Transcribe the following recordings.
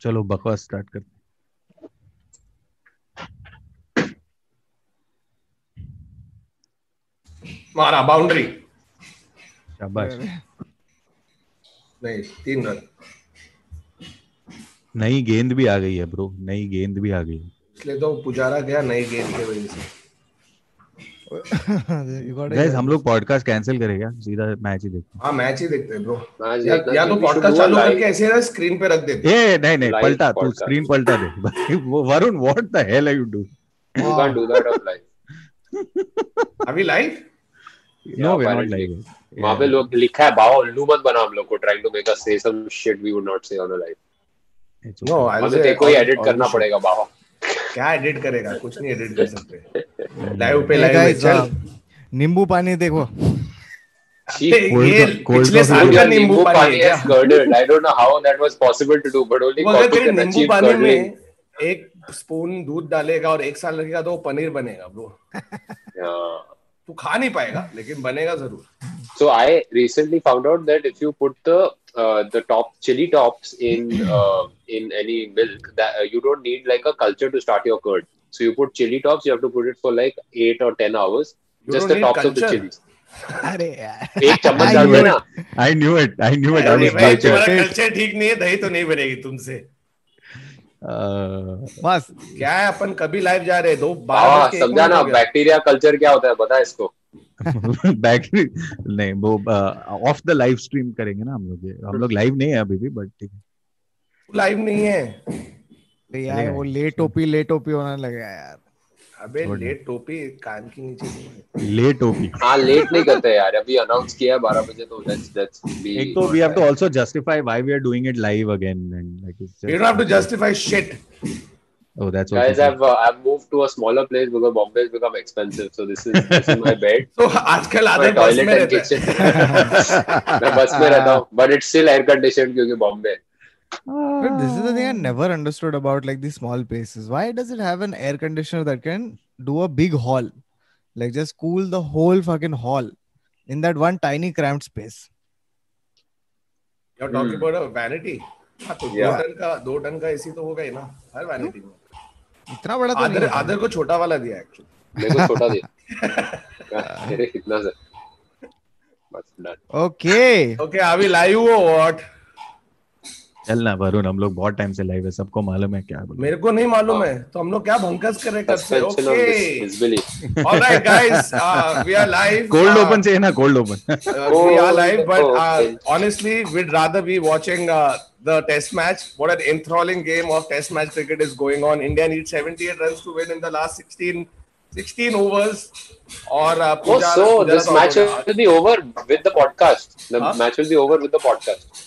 चलो बकवास स्टार्ट कर मारा बाउंड्री शाबाश। नहीं तीन रन। नई गेंद भी आ गई है ब्रो नई गेंद भी आ गई है। इसलिए तो पुजारा गया नई गेंद के वजह से। गाइस हम लोग पॉडकास्ट कैंसिल करेगा सीधा मैच ही देखते हाँ। मैच ही देखते हैं ब्रो या, या तो पॉडकास्ट चालू करके ऐसे ना स्क्रीन पे रख देते ए नहीं नहीं पलटा तू स्क्रीन पलटा दे। वो Varun what the hell are you do You can't do that on live. अभी live no we are not live वहाँ पे लोग लिखा है बाबा उल्लू मत बना हम लोग को trying to make us say some shit we would not say on a live no हमें तेरे को ही एडिट करना पड़ेगा बाबा क्या एडिट करेगा? कुछ नहीं एडिट कर सकते। लाइव पे लाइव चल। हाँ। नींबू पानी देखो। एक स्पून दूध डालेगा और एक साल लगेगा तो पनीर बनेगा ब्रो तू खा नहीं पाएगा लेकिन बनेगा ज़रूर। So I recently found out that if you put the uh, the top chili tops in uh, in any milk, that uh, you don't need like a culture to start your curd. So you put chili tops, you have to put it for like eight or ten hours. You just the tops of the culture. chilies. अरे यार एक चम्मच डाल देना I knew it I knew it I was तुम्हारा culture ठीक नहीं है दही तो नहीं बनेगी तुमसे बस क्या है अपन कभी लाइव जा रहे हैं दो हाँ बारह बज के एक समझा ना बैक्टीरिया कल्चर क्या होता है बता इसको बैक नहीं वो ऑफ़ द लाइव स्ट्रीम करेंगे ना हम लोग ये। हम लोग लाइव नहीं है अभी भी बट ठीक है। लाइव नहीं है। अरे यार वो ले टोपी ले टोपी होने लगा यार। अबे लेट टोपी कान के नीचे नहीं है। ले टोपी हाँ लेट नहीं करते यार अभी अनाउंस किया है बारह बजे तो लेट्स लेट्स बी एक तो we have to also justify why we are doing it live again and like You don't have to justify shit. oh that's Guys, also I've uh, I've moved to a smaller place because Bombay has become expensive. So this is this is my bed, तो आजकल my आधे बस toilet में and रहता है kitchen. मैं बस में रहता हूँ, but it's still air conditioned क्योंकि Bombay. But this is the thing I never understood about like these small places. Why does it have an air conditioner that can do a big hall? Like just cool the whole fucking hall in that one tiny cramped space. You're talking about a vanity. हाँ तो दो Yeah. Ton का दो ton का AC तो होगा ही ना हर vanity में इतना बड़ा तो आदर नहीं आदर को छोटा वाला दिया एक्चुअली मेरे को छोटा दिया. इतना सर? ओके ओके अभी लाइव हो व्हाट चलना वरुण हम लोग बहुत टाइम से लाइव है सबको मालूम है क्या मेरे को नहीं मालूम है तो हम लोग क्या भंकस कर रहे हैं of okay alright guys we are live cold open चाहिए ना cold open Uh, but uh, Okay. honestly, we'd rather be watching uh, the Test match. What an enthralling game of Test match cricket is going on. India needs 78 runs to win in the last 16, 16 overs. Or uh, Pujara, Oh, so Pujara this तो match हो will be over with the podcast. The Huh? match will be over with the podcast.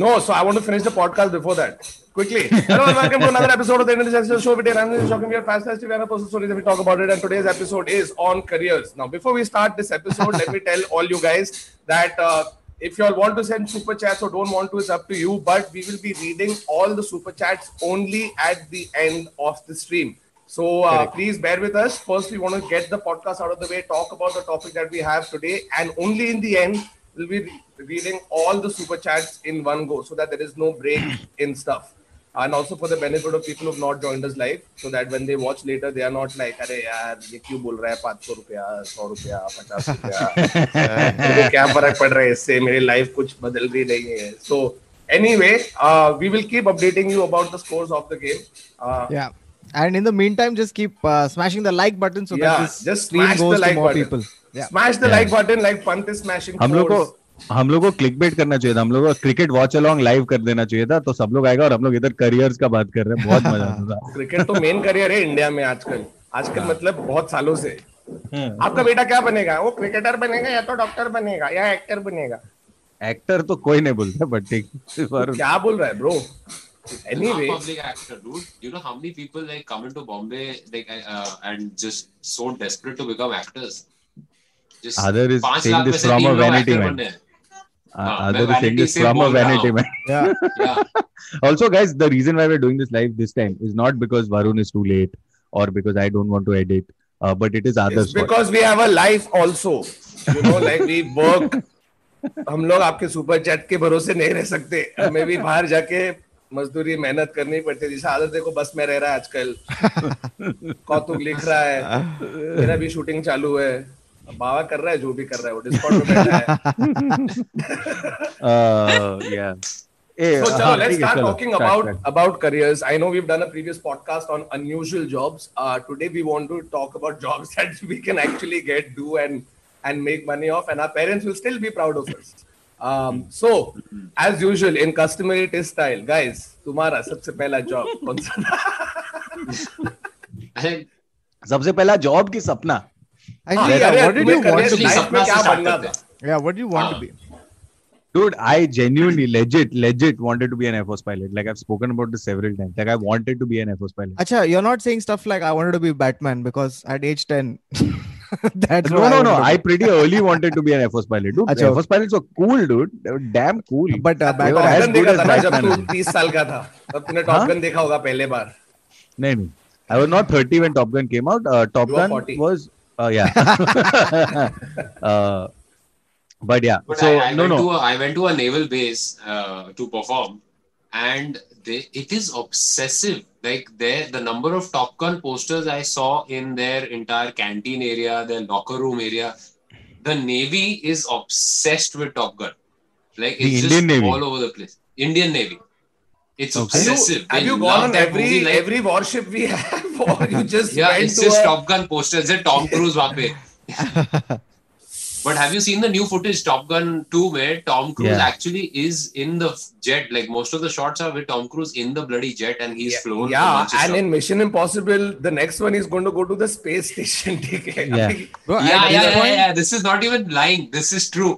No, so I want to finish the podcast before that. Quickly. Hello and welcome to another episode of the Indian Show. We take random shocking, we are we are personal stories and we talk about it. And today's episode is on careers. Now, before we start this episode, let me tell all you guys that uh, if you all want to send super chats or don't want to, it's up to you. But we will be reading all the super chats only at the end of the stream. So uh, please bear with us. First, we want to get the podcast out of the way, talk about the topic that we have today, and only in the end we'll be re- reading all the super chats in one go, so that there is no break in stuff. And also for the benefit of people who've not joined us live, so that when they watch later, they are not like, अरे यार ये क्यों बोल रहा है पाँच सौ रुपया सौ रुपया पचास रुपया मेरे को क्या फर्क पड़ रहा है इससे मेरी लाइफ कुछ बदल भी नहीं है so anyway uh, we will keep updating you about the scores of the game uh, Yeah. And in the meantime, just keep uh, smashing the like button so Yeah, that this just stream smash goes the like to more button. people. The Yeah. like button like Pant is smashing हम लोग को हम लोग को click bait करना चाहिए था। हम लोग को क्रिकेट वॉच अलोंग लाइव कर देना चाहिए था तो सब लोग आएगा और हम लोग इधर करियर्स का बात कर रहे हैं। बहुत मज़ा आता था। क्रिकेट तो मेन करियर है इंडिया में आजकल। आजकल मतलब बहुत सालों से। हाँ। आपका बेटा क्या बनेगा? वो क्रिकेटर बनेगा या तो डॉक्टर बनेगा या एक्टर बनेगा? एक्टर तो कोई नहीं बोलता बट ठीक क्या बोल रहा है bro anyway public actor, dude. You know how many people like come into Bombay like uh, and just so desperate to become actors. Other is saying this from a vanity man. Uh, हाँ, other is saying this from a vanity man. Yeah. Yeah. also guys the reason why we're doing this live this time is not because varun is too late or because i don't want to edit uh, but it is others It's because we have a life also. You know, like we work. हम लोग आपके super chat के भरोसे नहीं रह सकते हमें भी बाहर जाके मजदूरी मेहनत करनी पड़ती है जैसे आदत देखो बस में रह रहा है आजकल कौतुक लिख रहा है मेरा भी शूटिंग चालू है बाबा कर रहा है जो भी कर रहा है वो डिस्कॉर्ड पे बैठा है। Yeah so let's start talking about about careers I know we have done a previous podcast on unusual jobs today we want to talk about jobs that we can actually get do and and make money off and our parents will still be proud of us um so as usual in customary test style guys tumhara sabse pehla job kaun sa tha सबसे पहला job की सपना। Actually, हाँ, yeah, career, what did you तुम्हें want to career be? life में सपना से क्या start बनना करते था? Yeah, what do you want to be? dude i genuinely legit legit wanted to be an air force pilot like i've spoken about this several times like i wanted to be an air force pilot Acha, you're not saying stuff like I wanted to be Batman because at age 10, that's no what no I no wanted i to pretty early wanted to be an air force pilot dude अच्छा, air force pilots were cool dude they were damn cool be. But uh, They were Batman, as Top Gun good देखा as था ना जब Batman तू 30 साल का था तब तूने हाँ? टॉप गन देखा होगा पहले बार no no i was not 30 when top gun came out uh, top You were gun 40. was uh, yeah uh, but yeah But so I, I no went no to a, I went to a naval base uh, to perform, and they it is obsessive. Like there, the number of Top Gun posters I saw in their entire canteen area, their locker room area, the Navy is obsessed with Top Gun. Like The it's Indian just Navy? all over the place. Indian Navy. It's Okay. Have you, obsessive. have They you love gone on that every movie, like- every warship we have, or you just yeah, went it's to just a, Top Gun posters. It's Tom Cruise वहाँ पे. But have you seen the new footage Top Gun 2 where Tom Cruise Yeah. actually is in the jet? Like most of the shots are with Tom Cruise in the bloody jet and he's Yeah, flown. a yeah, bunch of and stuff. in Mission Impossible, the next one is going to go to the space station. ठीक है? Yeah. अभी- bro, yeah, at, yeah, this yeah, point, yeah. This is not even lying. This is true.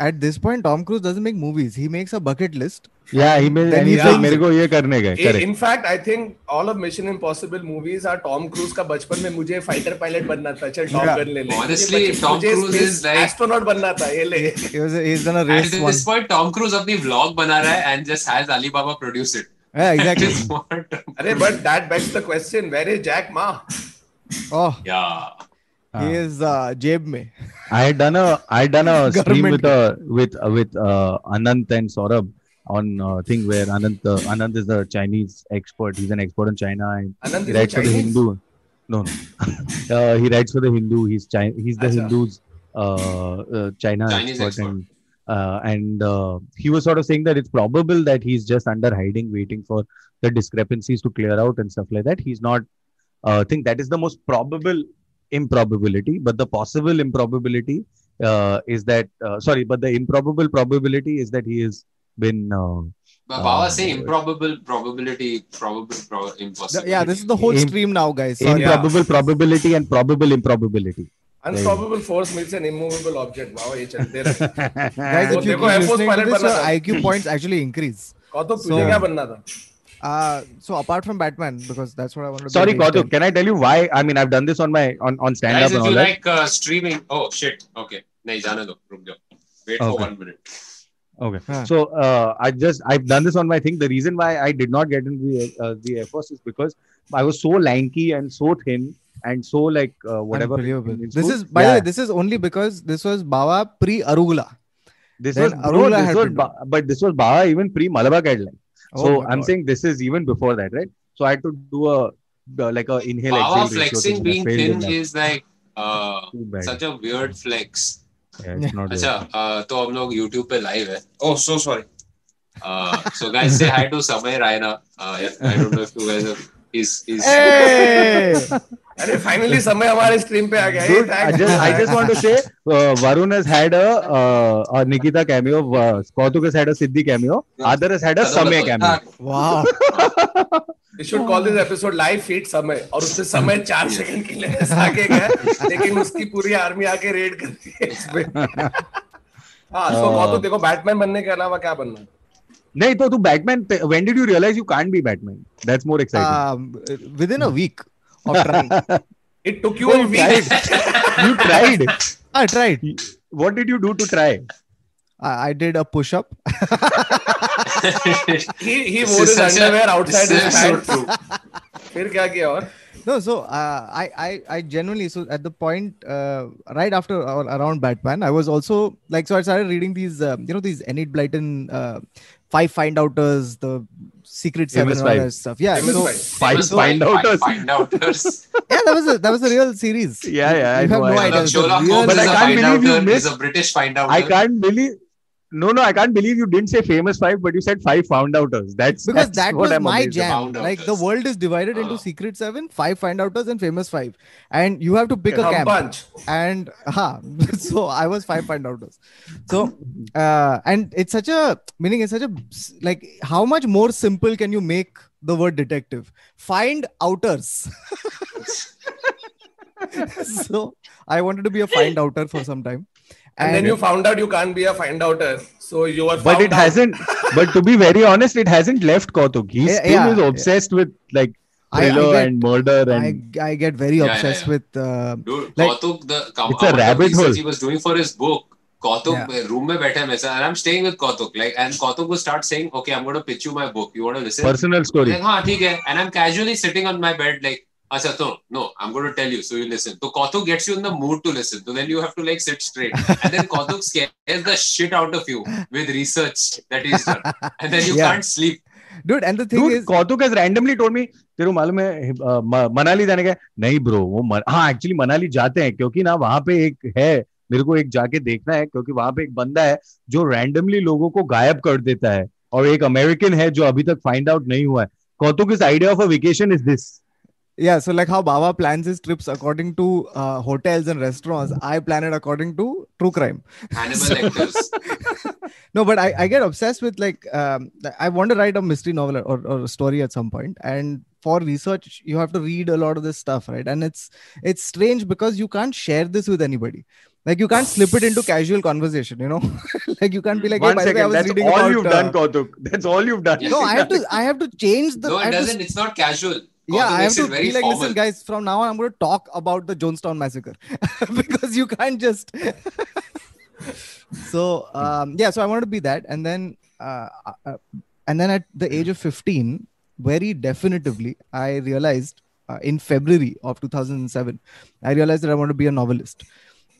At this point, Tom Cruise doesn't make movies. He makes a bucket list. yeah he made Then and he he's like films मेरे. को ये करने गए correct in fact, I think all of Mission Impossible movies are Tom Cruise का बचपन में मुझे fighter pilot बनना था चल टॉप Yeah. ले ले Honestly, Tom Cruise is like- astronaut बनना था ये ले He was, he's done a At race one. this point, Tom Cruise अपनी vlog बना रहा है and just has Alibaba produce it. Yeah, exactly. अरे but that begs the question where is Jack Ma oh, Yeah. He is uh, Jeb me. I had done a I had done a stream with a with uh, with uh, Anant and Saurabh on uh, thing where Anant uh, Anant is a Chinese expert. He's an expert in China and Anant he is a writes for the Chinese? Hindu. No, no. uh, he writes for the Hindu. He's China. He's the Acha. Hindu's uh, uh, China Chinese expert, expert. and uh, and uh, he was sort of saying that it's probable that he's just under hiding, waiting for the discrepancies to clear out and stuff like that. He's not. Uh, I think that is the most probable improbability, but the possible improbability uh, is that uh, sorry, but the improbable probability is that he has been. Uh, But Baba Uh, say improbable probability, probable, pro- impossible. Yeah, this is the whole Im- stream now, guys. Sorry. improbable probability and probable improbability. unstoppable force meets an immovable object wow ये चलते रहे Guys, वो if you देखो keep Air Force listening to pilot this, बनना your था IQ points actually increase. कौतुक So- तुझे क्या बनना था uh, so apart from Batman, because that's what I wanted. Sorry, Kautuk, can I tell you why? I mean, I've done this on my on on stand up. Guys, if you like uh, streaming, oh shit, okay, nahi jana do, ruk. Wait okay. for one minute. Okay, huh. so uh, I just I've done this on my thing. The reason why I did not get into the uh, the Air Force is because I was so lanky and so thin and so like uh, whatever. This is by yeah. the way, this is only because this was Bawa pre Arugula. This then was Arugula bro, this had was ba- but this was Bawa even pre Malabar guideline. Oh so my I'm God. saying this is even before that, right? So I had to do a uh, like a inhale Power exhale ratio flexing thing, and I being failed in thin that. is like uh, Too bad. such a weird flex. Yeah, it's not अच्छा good. uh, तो हम लोग YouTube पे live है. Oh, so sorry. Uh, so guys, say hi to Samay Raina. Uh, yeah, I don't know if you अरे finally Samay हमारे stream पे आ गया है I just I just want to say Varun has had a और Nikita cameo Kautuk has had a Siddhi cameo Aadar has had a Samay cameo wow you should call this episode live feat Samay और उससे समय चार second के लिए आगे गया लेकिन उसकी पूरी आर्मी आके रेड कर दी हाँ सो कौतुक देखो बैटमैन बनने के अलावा क्या बनना नहीं तो तू Batman when did you realise you can't be Batman that's more exciting with in a week of trying, It took you a you week. tried. you tried. I tried. What did you do to try? I, I did a push up. He he This wore is his such a- underwear outside this his is so pants. true. फिर क्या किया और? No, so uh, I, I, I genuinely so at the point uh, right after or around Batman, I was also like so I started reading these uh, you know these Enid Blyton uh, five find outers, the secret seven, Famous and all that stuff. Yeah, Famous so Five. Five Famous find outers. Find outers. yeah, that was a that was a real series. Yeah, yeah. I have know, no I idea. It's Sherlock real- Holmes But is I a can't find believe you outer. Is missed- a British find outer. I can't believe. No, no, I can't believe you didn't say famous five, but you said five found outers. That's because that's that was I'm my jam. Like the world is divided into Ah. secret seven, five find outers, and famous five, and you have to pick a camp. punch. And ha, so I was five find outers. So, uh, and it's such a meaning. It's such a like how much more simple can you make the word detective? Find outers. so I wanted to be a find outer for some time. And, and, then you found out you can't be a find outer. So you were. But it out. hasn't. but to be very honest, it hasn't left Kautuk. He yeah, still yeah, is obsessed yeah. with like thriller I, I get, and murder and. I, I get very obsessed with. Uh, Dude, like, the com- it's a rabbit hole. He was doing for his book. Kautuk room mein baitha hai and I'm staying with Kautuk. Like, and Kautuk will start saying, "Okay, I'm going to pitch you my book. You want to listen?" Personal story. Like, hai. And I'm casually sitting on my bed, like अच्छा तो no, I'm going to tell you, so you listen. So Kautuk gets you in the mood to listen. So then you have to like sit straight, and then Kautuk scares the shit out of you with research that he's done, and then you Yeah. can't sleep. dude. And the thing Dude, is, Kautuk has randomly told me तेरे को मालूम है अ, म- मनाली जाने का नहीं bro वो मन, हाँ एक्चुअली मनाली जाते हैं क्योंकि ना वहाँ पे एक है मेरे को एक जाके देखना है क्योंकि वहाँ पे एक बंदा है जो रैंडमली लोगों को गायब कर देता है और एक अमेरिकन है जो अभी तक फाइंड आउट नहीं हुआ है Kautuk is idea of a vacation is this yeah so like how baba plans his trips according to uh, hotels and restaurants i plan it according to true crime Hannibal So- no but I, I get obsessed with like um, i want to write a mystery novel or, or a story at some point and for research you have to read a lot of this stuff right and it's it's strange because you can't share this with anybody like you can't slip it into casual conversation you know like you can't be like hey, One by the way, I second, was that's all about, you've uh, done, Kautuk. That's all you've done. no i have to i have to change the No, it doesn't. It's not casual. Yeah, I have to be like, formal. listen, guys, from now on, I'm going to talk about the Jonestown massacre because you can't just. so um, yeah, so I wanted to be that, and then uh, uh, and then at the age of 15, very definitively, I realized uh, in February of 2007, I realized that I want to be a novelist,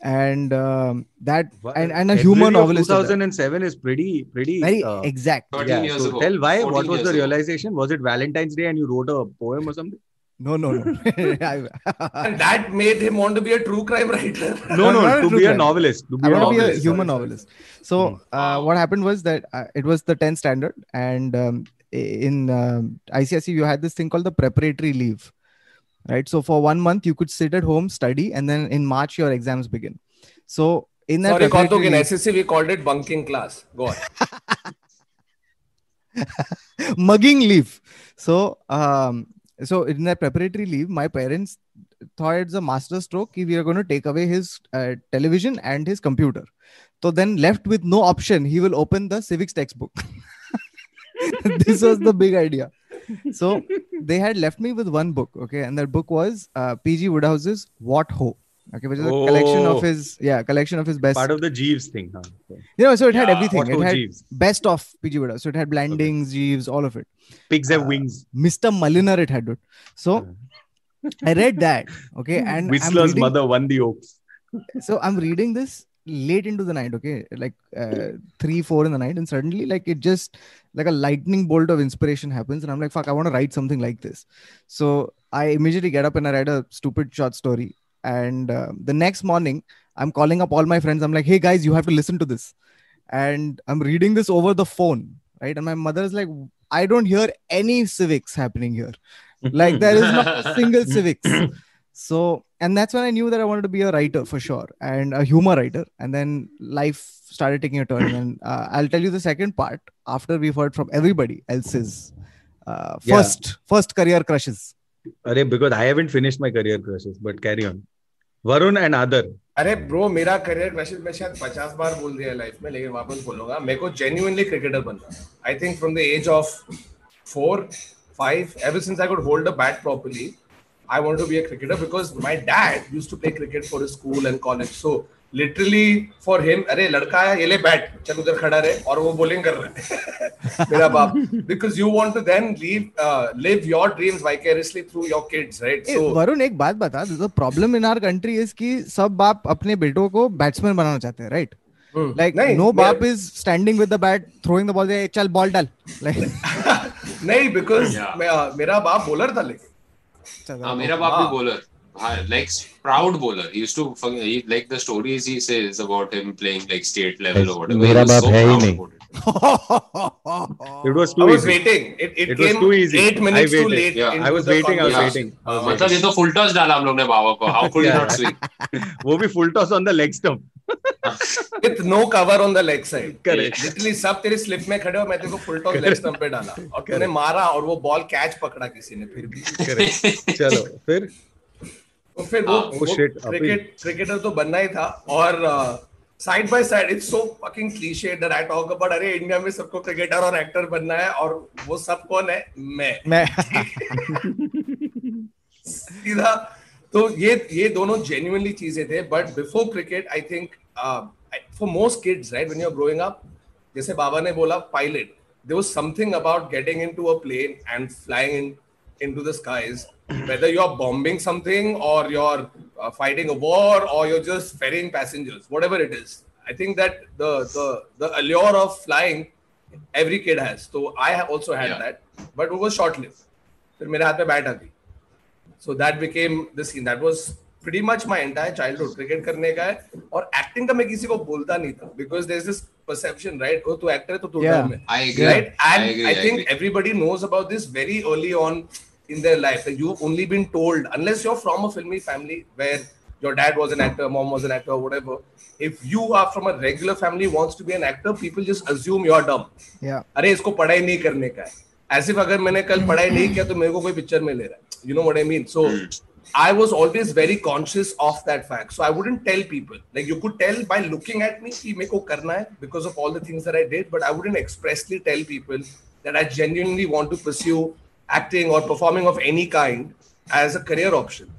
and um, that and, and a human novelist. at 2007 is pretty, pretty. Very uh, exact. 13 yeah, years so ago. tell why. What was years the ago. realization? Was it Valentine's Day and you wrote a poem or something? No, no, no. And that made him want to be a true crime writer. No, no, not a to true be a novelist. To be I a want to be a human sorry, novelist. So uh, what happened was that uh, it was the 10th standard, and um, in um, ICSE you had this thing called the preparatory leave, right? So for one month you could sit at home, study, and then in March your exams begin. So in that Sorry, Kautuk, in SSC we called it bunking class. Go on. mugging leave. So um, so in that preparatory leave, my parents thought it's a master stroke. if We are going to take away his uh, television and his computer. So then, left with no option, he will open the civics textbook. this was the big idea. So they had left me with one book, okay, and that book was uh, PG Wodehouse's What Ho, okay, which is a collection of Oh. his yeah collection of his best. Part of the Jeeves thing. Huh? you know, so it had everything. It had Jeeves? best of PG Wodehouse. So it had Blandings, Jeeves, all of it. Pigs have Uh, wings. Mr. Mulliner it had it. So I read that. Okay. And Whistler's reading, mother won the Oaks. so I'm reading this late into the night, okay, like uh, three, four in the night, and suddenly, like it just like a lightning bolt of inspiration happens, and I'm like, fuck, I want to write something like this. So I immediately get up and I write a stupid short story. And uh, the next morning, I'm calling up all my friends. I'm like, hey guys, you have to listen to this. And I'm reading this over the phone, right? And my mother is like, I don't hear any civics happening here. Like there is not a single civics. So, and that's when I knew that I wanted to be a writer for sure and a humor writer. And then life started taking a turn. And uh, I'll tell you the second part after we've heard from everybody else's uh, Yeah. first first career crushes. Array, because I haven't finished my career crushes, but carry on. Varun and Adar. अरे bro मेरा career question मैं शायद पचास बार बोल दिया life में लेकिन वापस बोलूंगा मेरे को जेन्युइनली क्रिकेटर बनना I think from the age of four five ever since I could hold a bat properly I wanted to be a cricketer because my dad used to play cricket for his school and college. So literally for him, अरे लड़का है ये ले bat चल उधर खड़ा रहे और वो bowling कर रहा है मेरा बाप because you want to then live uh, live your dreams vicariously through your kids right hey, so Varun एक बात बता the problem in our country is कि सब बाप अपने बेटों को batsman बनाना चाहते हैं right like नहीं, no बाप is standing with the bat throwing the ball चल बॉल डाल like नहीं because yeah. मैं, मेरा बाप बॉलर था लेकिन हाँ मेरा बाप भी bowler हाँ like proud bowler he used to he, like the stories he says about him playing like state level or whatever मेरा बाप है ही नहीं। it. Was I was easy. waiting. It, it, It came was too easy. eight I minutes too late. Yeah. I was waiting, I was conversation. waiting. हाँ, मतलब ये तो full toss डाला हम लोग ने बाबा को how could he not swing वो भी full toss on the leg stump. No cover on the leg side. Correct. Literally सब तेरे slip में खड़े हो मैं तेरे को full toss leg stump पे डाला। और तूने मारा और वो बॉल कैच पकड़ा किसी ने फिर भी। चलो फिर? तो फिर वो, वो oh shit, क्रिकेट क्रिकेटर तो बनना ही था। और side by side it's so fucking cliche that I talk about अरे इंडिया में सबको क्रिकेटर और एक्टर बनना है और वो सब कौन है? मैं। मैं। सीधा तो ये ये दोनों जेन्युइनली चीज़ें थे but before cricket I think for most kids right when you are growing up जैसे बाबा ने बोला pilot there was something about getting into a plane and flying in, into the skies whether you're bombing something or you're uh, fighting a war or you're just ferrying passengers whatever it is i think that the the the allure of flying every kid has so i also had Yeah. that but it was short lived फिर मेरे हाथ में bat आ गई so that became the scene that was pretty much my entire childhood cricket करने का है और acting का मैं किसी को बोलता नहीं था because there's this perception right oh तू actor है तो तू Yeah. dumb I agree right and I agree I, I think agree. everybody knows about this very early on in their life that you've only been told unless you're from a filmy family where your dad was an actor mom was an actor whatever if you are from a regular family wants to be an actor people just assume you're dumb yeah. अरे इसको पढ़ाई नहीं करने का है ऐसे अगर मैंने कल पढ़ाई नहीं किया तो मेरे को कोई पिक्चर में ले रहा है you know what i mean? So mm. i was always very conscious of that fact. So i wouldn't tell people. Like you could tell by looking at me ki meko karna hai because of all the things that i did but i wouldn't expressly tell people that i genuinely want to pursue acting or performing of any kind as a career option.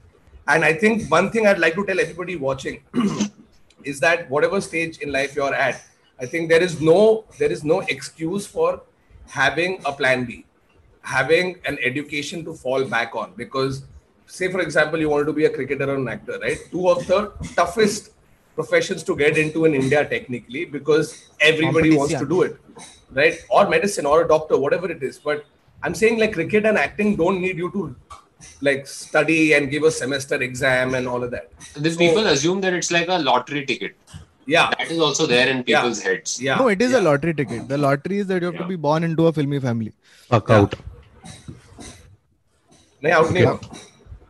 And i think one thing i'd like to tell everybody watching is that whatever stage in life you're at i think there is no there is no excuse for having a plan b having an education to fall back on. Because, say for example, you want to be a cricketer or an actor, right? Two of the toughest professions to get into in India, technically, because everybody wants to do it, right? Or medicine or a doctor, whatever it is. But I'm saying like cricket and acting don't need you to like study and give a semester exam and all of that. These So- people assume that it's like a lottery ticket. Yeah. That is also there in Yeah. people's heads. Yeah. No, it is yeah. a lottery ticket. The lottery is that you have to be born into a filmy family. Fuck out नहीं out नहीं हुआ.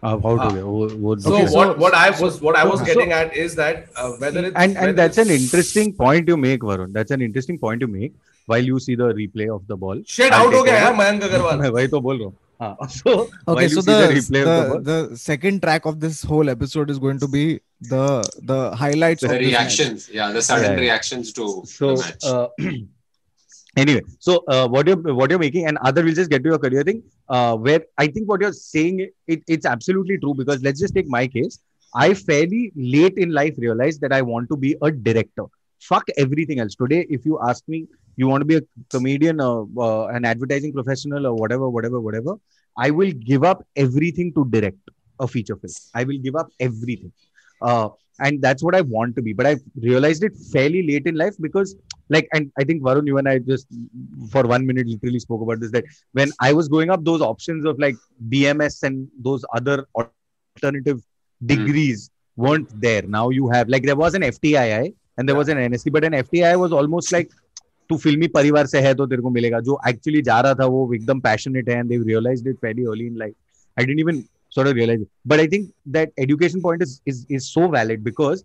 Uh, out हो गया वो वो So Okay, so- what what I was what I was so- getting at is that uh, whether it's and whether and that's an it's- interesting point you make Varun that's an interesting point you make while you see the replay of the ball shit I'll out हो take गया over. यार मयंक अग्रवाल मैं वही तो बोल रहा हूँ हाँ so Okay, while you so see the the replay of the the, ball the second track of this whole episode is going to be the the highlights The of this match. reactions, yeah, the sudden Yeah. reactions to so the match. uh, anyway so uh, what you're what you're making and Aadar will just get to your career thing uh, where i think what you're saying it, it's absolutely true because let's just take my case. I fairly late in life realized that i want to be a director. Fuck everything else. Today if you ask me you want to be a comedian uh, uh, an advertising professional or whatever whatever whatever i will give up everything to direct a feature film. I will give up everything. Uh, and that's what i want to be. But i realized it fairly late in life because like and i think varun you and i just for one minute literally spoke about this that when i was growing up those options of like bms and those other alternative degrees weren't there now you have like there was an ftii and there was an nsc but an ftii was almost like तू फिल्मी परिवार से है तो तेरे को मिलेगा जो एक्चुअली जा रहा था वो एकदम पैशनेट है and they realised it very early in life I didn't even sort of realize it. But I think that education point is is is so valid because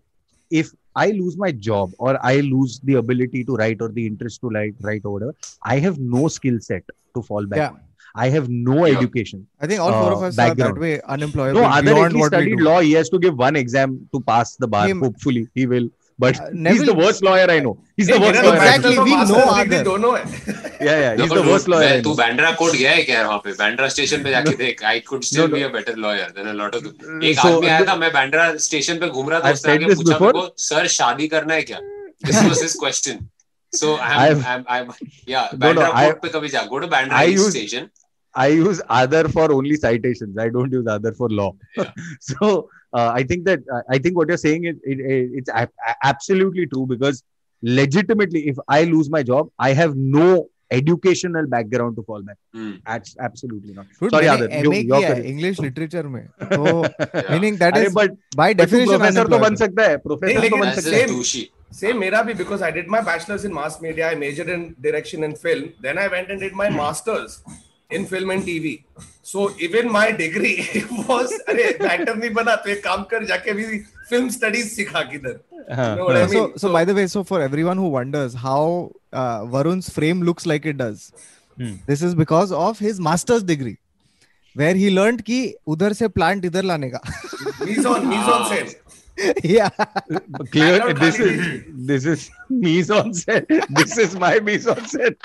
if I lose my job or I lose the ability to write or the interest to like write or whatever, I have no skill set to fall back Yeah. on. I have no Yeah. education. I think all four Uh, of us are that way unemployable No, other beyond at least what we studied law. He has to give one exam to pass the bar. Him- Hopefully, he will. but uh, he's the worst lawyer I know. He's the worst lawyer. Exactly, we know आगे Don't know. Yeah, yeah, he's the worst lawyer. तू Bandra court गया है क्या वहाँ पे? Bandra station पे जाके देख. I could still be a better lawyer than a lot of. एक आदमी आया था मैं बैंड्रा स्टेशन पे घूम रहा था उसने आके पूछा मेरे को सर शादी करना है क्या? This was his question. So I'm, I'm, I'm, yeah, Bandra court पे कभी जा. Go to Bandra station. I use Aadar for only citations. I don't use Aadar for law. Yeah. so uh, I think that uh, I think what you're saying is it, it, it's a- absolutely true because legitimately, if I lose my job, I have no educational background to fall back. Mm. That's absolutely not. Dude, Sorry, Aadar. Eh, MA English literature में meaning that is but, by definition professor तो बन सकता Same मेरा because I did my bachelor's in mass media, I majored in direction and film. Then I went and did my hmm. master's in film and TV so even my degree was अरे batter नहीं बना तो एक काम कर जाके भी film studies सिखा किधर। So so by the way so for everyone who wonders how Varun's frame looks like it does this is because of his master's degree where he learn की उधर से प्लांट इधर लाने का। दिस इज़ माई मीज on set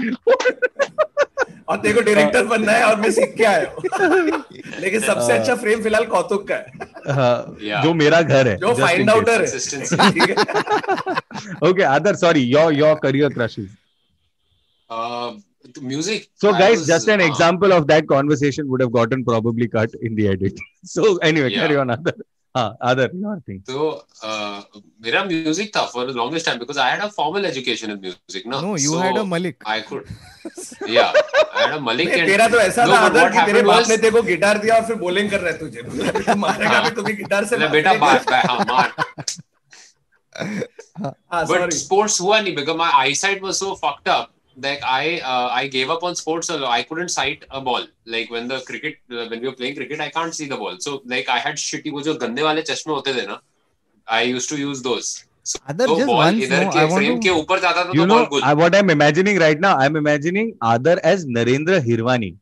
और तेरे को डायरेक्टर बनना है और मैं सीख के आया हूँ लेकिन सबसे अच्छा फ्रेम फ़िलहाल कौतुक का है हाँ, जो मेरा घर है जो फाइंड आउटर है है other sorry your your career crushes Uh, music. so I guys was, just an uh, example of that conversation would have gotten probably cut in the edit so anyway Yeah. carry on other हाँ आदर। Your thing तो मेरा music था for longest time because I had a formal education in music ना no you had a Malik I could या I had a Malik and तेरा तो ऐसा था आदर कि तेरे बाप ने तेरे को गिटार दिया और फिर बॉलिंग कर रहा है तुझे। मारेगा भी तुम्हें गिटार से बेटा बाप है हाँ मार। हाँ, हाँ, but sports हुआ नहीं because my eyesight was so fucked up like I uh, I gave up on sports so. I couldn't sight a ball. Like when the cricket uh, when we were playing cricket, I can't see the ball. So like I had shitty वो जो गंदे वाले चश्मे होते I used to use those. So, Aadar, so just ball once, no, I frame to, know, ball. I, what I'm imagining right now, I'm imagining Aadar as Narendra Hirwani.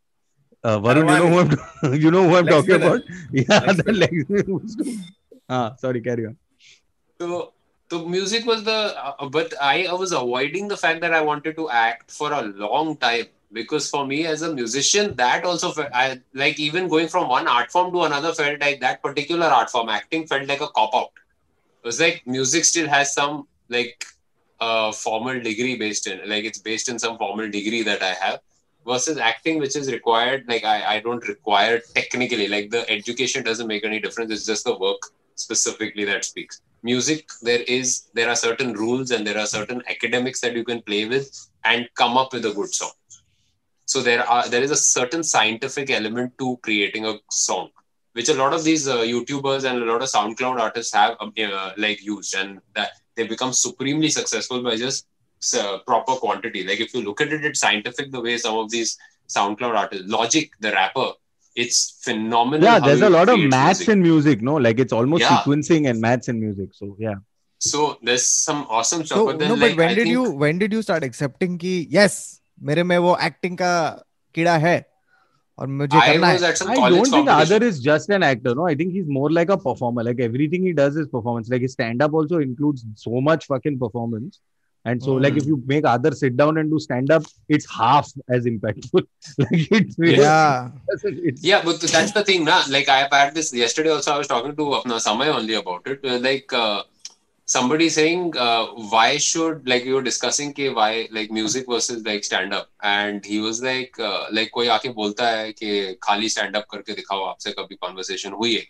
Uh, Varun, you know who I'm, you know who I'm talking about? Yeah, Legs. ah, sorry, carry on. So so music was the, uh, but I, I was avoiding the fact that I wanted to act for a long time because for me as a musician, that also felt, I like even going from one art form to another felt like that particular art form acting felt like a cop out. It was like music still has some like uh, formal degree based in like it's based in some formal degree that I have versus acting which is required like I, I don't require technically like the education doesn't make any difference it's just the work specifically that speaks music there is there are certain rules and there are certain academics that you can play with and come up with a good song. So there are there is a certain scientific element to creating a song which a lot of these uh, youtubers and a lot of soundcloud artists have uh, like used and that they become supremely successful by just uh, proper quantity. Like if you look at it it's scientific the way some of these soundcloud artists logic the rapper it's phenomenal. Yeah, there's a lot of maths music. in music, no? Like it's almost yeah. sequencing and maths in music. So yeah. So there's some awesome stuff. So, but then, no, like, but when I did think... you when did you start accepting ki yes, मेरे में वो acting का कीड़ा है और मुझे I don't think Aadar is just an actor no I think he's more like a performer like everything he does is performance like his stand up also includes so much fucking performance And so, mm. like, Mm. if you make Adar sit down and do stand-up, it's half as impactful. like it's really, yeah it's, Yeah, but that's the thing, na. Like I had this yesterday. Also, I was talking to Apna Samay only about it. Uh, Like uh, somebody saying, uh, why should like we were discussing कि why like music versus like stand up, and he was like, uh, like कोई आके बोलता है कि खाली stand up करके दिखाओ आपसे कभी conversation हुई है.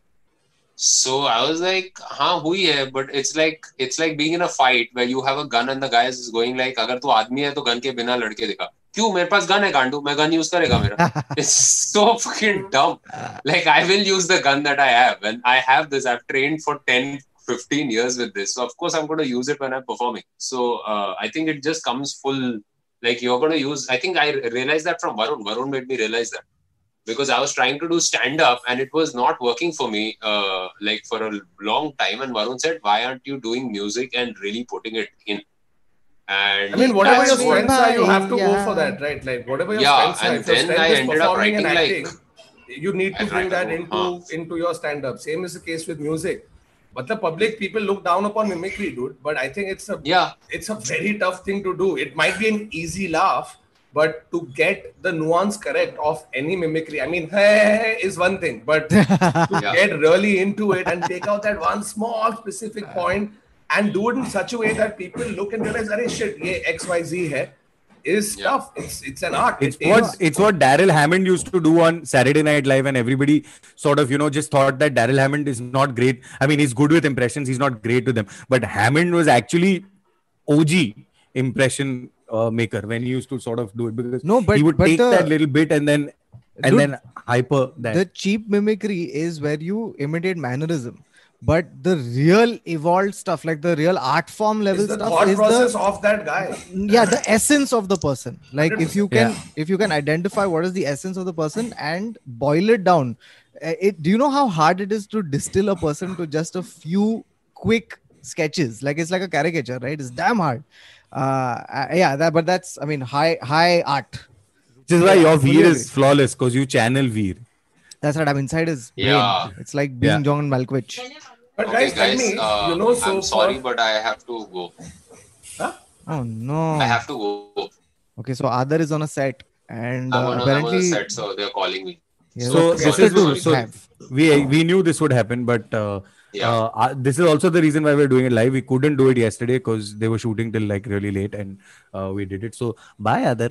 So I was like, हाँ हुई है, but it's like it's like being in a fight where you have a gun and the guy is going like, अगर तू आदमी है तो गन के बिना लड़के दिखा. क्यों मेरे पास गन है गांडू मैं गन यूज करेगा मेरा it's so fucking dumb like i will use the gun that i have and i have this i've trained for 10 15 years with this so of course i'm going to use it when i'm performing so uh, i think it just comes full like you're going to use i think i realized that from varun varun made me realize that because i was trying to do stand up and it was not working for me uh, like for a long time and varun said why aren't you doing music and really putting it in and I mean, whatever your strengths are, you have to go for that, right? Like whatever your Yeah, strengths are. and your then strength I ended up performing and writing, like- you need to I bring that into huh. into your stand-up. Same is the case with music. But the public people look down upon mimicry, dude. But I think it's a yeah it's a very tough thing to do. It might be an easy laugh, but to get the nuance correct of any mimicry, I mean, hey, is one thing, but to Yeah. get really into it and take out that one small specific point and do it in such a way that people look and realize, "Arey shit, ye X Y Z hai," is Yeah. tough. It's it's an art. it's It what it's what Darrell Hammond used to do on Saturday Night Live, and everybody sort of you know just thought that Darrell Hammond is not great. I mean, he's good with impressions, he's not great with them, but Hammond was actually OG impression uh, maker when he used to sort of do it because No, but he would but take the, that little bit and then and Dude, then hyper that. the cheap mimicry is where you imitate mannerism. But the real evolved stuff, like the real art form level It's the stuff, thought is process the of that guy. yeah the essence of the person like if you can Yeah. if you can identify what is the essence of the person and boil it down uh, it do you know how hard it is to distill a person to just a few quick sketches like it's like a caricature right it's damn hard uh uh, yeah that but that's i mean high high art Which is why your fully Veer agree. is flawless because you channel Veer. that's right i'm inside his brain. Yeah. it's like being Yeah. john malkovich But Okay, guys, tell guys, me, uh, you know, so I'm sorry, for- but I have to go. oh no I have to go. okay so aadar is on a set and uh, on, a, I'm on apparently a set, so they're calling me. yeah, So that's this is to so we we knew this would happen, but uh, Yeah. uh, uh, this is also the reason why we're doing it live. We couldn't do it yesterday because they were shooting till like really late, and uh, we did it. So bye, Adar.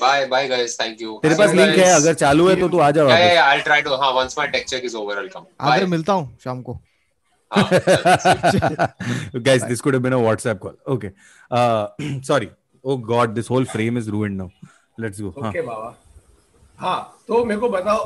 Bye, bye, guys. Thank you. तेरे पास link है अगर चालू है तो तू आ जा Yeah, yeah, वापस yeah. I'll try to. हाँ, once my tech check is over, I'll come. आदर मिलता हूँ शाम को हाँ, guys this could have been a whatsapp call okay uh sorry oh god this whole frame is ruined now let's go huh. Okay, Baba. हाँ तो मेरे को बताओ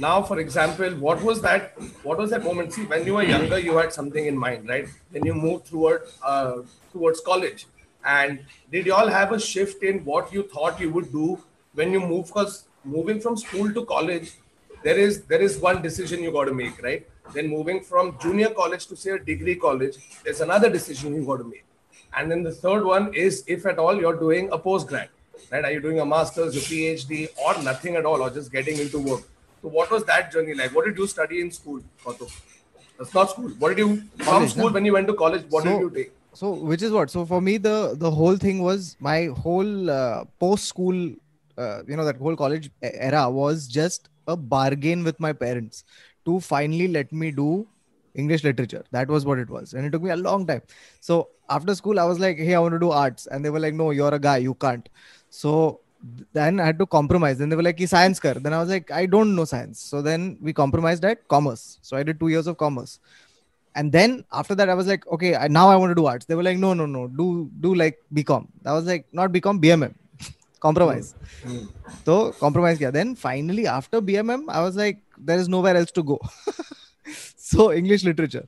now for example what was that what was that moment? See when you were younger you had something in mind right? Then you moved toward uh, towards college. And did you all have a shift in what you thought you would do when you move? Because moving from school to college there is there is one decision you got to make right? Then moving from junior college to say a degree college there's another decision you got to make. And then the third one is if at all you're doing a postgrad right? Are you doing a master's, a PhD, or nothing at all, or just getting into work? So, what was that journey like? What did you study in school, Kato? That's not school. What did you from school no? when you went to college? What did you take? so which is what so for me the the whole thing was my whole uh, post school uh, you know that whole college era was just a bargain with my parents to finally let me do english literature that was what it was and it took me a long time so after school i was like hey i want to do arts and they were like no you're a guy you can't so then i had to compromise. Then they were like "Ki science kar. Then i was like i don't know science. So then we compromised at commerce. So i did 2 years of commerce. And then after that i was like okay I, now i want to do arts. They were like no no no. Do do like bcom i was like not bcom bmm compromise. Hmm. Hmm. So compromise kiya. then finally after bmm i was like there is nowhere else to go. So english literature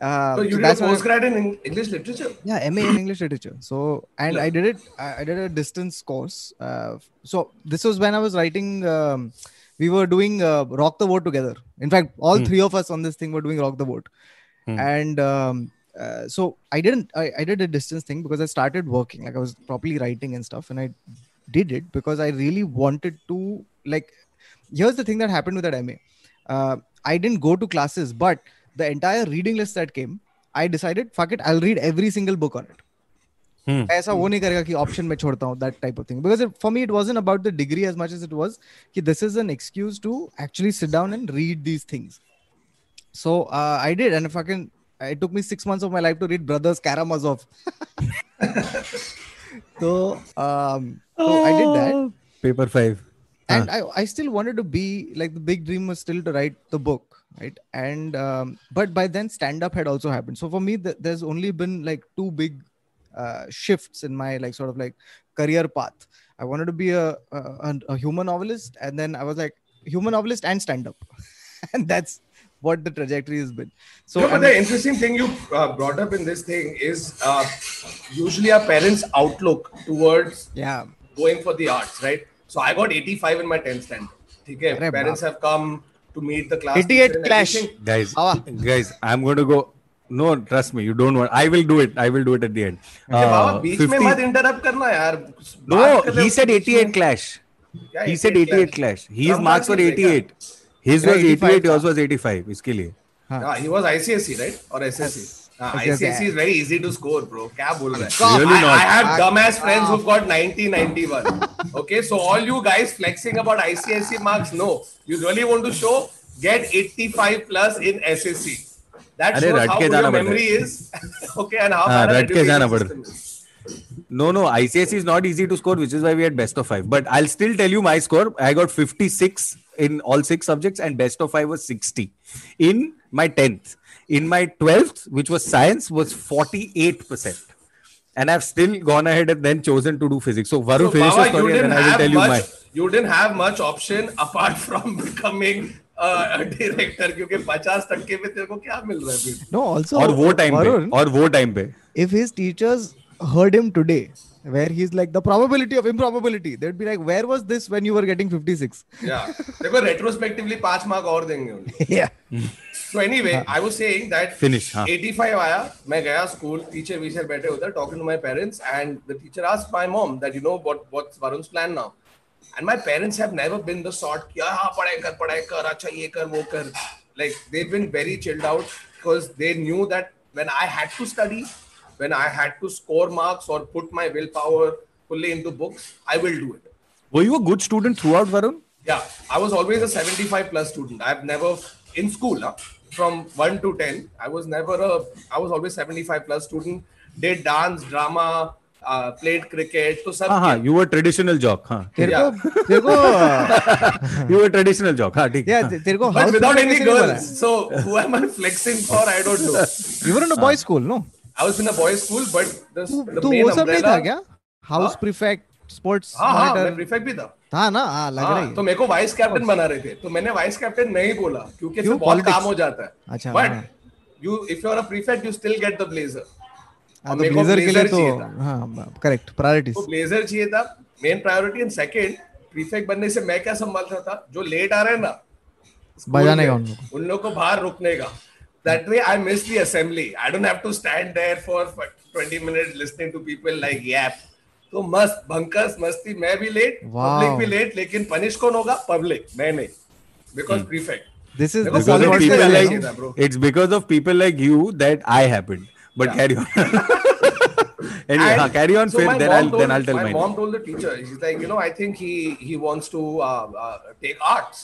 uh, So, you so did that's a I- in English literature. yeah ma in english literature so and Yeah. i did it i did a distance course uh, so this was when i was writing um, we were doing uh, rock the vote together in fact all Hmm. three of us on this thing were doing rock the vote Hmm. and um, uh, so i didn't I, I did a distance thing because i started working like i was properly writing and stuff and i did it because i really wanted to like here's the thing that happened with that ma uh, i didn't go to classes but the entire reading list that came I decided, fuck it, I'll read every single book on it. Hmm. ऐसा वो नहीं करेगा कि option में छोड़ता हूँ that type of thing because it, for me it wasn't about the degree as much as it was कि this is an excuse to actually sit down and read these things so uh, I did and fucking it took me six months of my life to read Brothers Karamazov so um so I did that paper 5 and I, I still wanted to be like the big dream was still to write the book right? And um, but by then stand up had also happened. So for me th- there's only been like two big uh, shifts in my like sort of like career path. I wanted to be a, a, a- human novelist and then i was like human novelist and stand up and that's what the trajectory has been. So no, but the interesting thing you uh, brought up in this thing is uh, usually our parents' outlook towards yeah. going for the arts, right? So I got 85 in my 10th standard. Okay, parents have come to meet the class. 88 teacher and clash. everything. guys Awa. guys i'm going to go no trust me you don't want i will do it i will do it at the end अरे बाबा Uh, बीच में 50 मत interrupt करना यार no बात कर रहे he हो said बीच 88 में। clash क्या he said 88 clash his Some marks were marks he 88 his Yeah, was 85 88 yours was 85 इसके लिए हाँ, he was ICSE, right? Or SSC? हाँ, Yes, No no ICSC not easy to score which is why we at best of five but I still six in all six and best of five was sixty in my tenth in my 12th, which was science, was 48%. and I've still gone ahead and then chosen to do physics. So Varun, So, finish Baba, your story you and didn't then I will have tell you much. my. You didn't have much option apart from becoming uh, a director क्योंकि 50 टक्के में तेरे को क्या मिल रहा है फिर? No, also और वो टाइम पे Varun, और वो टाइम पे if his teachers heard him today, where he's like the probability of improbability, they'd be like, where was this when you were getting 56? Yeah. देखो retrospectively पांच मार्क और देंगे उन्हें. yeah. So anyway, I was saying that Finish, हाँ. 85 आया मैं गया school teacher वीचर बैठे उधर talking to my parents and the teacher asked my mom that you know what what's Varun's plan now and my parents have never been the sort कि हाँ पढ़ाई कर पढ़ाई कर अच्छा ये कर वो कर like they've been very chilled out because they knew that when I had to study when I had to score marks or put my willpower fully into books I will do it Were you a good student throughout, Varun? yeah, I was always a 75 plus student. I've never in school huh, from 1 to 10 i was never a i was always 75 plus student. Did dance drama played cricket तो सब हाँ you were traditional Jacques हाँ तेरे को तेरे को you were traditional Jacques हाँ ठीक है। तेरे को without any girls so who am I flexing for I don't know you were in a school no I was in a school but तू वो सब नहीं था क्या? हाउस प्रीफेक्ट sports हाँ हाँ मैं monitor. भी था। था ना? हाँ लग रहा हाँ, तो मेरे को वाइस कैप्टन बना रहे थे। तो मैंने वाइस कैप्टन नहीं बोला क्योंकि इससे क्यों? बहुत काम हो जाता है। अच्छा, बट हाँ। You if you are a prefect you still get the blazer हाँ, तो मेरे को लिए तो हाँ करेक्ट प्रायोरिटीज तो ब्लेजर चाहिए था main priority and second prefect बनने से मैं क्या संभालता था? जो लेट आ रहे हैं ना बजाने का उन लोग उन लोग को बाहर रुकने का। That way I miss the assembly I don't have to stand there for 20 minutes listening to people like yap तो मस्त भंकस मस्ती मैं भी लेट पब्लिक भी लेट लेकिन पनिश कौन होगा पब्लिक मैं नहीं because prefect This is is because of people like- bro. it's because of people like you that I happened. But Yeah. carry on. anyway, And हाँ, carry on. so फिर then I'll told, then I'll tell my mine. mom told the teacher, she's like, you know, I think he he wants to uh, uh, take arts,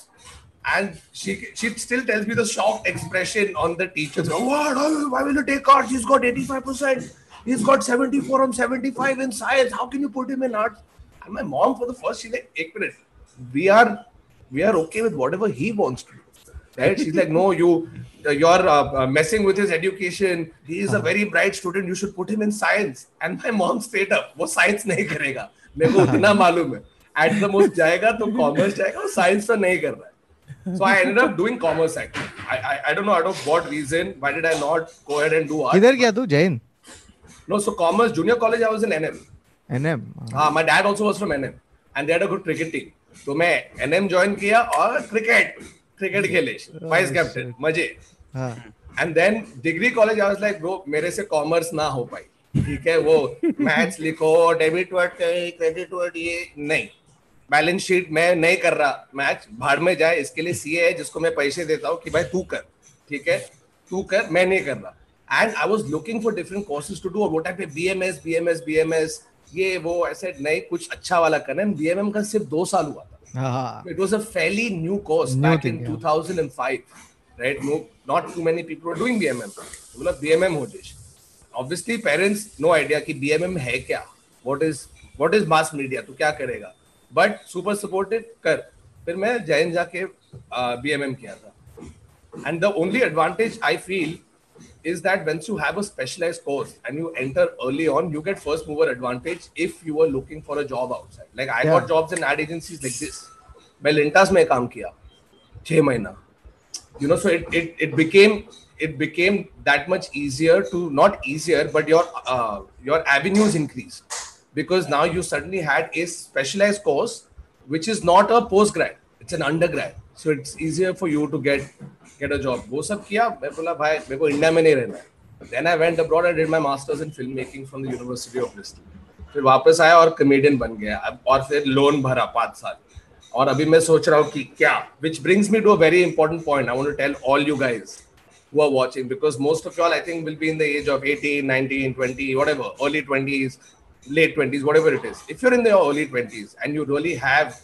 and she she still tells me the shocked expression on the teacher's. What? Oh, Why will you take arts? He's got eighty five percent. He's got seventy four on seventy five in science. How can you put him in arts? And my mom, for the first, she's like, "Ek minute, we are we are okay with whatever he wants to do." right she's like no you uh, you're uh, uh, messing with his education he is a very bright student you should put him in science and my mom straight up वो science नहीं करेगा मेरे को उतना मालूम है at the most जाएगा तो commerce जाएगा वो science तो नहीं कर रहा है so I ended up doing commerce actually I, I I don't know out of what reason why did I not go ahead and do art किधर गया तू Jain No so commerce junior college I was in NM NM हाँ my dad also was from NM and they had a good cricket team. तो मैं NM join किया और cricket cricket खेले। Vice captain मज़े। हाँ। And then degree college I was like bro मेरे से कॉमर्स ना हो पाई। ठीक है वो मैथ्स लिखो डेबिट वर्ड क्रेडिट वर्ड ये नहीं। बैलेंस शीट मैं नहीं कर रहा। मैच भाड़ में जाए इसके लिए सीए है जिसको मैं पैसे देता हूँ कि भाई तू कर। ठीक है तू कर मैं नहीं कर रहा। and I was looking for different courses to do और वो टाइम पे BMS, BMS, BMS ये वो ऐसे नए कुछ अच्छा वाला करना है। BMM का सिर्फ़ दो साल हुआ था। It was a fairly new course back in 2005 right no not too many people are doing BMM बोला BMM हो जिस ऑब्वियसली पेरेंट्स नो आइडिया कि BMM है क्या? What is what is mass media तो क्या करेगा? बट सुपर सपोर्टेड कर। फिर मैं जैन जाके बीएमएम किया था। And the only advantage I feel is that once you have a specialized course and you enter early on, you get first mover advantage if you are looking for a job outside. Like I Yeah. got jobs in ad agencies like this. मैं Lintas में काम किया छह महीना you know so it, it it became it became that much easier to not easier but your uh, your avenues increased because now you suddenly had a specialized course which is not a postgrad it's an undergrad so it's easier for you to get get a job वो सब किया मैं बोला भाई मेरे को India में नहीं रहना है then I went abroad and did my masters in filmmaking from the University of Bristol फिर वापस आया और कमेडियन बन गया और फिर लोन भरा पाँच साल और अभी मैं सोच रहा हूँ कि क्या which brings me to a very important point I want to tell all you guys who are watching because most of y'all I think will be in the age of 18 19 20 whatever early 20s late 20s whatever it is if you're in the early 20s and you really have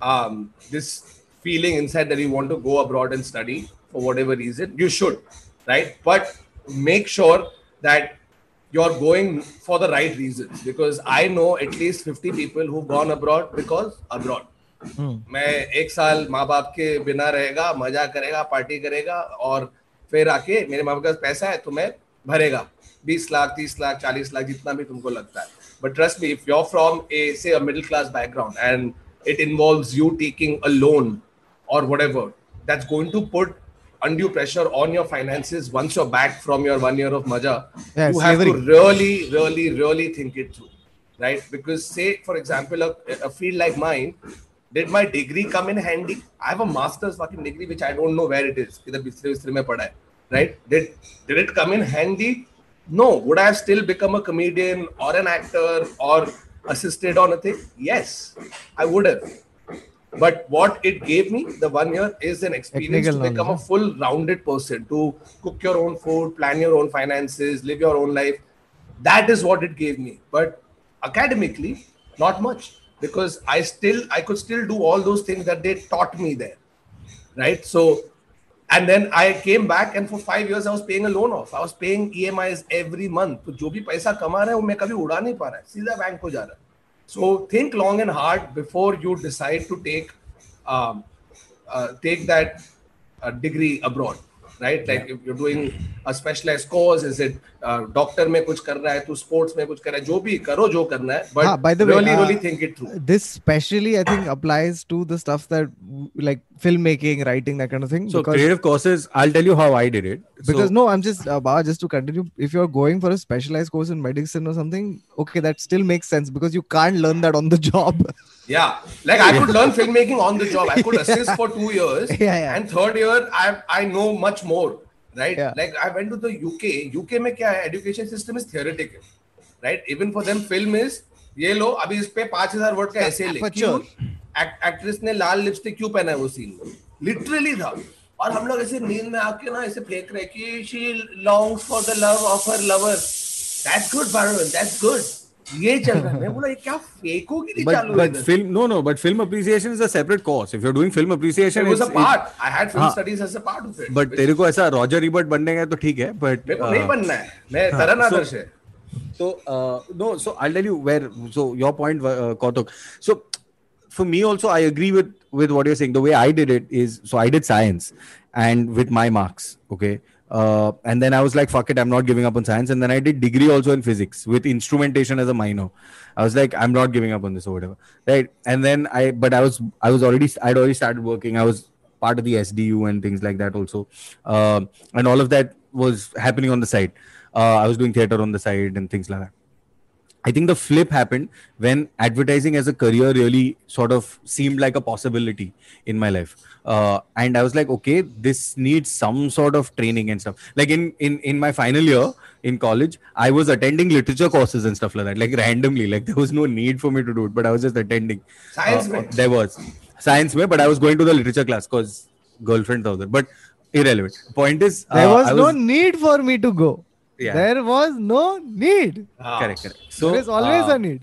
um, this feeling inside that you want to go abroad and study for whatever reason you should right but make sure that you're going for the right reasons because I know at least 50 people who've gone abroad because abroad मैं एक साल माँ बाप के बिना रहेगा मज़ा करेगा पार्टी करेगा और फिर आके मेरे माँ बाप के पास पैसा है तो मैं भरेगा 20 लाख 30 लाख 40 लाख जितना भी तुमको लगता है but trust me if you're from a say a middle class background and it involves you taking a loan or whatever that's going to put undue pressure on your finances once you're back from your one year of maja you have slavery. to really really really think it through right? Because say for example a, a field like mine did my degree come in handy? I have a master's fucking degree which i don't know where it is. right? Did did it come in handy? No. Would i have still become a comedian or an actor or assisted on a thing? Yes. I would have. but what it gave me the one year is an experience Technical to become a knowledge, full rounded person to cook your own food plan your own finances live your own life that is what it gave me but academically not much because i still i could still do all those things that they taught me there right so and then i came back and for five years i was paying a loan off i was paying emis every month तो जो भी पैसा कमा रहा है वो मैं कभी उड़ा नहीं पा रहा है सीधा बैंक को जा रहा है so think long and hard before you decide to take um, uh, take that uh, degree abroad right? Like if you're doing a specialized course is it uh, doctor mein kuch kar hai tu sports mein kuch kar jo bhi karo jo karna hai but by the really way, uh, really think it through. this specially i think applies to the stuff that like filmmaking writing that kind of thing so creative courses i'll tell you how i did it. Because no i'm just uh, just to continue if you're going for a specialized course in medicine or something okay that still makes sense because you can't learn that on the job. Yeah, like I could learn filmmaking on the job. I could assist for two years, Yeah, yeah. and third year I I know much more, right? Yeah. Like I went to the UK. UK में क्या है? Education system is theoretical, right? Even for them, film is ये लो अभी इस पे पाँच हज़ार word का ऐसे ले क्यों एक्ट्रेस ने लाल लिपस्टिक क्यों पहना है वो सीन में लिटरली था और हम लोग ऐसे नींद में आके ना ऐसे फेंक रहे कि she longs for the love of her lover that's good बारवन that's good ये चल रहा है मैं बोला ये क्या फेकोगी चालू है but film, no, no, but film appreciation is a separate course. If you're doing film appreciation, it was a it's- it's- part. I had film हाँ. studies as a part of it. but which- तेरे को ऐसा Roger रिबर्ट बनने का तो ठीक है but मेरे को uh, नहीं बनना है मैं तरन आदर्श है So uh, no, so I'll tell you where. So your point, uh, Kautuk. So for me also, I agree with with what you're saying. The way I did it is so I did science, and with my marks, okay. Uh, and then I was like, fuck it, I'm not giving up on science. And then I did degree also in physics with instrumentation as a minor. I was like, I'm not giving up on this or whatever, right? And then I, but I was, I was already, I'd already started working. I was part of the SDU and things like that also, um, and all of that was happening on the side. Uh, I was doing theater on the side and things like that. I think the flip happened when advertising as a career really sort of seemed like a possibility in my life Uh, and I was like, okay, this needs some sort of training and stuff. Like in, in, in my final year in college, I was attending literature courses and stuff like that, like randomly. Like there was no need for me to do it, but I was just attending. Science Uh, में? there was science, में, but I was going to the literature class because girlfriend was there. But irrelevant. Point is, there uh, was, I no need for me to go Yeah. there was no need हाँ. correct, correct. So there is always uh, a need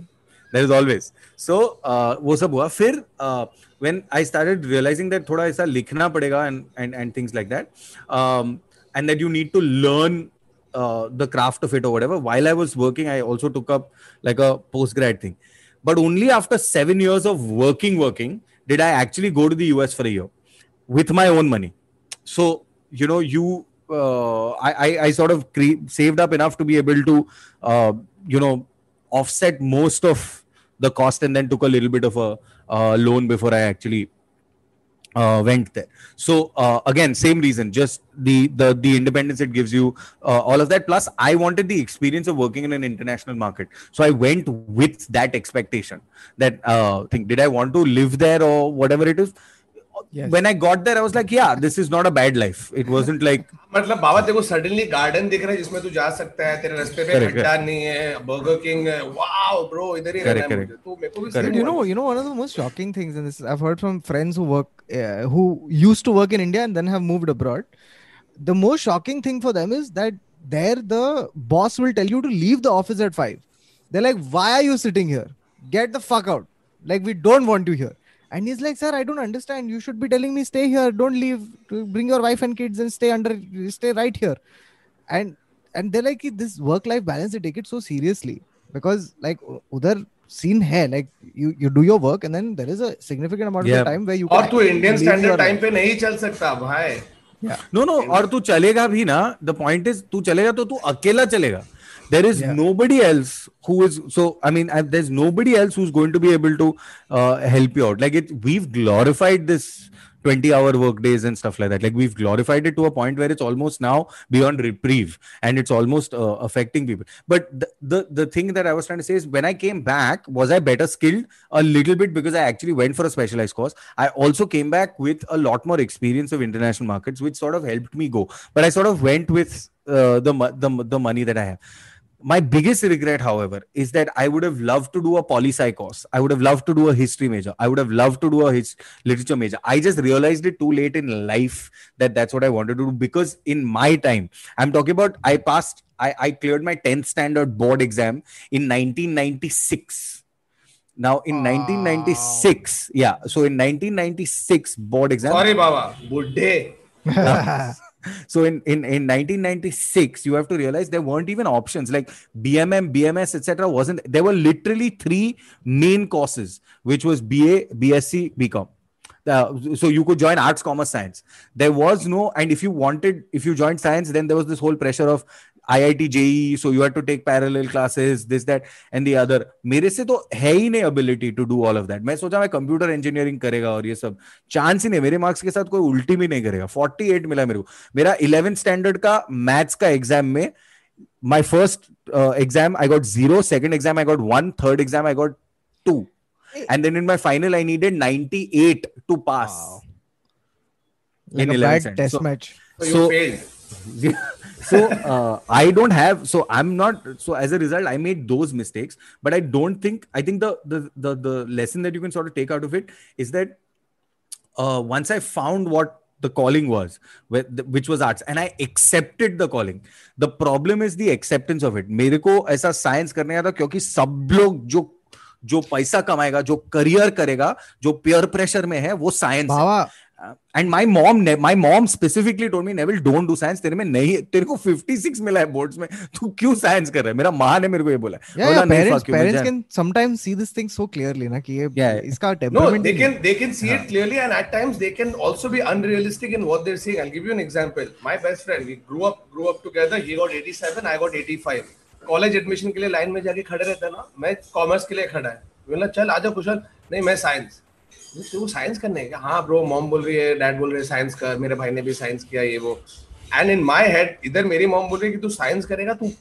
there is always so uh, वो सब हुआ फिर uh, when I started realizing that thoda aisa likhna padega and and and things like that, um, and that you need to learn uh, the craft of it or whatever. While I was working, I also took up like a post grad thing, but only after seven years of working, working did I actually go to the US for a year with my own money. So you know you uh, I, I sort of cre- saved up enough to be able to, uh, you know, offset most of the cost and then took a little bit of a uh, loan before I actually uh, went there. So uh, again, same reason, just the the the independence it gives you, uh, all of that. Plus, I wanted the experience of working in an international market, so I went with that expectation. That uh, thing, did I want to live there or whatever it is? Yes. When I got there, I was like, yeah, this is not a bad life. It wasn't like मतलब बाबा तेरे को suddenly garden दिख रहा है जिसमें तू जा सकता है तेरे रास्ते पे Correct, खड्डा नहीं है बर्गर किंग है वाओ ब्रो इधर ही रहना Correct, है correct. मुझे तो मेरे को भी Correct. same Dude, you हुआ। know, you know, one of the most shocking things in this, I've heard from friends who work, uh, who used to work in India and then have moved abroad. The most shocking thing for them is that there the boss will tell you to leave the office at five. They're like, "Why are you sitting here? Get the fuck out! Like we don't want you here." And he's like, "Sir, I don't understand. You should be telling me stay here. Don't leave. Bring your wife and kids and stay under, stay right here." And and they're like, "This work-life balance, they take it so seriously because like udhar scene hai like you you do your work and then there is a significant amount of Yeah. the time where you और तू Indian standard time. पे नहीं चल सकता भाई no no और तू चलेगा भी ना द पॉइंट इज़ तू चलेगा तो तू अकेला चलेगा there is Yeah. nobody else who is so i mean I, there's nobody else who's going to be able to uh, help you out. Like it we've glorified this 20 hour work days and stuff like that. Like we've glorified it to a point where it's almost now beyond reprieve and it's almost uh, affecting people. But the, the the thing that i was trying to say is when i came back was i better skilled? A little bit because i actually went for a specialized course. I also came back with a lot more experience of international markets which sort of helped me go. But i sort of went with uh, the, the the money that i have my biggest regret, however, is that I would have loved to do a poli sci course. I would have loved to do a history major. I would have loved to do a his, literature major. I just realized it too late in life that that's what I wanted to do because in my time, I'm talking about I passed, I, I cleared my 10th standard board exam in 1996. Now in 1996, yeah. So in 1996 board exam, Sorry, Baba. Buddhe. so in, in in 1996 you have to realize there weren't even options. Like bmm bms etc wasn't there were literally three main courses which was ba bsc bcom uh, so you could join arts commerce science. There was no and if you wanted if you joined science then there was this whole pressure of IIT JEE, so you had to take parallel classes, this, that, and the other. मेरे से तो है ही नहीं ability to do all of that. मैं सोचा मैं computer engineering करेगा और ये सब चांस ही नहीं मेरे मार्क्स के साथ कोई उल्टी भी नहीं करेगा 48 मिला मेरे को मेरा 11th स्टैंडर्ड का मैथ्स का एग्ज़ाम में my first uh, exam I got zero, second exam I got one, third exam I got two, and then in my final I needed 98 to pass. Wow. In like a bad test So- match. So you So- failed. so uh, I don't have so I'm not so as a result I made those mistakes but I don't think I think the the the, the lesson that you can sort of take out of it is that uh, once I found what the calling was wh- the- which was arts and I accepted the calling the problem is the acceptance of it मेरे को ऐसा science करने का था क्योंकि सब लोग जो जो पैसा कमाएगा जो करियर करेगा जो पेयर प्रेशर में है वो science Baba, and my mom my mom specifically told me Neville don't do science तेरे में नहीं तेरे को 56 मिला है बोर्ड्स में। तू क्यों साइंस कर रहा है? मेरा माँ ने मेरे को ये बोला। Parents can sometimes see this thing so clearly ना कि ये इसका temperament they can they can see it clearly and at times they can also be unrealistic in what they are saying I will give you an example my best friend we grow up grow up together he got 87 I got 85 college admission के लिए line में जाके खड़े रहता ना मैं commerce के लिए खड़ा है। बोला चल आजा कुशल। नहीं मैं साइंस तू साइंस करने का हाँ ब्रो मॉम बोल रही है डैड बोल रहे हैं साइंस कर मेरे भाई ने भी साइंस किया ये वो। एंड इन माय हेड इधर मेरी मॉम बोल रही है कि तू साइंस करेगा तू?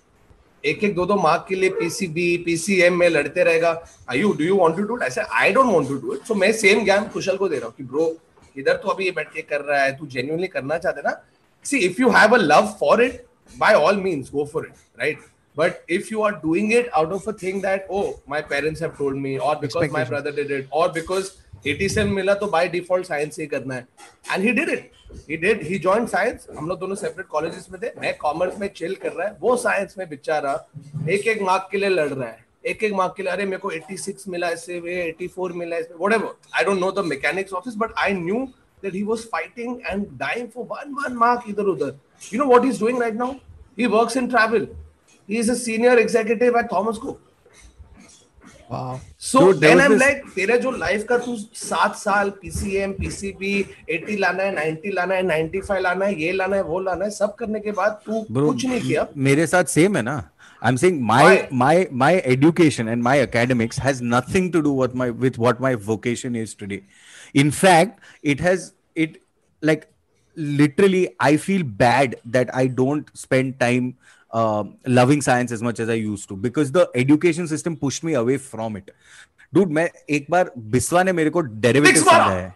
एक एक दो दो मार्क के लिए पीसीबी पीसीएम में लड़ते रहेगा। I you do you want to do it ऐसे I don't want to do it so मैं सेम ज्ञान कुशल को दे रहा हूँ कि ब्रो इधर तो अभी ये बैठ के कर रहा है तू जेन्युइनली करना चाहते ना? See if you have a love for it by all means go for it right but if you are doing it out of a thing that oh my parents have told me or because my brother did it or because 87 मिला तो by default science ही करना है। And he did it he did he join science हम लोग दोनों separate colleges में थे। मैं कॉमर्स में चिल कर रहा है। वो साइंस में बेचारा एक एक मार्क के लिए लड़ रहा है। एक एक मार्क के लिए, अरे मेरे को 86 मिला इससे वे 84 मिला इसमें whatever I don't know the mechanics of this but I knew that he was fighting and dying for one one mark इधर उधर. You know what he is doing right now he works in travel he is a senior executive at Thomas Cook There then was I'm like, तेरे जो life का तू सात साल PCM PCB 80 लाना है 90 लाना है 95 लाना है ये लाना है वो लाना है सब करने के बाद तू कुछ नहीं किया मेरे साथ सेम है ना I'm saying my my my education and my academics has nothing to do with my with what my vocation is today. In fact, it has it like literally I feel bad that I don't spend time loving science is much as I use to because the education system push me away from it dude मैं एक बार बिस्वा ने मेरे को derivative समझाया है।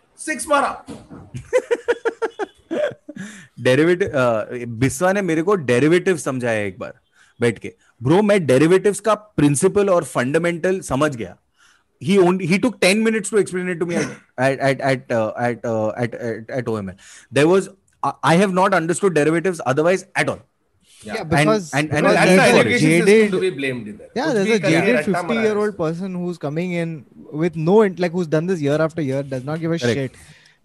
बिस्वा ने मेरे को डेरिवेटिव समझाया एक बार बैठ के। ब्रो मैं डेरेवेटिव का प्रिंसिपल और फंडामेंटल समझ गया। He only he took 10 minutes to explain it to me at at at at at at OML there was I have not understood derivatives otherwise at all Yeah. yeah because, and- and because I That's need the for it. education system jaded to be blamed इधर yeah कुछ there's भी a करके jaded रट्टा 50 मारा year है। old person who's coming in with no int- like who's done this year after year does not give a Correct. shit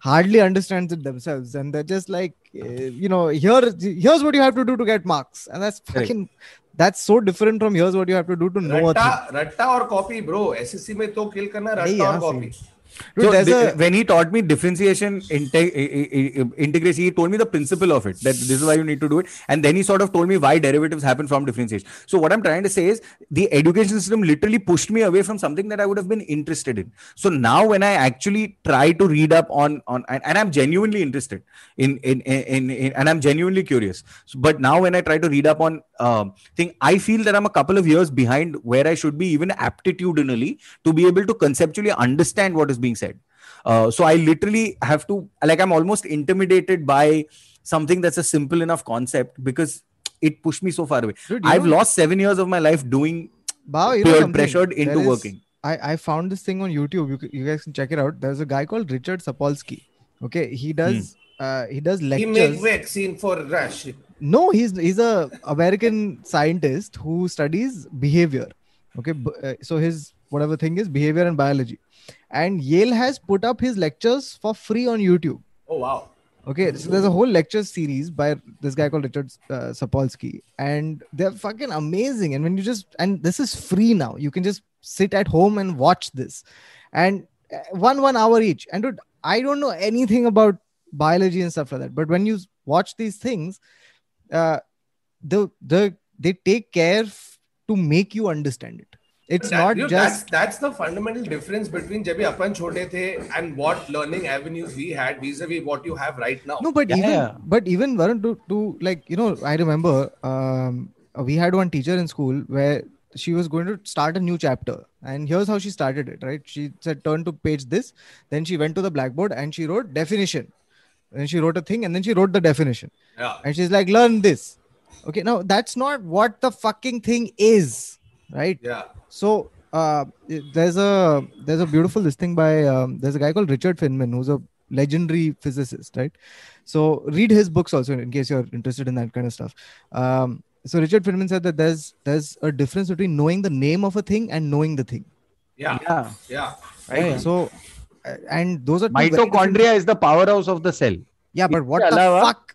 hardly understands it themselves and they're just like eh, you know here here's what you have to do to get marks and that's Correct. fucking that's so different from here's what you have to do to know a रट्टा thing रट्टा और copy bro SSC में तो किल करना नहीं, रट्टा और यहाँ copy Dude, so the- a- when he taught me differentiation, inte- i- i- i- integration, he told me the principle of it. That this is why you need to do it, and then he sort of told me why derivatives happen from differentiation. So what I'm trying to say is the education system literally pushed me away from something that I would have been interested in. So now when I actually try to read up on on and, and I'm genuinely interested in in, in in in and I'm genuinely curious. So, but now when I try to read up on um, thing, I feel that I'm a couple of years behind where I should be even aptitudinally to be able to conceptually understand what is being said. Uh, so I literally have to like I'm almost intimidated by something that's a simple enough concept because it pushed me so far away. Dude, I've know- lost seven years of my life doing Bao, you know peer pressured into There is- working. I, I found this thing on YouTube. You, you guys can check it out. There's a guy called Richard Sapolsky. Okay, he does uh, he does lectures He lectures. make vaccine for rash. No, he's he's a American scientist who studies behavior. Okay, b- uh, so his whatever thing is behavior and biology, and Yale has put up his lectures for free on YouTube. Oh wow. Okay, so there's a whole lecture series by this guy called Richard uh, Sapolsky, and they're fucking amazing. And when you just and this is free now, you can just sit at home and watch this, and uh, one one hour each. And dude, I don't know anything about biology and stuff like that, but when you watch these things, uh, the the they take care f- to make you understand it it's that, not you know, just that's, that's, the fundamental difference between jabhi apan chote the and what learning avenues we had vis-a-vis what you have right now. No but yeah. even but even Varun, to, to like you know i remember um, we had one teacher in school where she was going to start a new chapter and here's how she started it right? She said turn to page this. Then she went to the blackboard and she wrote definition. And she wrote a thing and then she wrote the definition. Yeah. and she's like learn this. Okay now that's not what the fucking thing is right? Yeah. So uh, there's a there's a beautiful listing by um, there's a guy called Richard Feynman who's a legendary physicist, right? So read his books also in case you're interested in that kind of stuff. Um, so Richard Feynman said that there's there's a difference between knowing the name of a thing and knowing the thing. Yeah, yeah, yeah. Right. Yeah. So uh, and those are mitochondria is the powerhouse of the cell. Yeah, but what the fuck?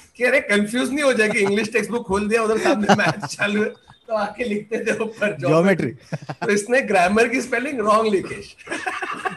कि अरे confuse नहीं हो जाए कि English text book खोल दिया उधर सामने मैथ चालू है तो आके लिखते थे ऊपर ज्योमेट्री तो इसने ग्रामर की स्पेलिंग रॉन्ग लिखेश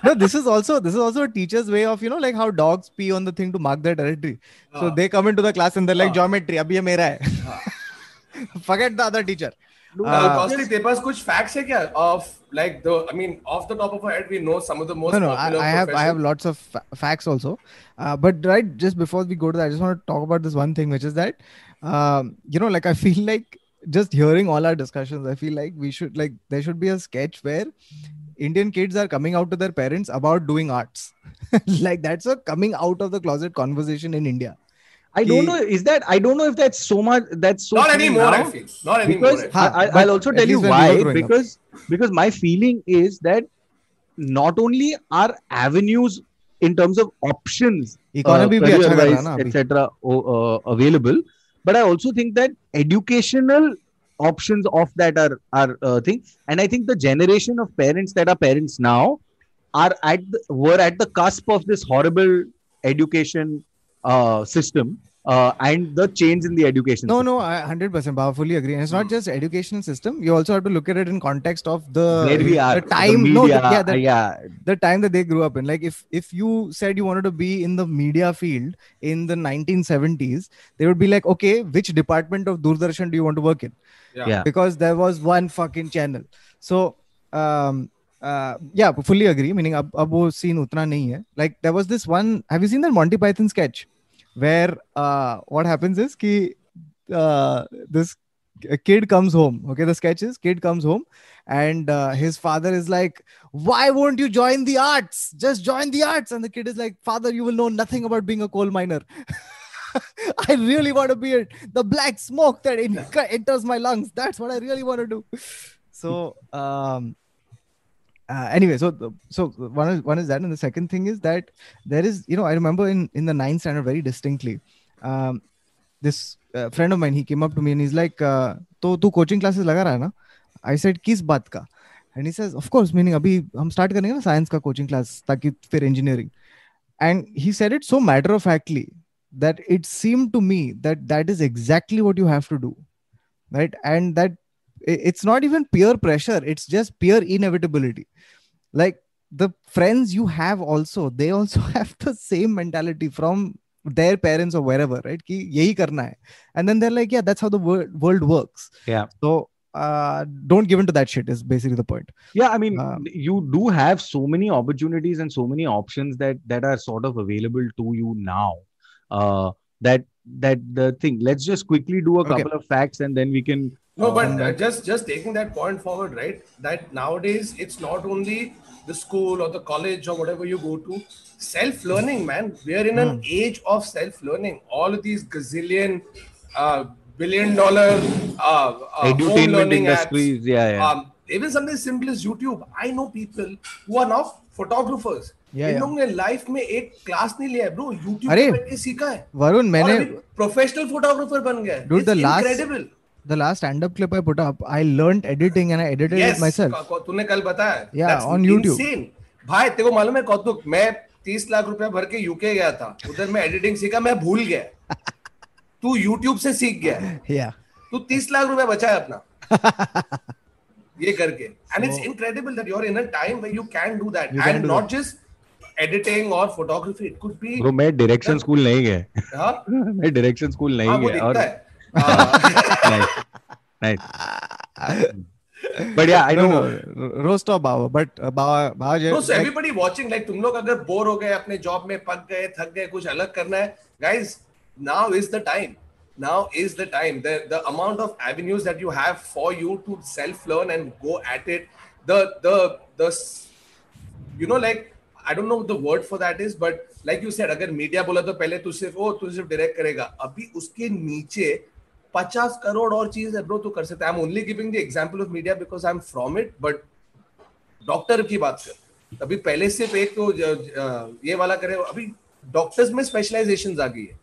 no, this is also this is also a teacher's way of you know like how dogs pee on the thing to mark their territory. So हाँ. they come into the class and they're like हाँ. geometry. abhi ye mera hai Forget the other teacher. Uh, Uh, Costly, तेरे पास कुछ facts है क्या of like the I mean off the top of our head we know some of the most no, no, I, popular I have I have professions. lots of fa- facts also. Uh, but right, just before we go to that, I just want to talk about this one thing, which is that, um, you know, like I feel like just hearing all our discussions, I feel like we should like there should be a sketch where Indian kids are coming out to their parents about doing arts. like that's a coming out of the closet conversation in India. I don't know. Is that I don't know if that's so much. That's so not anymore. Now, I feel not anymore. Because I, will also tell you why. Because up. because my feeling is that not only are avenues in terms of options, uh, economy, uh, etc., uh, available, but I also think that educational options of that are are uh, thing, and I think the generation of parents that are parents now are at the, were at the cusp of this horrible education uh, system uh, and the change in the education No, system. no, I 100% Baba, fully agree. And it's not just educational system. You also have to look at it in context of the, where we are the time. the no, the, yeah, the, yeah the time that they grew up in. Like if if you said you wanted to be in the media field in the 1970s, they would be like, okay, which department of Doordarshan do you want to work in? Yeah. yeah Because there was one fucking channel. So um uh yeah, fully agree. Meaning ab, ab wo scene utna nahi hai. Like there was this one. Have you seen that Monty Python sketch where uh what happens is ki uh this kid comes home okay? The sketch is kid comes home and uh, his father is like why won't you join the arts? Just join the arts. And the kid is like father you will know nothing about being a coal miner. I really want to be it the black smoke that enters my lungs. That's what i really want to do. So um uh, anyway so so one is one is that and the second thing is that there is you know i remember in in the ninth standard very distinctly um, this uh, friend of mine he came up to me and he's like uh, to coaching classes laga raha na i said kis baat ka and he says of course meaning abhi hum start karenge na science ka coaching class taki fir engineering. And he said it so matter of factly that it seemed to me that that is exactly what you have to do right? And that it's not even peer pressure; it's just pure inevitability like the friends you have also they also have the same mentality from their parents or wherever right ki yahi karna hai and then they're like yeah that's how the world, world works Yeah. so uh don't give in to that shit is basically the point Yeah, I mean, Um, you do have so many opportunities and so many options that that are sort of available to you now. Uh, that that the thing. Let's just quickly do a Okay. couple of facts and then we can. No, uh, but on uh, that- just just taking that point forward, right? That nowadays it's not only the school or the college or whatever you go to. Self-learning, man. We are in an age of self-learning. All of these gazillion, uh, billion-dollar uh, uh, home edutainment learning industries. apps. Yeah, yeah. Um, even something as simple as YouTube. I know people who are now photographers. Yeah, in yeah. लोगों ने life में एक class नहीं लिया है bro YouTube अरे, पे बैठ के सीखा है varun और मैंने अभी प्रोफेशनल फोटोग्राफर बन गया है Dude, It's the last- stand-up clip i put up i learned editing and i edited Yes, it myself तूने कल बताया। Yeah, That's on YouTube. insane. भाई तेरे को मालूम है कौतुक मैं तीस लाख रुपया भर के यूके गया था। उधर मैं एडिटिंग सीखा मैं भूल गया। तू यूट्यूब से सीख गया। Yeah. तू तीस लाख रुपया बचाया अपना। ये करके। And it's incredible that you are in a time where you can do that and not just editing और photography it could be Bro, मैं डायरेक्शन स्कूल नहीं गया। मैं डायरेक्शन स्कूल हाँ, नहीं गया और है हाँ, nice, nice. But yeah, I no, know. no, ro- roast of Baba, but uh, Baba, Baba, No, so like- everybody watching, like तुम लोग अगर बोर हो गए अपने जॉब में पक गए थक गए कुछ अलग करना है guys now is the time now is the time the the amount of avenues that you have for you to self learn and go at it the the the you know like I don't know what the word for that is but like you said अगर media बोला तो पहले तू सिर्फ़ ओ तू सिर्फ़ direct करेगा अभी उसके नीचे पचास करोड़ और चीज़ है ब्रो तू कर सकता है I am only giving the example of media because I am from it but doctor की बात कर अभी पहले सिर्फ़ एक तो ज- ज- ये वाला करे अभी डॉक्टर्स में स्पेशलाइजेशंस आ गई है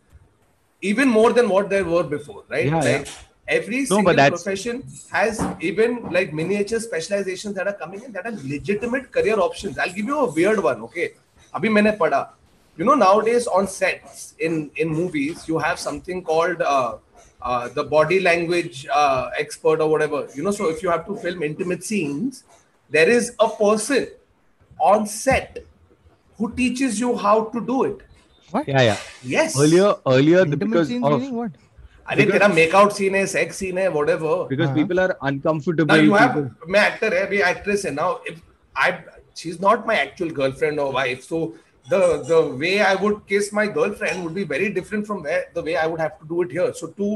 even more than what there were before right Yeah, like every No, single profession has even like miniature specializations that are coming in that are legitimate career options i'll give you a weird one okay abhi maine padha you know nowadays on sets in in movies you have something called uh, uh, the body language uh, expert or whatever you know so if you have to film intimate scenes there is a person on set who teaches you how to do it Yeah, yeah. yes Earlier, earlier the- intimate because scenes of meaning what? अरे तेरा make out scene है sex scene है whatever because Uh-huh. people are now uncomfortable. you have people- मैं actor है अभी actress है now if I she's not my actual girlfriend or wife so the the way I would kiss my girlfriend would be very different from where the way I would have to do it here so to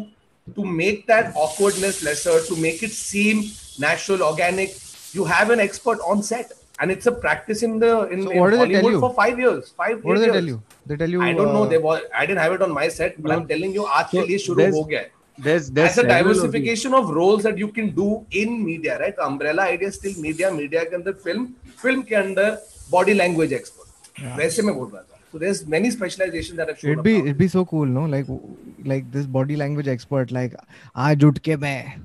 to make that awkwardness lesser to make it seem natural organic you have an expert on set and it's a practice in the in, So in what do they tell Hollywood you? for five years five What do eight they years. tell you? They tell you. I don't know uh, they was I didn't have it on my set but No. I'm telling you आज So के लिए शुरू there's- हो गया है There's there's as a several of these. diversification of roles that you can do in media, right? The umbrella idea is still media, media के अंदर film, film के अंदर body language expert. वैसे मैं बोल रहा था. So there's many specializations that have shown It'd be it'd be so cool, no? Like like this body language expert, like आज उठ के मैं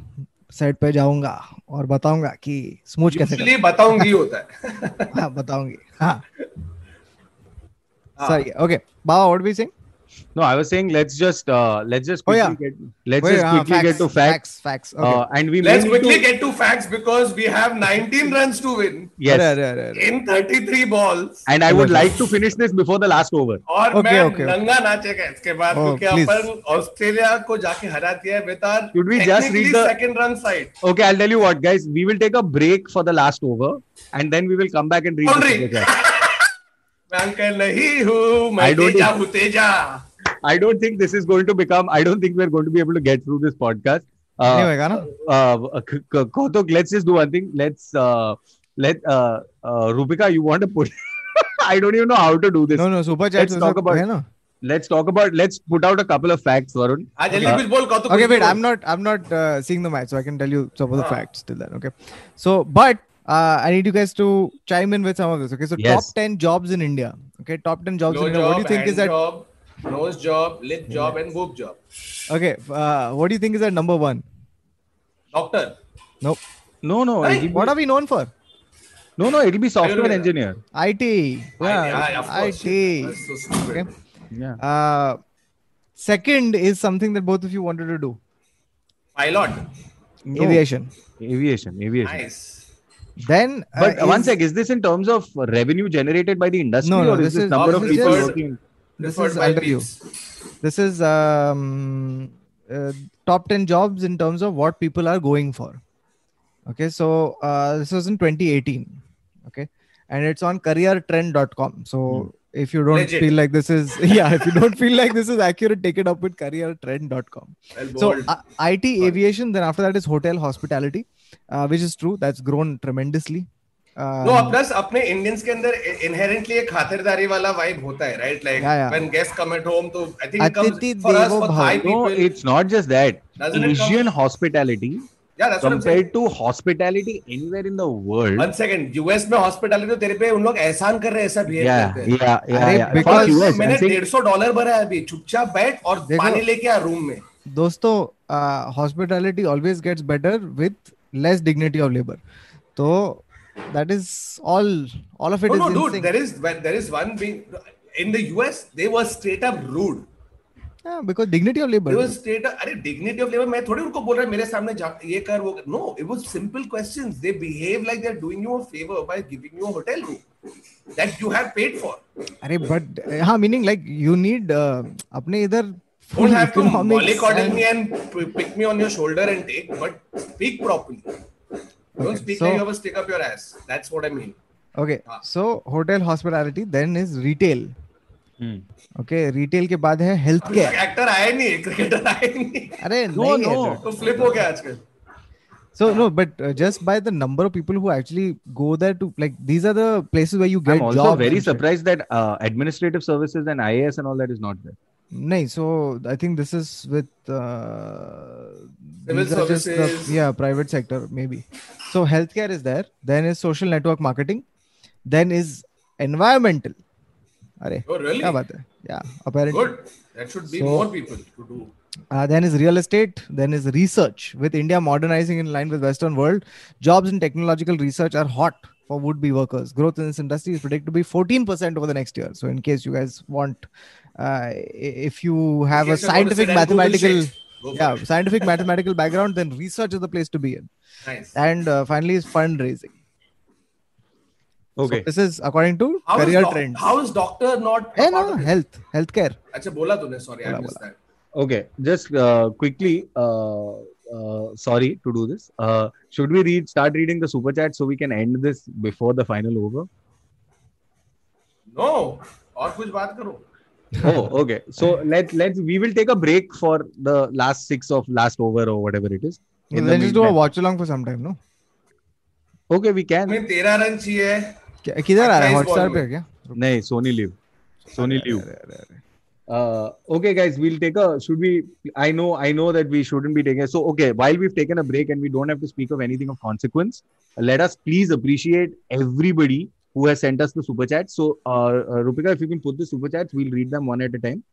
सेट पे जाऊँगा और बताऊँगा कि स्मूच कैसे करते बताऊँगी होता है. हाँ बताऊँगी हाँ सही okay Baba what be saying No, I was saying let's just uh, let's just Oh, quickly yeah. get let's Wait, just uh, quickly get to facts. facts okay Uh, and we Let's may need quickly to, get to facts because we have 19 runs to win yes. अरे, अरे, अरे, अरे. in 33 balls. And I would Okay. like to finish this before the last over. और Okay, मैं okay. नंगा नाचेगा इसके बाद Oh, क्योंकि please. अपन ऑस्ट्रेलिया को जाके हरा दिया है बेतार Should we just read the- second run side Okay, I'll tell you what, guys. We will take a break for the last over, and then we will come back and read. the Boundary. मैं uncle नहीं हूँ मैं तेजा हूँ Teja I don't think this is going to become. I don't think we're going to be able to get through this podcast. नहीं Uh, ना uh, K- K- Kautuk, let's just do one thing. Let's uh, let uh, uh, Rupika. You want to put? I don't even know how to do this. no no super chat Let's talk about- है ना Let's talk about. Let's put out a couple of facts, Varun. आज जल्दी Uh, कुछ बोल okay wait i'm not i'm not uh, seeing the match so i can tell you some of the Ah. facts till then okay so but uh, I need you guys to chime in with some of this. Okay, so Yes. top ten jobs in India. Okay, top ten jobs Blow in India. job, What do you think is that? job, nose job, lip job, and boob job. Okay, uh, what do you think is that number one? Doctor. Nope. No, no, Hey, What are we known for? no, no. It'll be software looking at? engineer. IT. Yeah, yeah, of. IT. That's so. Okay. Yeah. Uh, second is something that both of you wanted to do. Pilot. No. Aviation. Aviation. Aviation. Nice. Then, uh, But uh, one is- sec, is this in terms of revenue generated by the industry No, no, or this is this number of this is people just- working? This is by under you. This is um, uh, top 10 jobs in terms of what people are going for. Okay, so uh, this was in 2018. Okay, and it's on careertrend.com. So if you don't Legit. feel like this is, yeah, if you don't feel like this is accurate, take it up with careertrend.com. Well, So uh, IT, aviation, then after that is hotel, hospitality, uh, which is true. That's grown tremendously. Um, no plus अपने Indians के अंदर inherently एक खातिरदारी वाला vibe होता है right like. When guest come at home तो I think it comes for us for. Thai people it's not just that. Doesn't it come- Asian hospitality या that's what I am saying compared to hospitality anywhere in the world. One second US में hospitality तो तेरे पे उन लोग एहसान कर रहे हैं ऐसा बिहेव Yeah, करते हैं yeah, yeah, अरे, yeah. because US, मैंने I'm saying- डेढ़ सौ डॉलर भरा है अभी चुपचाप बैठ और पानी लेके आ रूम में दोस्तों hospitality always gets better with less dignity of labor. So that is all. All of it. Oh, no, no, insane. dude. There is when there is one being in the US. They were straight up rude. Because dignity of labour state अरे dignity of labour मैं थोड़ी उनको बोल रहा मेरे सामने ये कर वो no it was simple questions they behave like they are doing you a favour by giving you a hotel room that you have paid for अरे बट हाँ मीनिंग लाइक यू नीड अपने इधर Don't have to economics mollycoddle and- me and p- pick me on your shoulder and take, but speak properly. Don't Okay, speak so- like you have a stick up your ass. That's what I mean. Okay, हाँ. so hotel hospitality, then is retail. Hmm. Okay, retail के बाद है health care. Actor आए नहीं cricketer आए नहीं अरे No, नहीं है no. dude. तो फ्लिप हो गया आजकल So no, but uh, just by the number of people who actually go there to like these are the places where you get I'm also jobs. very and shit. surprised that uh, administrative services and IAS and all that is not there. No, so I think this is with uh, civil services. The, yeah, private sector maybe. So healthcare is there. Then is social network marketing. Then is environmental. Oh really? Kya baat hai? Yeah, apparently. Good. That should be so, more people to do. Uh, then is real estate. Then is research. With India modernizing in line with Western world, jobs in technological research are hot for would-be workers. Growth in this industry is predicted to be 14% over the next year. So in case you guys want uh, i- if you have a case you want to scientific sit and Google mathematical, shit, go for yeah, it. scientific mathematical background, then research is the place to be in. Nice. And uh, finally is fundraising. Okay. So this is according to How is, career doc- trends. how is doctor not? Eh, a part no, of it? health, healthcare. अच्छा बोला तूने sorry I बोला, missed that. Okay. Just uh, quickly, uh, uh, sorry to do this. Uh, should we read start reading the super chat so we can end this before the final over? No और कुछ बात करो. oh, okay. So let let's we will take a break for the last six of last over or whatever it is. In the then just do a meantime- watch along for some time, no? Okay, we can. हमें तेरह run चाहिए. क्या- किधर आ रहा है 28 Hotstar ball पे में. क्या No, Sony Live. Sony अरे, Live. अरे, अरे, अरे. Uh, okay, guys, we'll take a. Should we? I know, I know that we shouldn't be taking. So, okay, while we've taken a break and we don't have to speak of anything of consequence, let us please appreciate everybody who has sent us the super chats. So, uh, uh, Rupika, if you can put the super chats, we'll read them one at a time,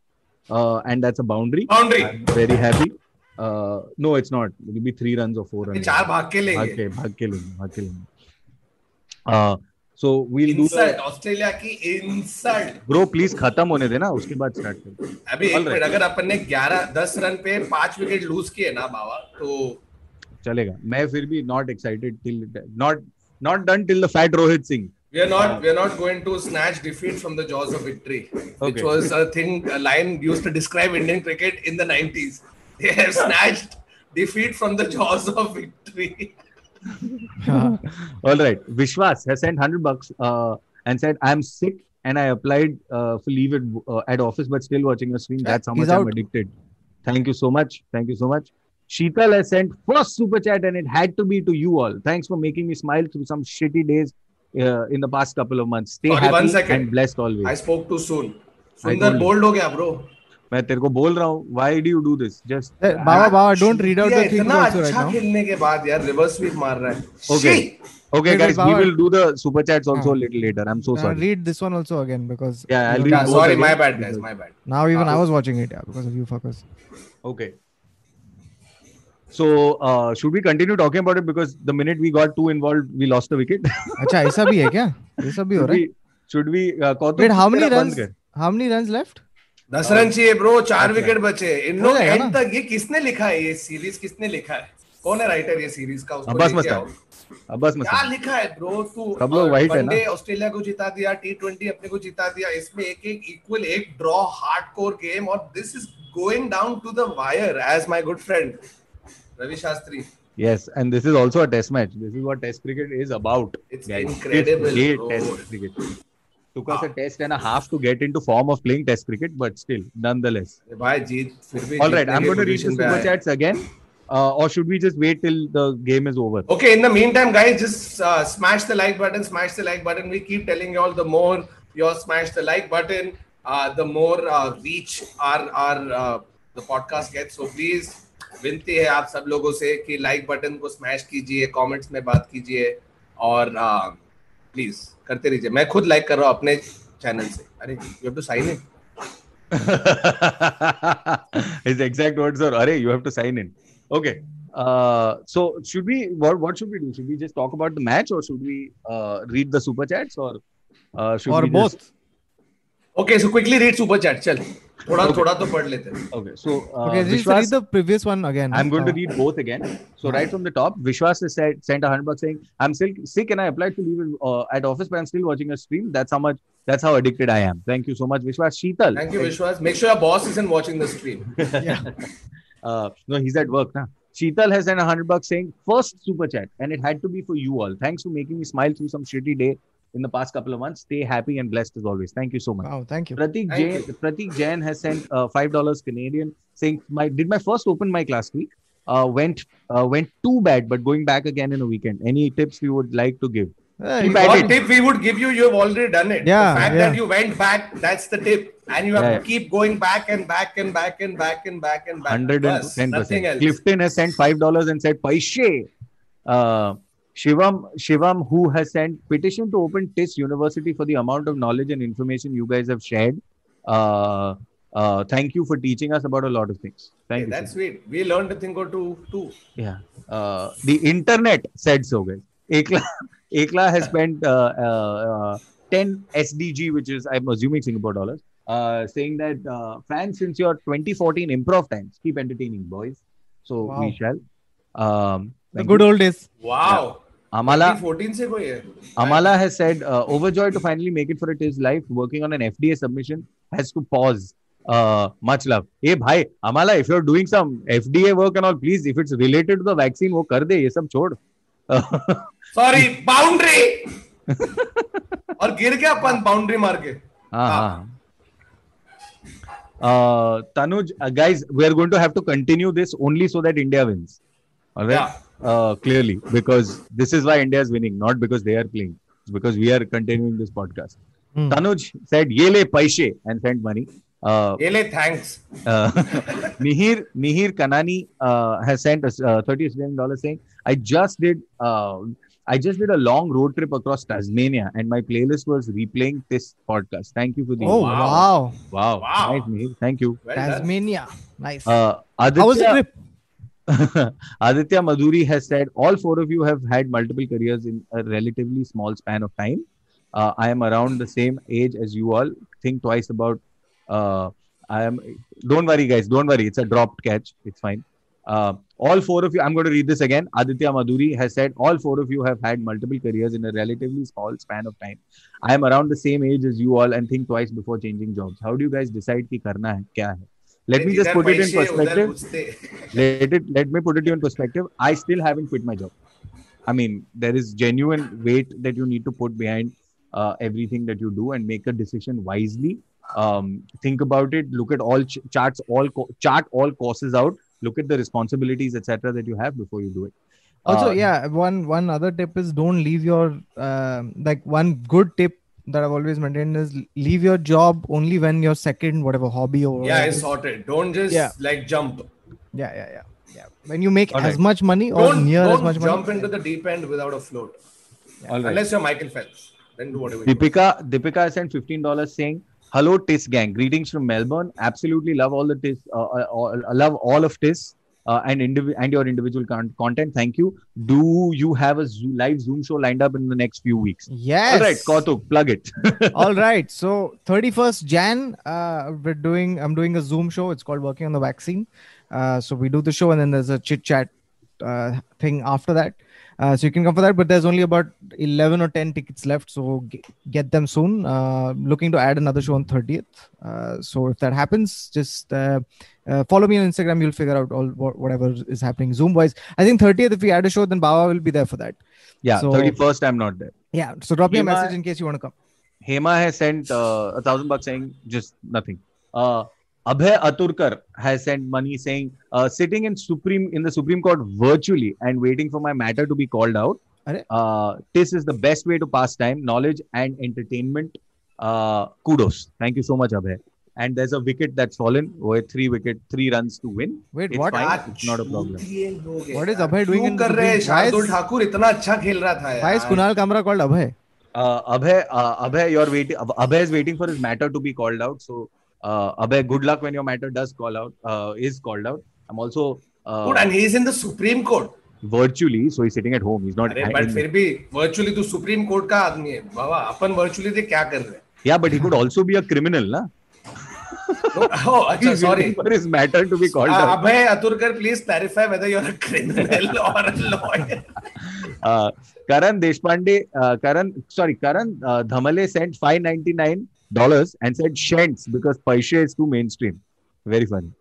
uh, and that's a boundary. Boundary. I'm very happy. Uh, no, it's not. It'll be three runs or four runs. चार भाग के भाग लेंगे. के भाग के लेंगे भाग के लेंगे uh, so we'll do Insult the Australia की insult. bro please खत्म होने देना उसके बाद स्टार्ट कर अभी एक. मिनट अगर अपन ने 11 10 रन पे पाँच विकेट लूज किए ना बाबा तो चलेगा मैं फिर भी not excited till not not done till the fat Rohit Singh we are not we are not going to snatch defeat from the jaws of victory which was a thing a line used to describe indian cricket in the 90s they have snatched defeat from the jaws of victory. All right. Vishwas has sent 100 bucks uh, and said i'm sick and i applied uh, for leave at, uh, at office but still watching your stream. That's how He's much i'm out. addicted. Thank you so much. Thank you so much. Sheetal has sent first super chat and it had to be to you all. Thanks for making me smile through some shitty days uh, in the past couple of months. Stay Sorry, happy and blessed always. I spoke too soon. Sundar bowled हो गया bro. मैं तेरे को बोल रहा हूँ why do you do this just Baba Baba don't read out the thing इतना अच्छा खेलने के बाद यार रिवर्स स्वीप मार रहा है okay Okay, guys, we will do the super chats also a little later. I'm so sorry. Read this one also again because yeah, sorry, my bad, my bad. Now even I was watching it yeah, because of you fuckers. Okay. So, uh, should we continue talking about it? Because the minute we got too involved, we lost the wicket. अच्छा ऐसा भी है क्या सब भी हो रहा है we? Should we? Uh, Kautuk, Wait, how many runs? How many runs left? दस रन चाहिए ब्रो चार। विकेट बचे इन लोग एंड? तक ये किसने लिखा है ये सीरीज़ किसने लिखा है कौन है राइटर ये सीरीज़ का उसको मस्तान। आओ। अब्बास क्या। लिखा है ब्रो तू सब लोग white है ना? ऑस्ट्रेलिया को जिता दिया टी ट्वेंटी अपने को जिता दिया इसमें एक एक इक्वल एक ड्रॉ हार्ड कोर गेम और this is going down to the wire as my good friend Ravi Shastri. Yes, and this is also a test match. This is what test cricket is about. It's guys. incredible. It's oh. test cricket. Took us a ah. test and a half to get into form of playing test cricket, but still, nonetheless. Bhai, jeet, All right, I'm going to reach the super chats again. Uh, or should we just wait till the game is over? Okay, in the meantime, guys, just uh, smash the like button, smash the like button. We keep telling you all the more you smash the like button, uh, the more uh, reach our, our uh, the podcast gets. So please विनती है आप सब लोगों से कि like button को smash कीजिए, comments में बात कीजिए और प्लीज़ करते रहिए. मैं खुद लाइक कर रहा हूँ अपने चैनल से. अरे you have to sign in. His exact words are, "Arey, you have to sign in." Okay. Uh, so should we? What what should we do? Should we just talk about the match, or should we uh, read the super chats, or uh, should Or we both? Just... Okay, so quickly read super chat. चल. थोड़ा थोड़ा तो पढ़ लेते हैं. Okay. So uh, okay, just Vishwas- read the previous one again. I'm going to Uh, read both again. So right from the top, Vishwas has said, sent a hundred bucks saying, "I'm still sick and I applied to leave uh, at office, but I'm still watching a stream. That's how much. That's how addicted I am. Thank you so much, Vishwas. Sheetal. Thank you, Vishwas. Make sure your boss isn't watching the stream. yeah Uh, no, he's at work now. Sheetal has sent a hundred bucks saying, first super chat, and it had to be for you all. Thanks for making me smile through some shitty day in the past couple of months. Stay happy and blessed as always. Thank you so much. Wow, thank you. Pratik Thank Jain, Pratik Jain has sent uh, five dollars Canadian, saying my did my first open mic last week. Uh, went uh, went too bad, but going back again in a weekend. Any tips we would like to give? Uh, Keep What tip we would give you, you have already done it. Yeah, the fact yeah. that you went back, that's the tip. And you have Yeah, to yeah. keep going back and back and back and back and back and back. Hundred and Bas, ten Nothing percent. else. Clifton has sent five dollars and said Paishe. Uh, Shivam Shivam, who has sent petition to open TIS University for the amount of knowledge and information you guys have shared. Uh, uh, thank you for teaching us about a lot of things. Thank Okay, you. that's sweet. We learned a thing or two too. Yeah. Uh, the internet said so, guys. Ekla, Ekla has spent uh, uh, uh, 10 SDG, which is, I'm assuming, Singapore dollars, uh, saying that uh, fans since your 2014 improv times, keep entertaining, boys. So Wow. we shall. Um, the good you. old days. Wow. Amala, 14 से कोई है? Amala has said, uh, overjoyed to finally make it for it is life, working on an FDA submission, has to pause. Uh, much love. Hey, bhai, Amala, if you're doing some FDA work and all, please, if it's related to the vaccine, वो कर दे, ये सब छोड़. Sorry, boundary. और गिर गया अपन boundary मार के. हाँ हाँ uh, Tanuj, uh, guys, we are going to have to continue this only so that India wins. All right. Yeah. Uh, clearly, because this is why India is winning, not because they are playing. It's because we are continuing this podcast. Hmm. Tanuj said, "Ye le paise" and sent money. Uh, ये ले thanks. uh, Mihir Mihir Kanani uh, has sent us uh, 30 Australian dollars saying, I just did uh, I just did a long road trip across Tasmania and my playlist was replaying this podcast. Thank you for the Oh Wow. wow, wow. Wow. Nice Mihir. Thank you. Well done. Tasmania, nice. Uh, Aditya, How was the trip? Aditya Madhuri has said, all four of you have had multiple careers in a relatively small span of time. Uh, I am around the same age as you all. Think twice about. Uh, I am. Don't worry, guys. Don't worry. It's a dropped catch. It's fine. Uh, all four of you. I'm going to read this again. Aditya Madhuri has said, all four of you have had multiple careers in a relatively small span of time. I am around the same age as you all and think twice before changing jobs. How do you guys decide ki karna hai, kya hai? let me just put it in perspective. Let it let me put it in perspective. I still haven't quit my job. I mean there is genuine weight that you need to put behind uh, everything that you do and make a decision wisely. Um, think about it. Look at all ch- charts all co- chart all courses out. Look at the responsibilities etc that you have before you do it. Also uh, yeah one one other tip is don't leave your uh, like one good tip that I've always maintained is leave your job only when your second whatever hobby or Yeah, whatever it's is- sorted. Don't just Yeah. like jump. yeah, yeah, yeah, yeah. When you make Alright. as much money or Don't, near as don't much jump money. Jump into the deep end without a float. All right. Unless you're Michael Phelps, then do whatever. you want. Deepika, Deepika sent fifteen dollars saying, "Hello, Tis gang. Greetings from Melbourne. Absolutely love all the Tis. Uh, uh, all- love all of Tis uh, and indiv- and your individual con- content. Thank you. Do you have a live Zoom show lined up in the next few weeks? Yes. All right, Kautuk, plug it. All right. So 31st Jan, uh, we're doing. I'm doing a Zoom show. It's called Working on the Vaccine. Uh, so we do the show, and then there's a chit chat uh, thing after that. Uh, so you can come for that, but there's only about 11 or 10 tickets left. So g- get them soon. Uh, looking to add another show on 30th. Uh, so if that happens, just uh, uh, follow me on Instagram. You'll figure out all wha- whatever is happening Zoom wise. I think 30th, if we add a show, then Bawa will be there for that. yeah, So- thirty first. I'm not there. Yeah. So drop me a message in case you want to come. Hema has sent uh, a thousand bucks saying just nothing. Uh, Abhay Aturkar has sent money saying uh, sitting in Supreme in the Supreme Court virtually and waiting for my matter to be called out. Uh, this is the best way to pass time, knowledge and entertainment. Uh, kudos. Thank you so much, Abhay. And there's a wicket that's fallen with three wicket, three runs to win. Wait, It's what? fine. It's not a problem. हैं What is Abhay doing in कर रहे Why is- Shardul Thakur इतना अच्छा खेल रहा था Why is Kunal Kamra called Abhay? Uh, Abhay, uh, Abhay, you're waiting. Abhay is waiting for his matter to be called out. So, uh, Abhay, good luck when your matter does call out. Uh, is called out. I'm also uh, Dude, and he's in the Supreme Court virtually, so he's sitting at home. He's not. अरे but फिर भी virtually तो supreme court का आदमी है बाबा अपन virtually थे क्या कर रहे हैं yeah, but he could also be a criminal, na? oh अच्छा He's sorry waiting for his matter to be called out. Abhay Aturkar please clarify whether you're a criminal or a lawyer Uh, Karan Deshpande, uh, Karan, sorry, Karan uh, Dhamale sent five ninety nine dollars and said shents because paisha is too mainstream. Very funny.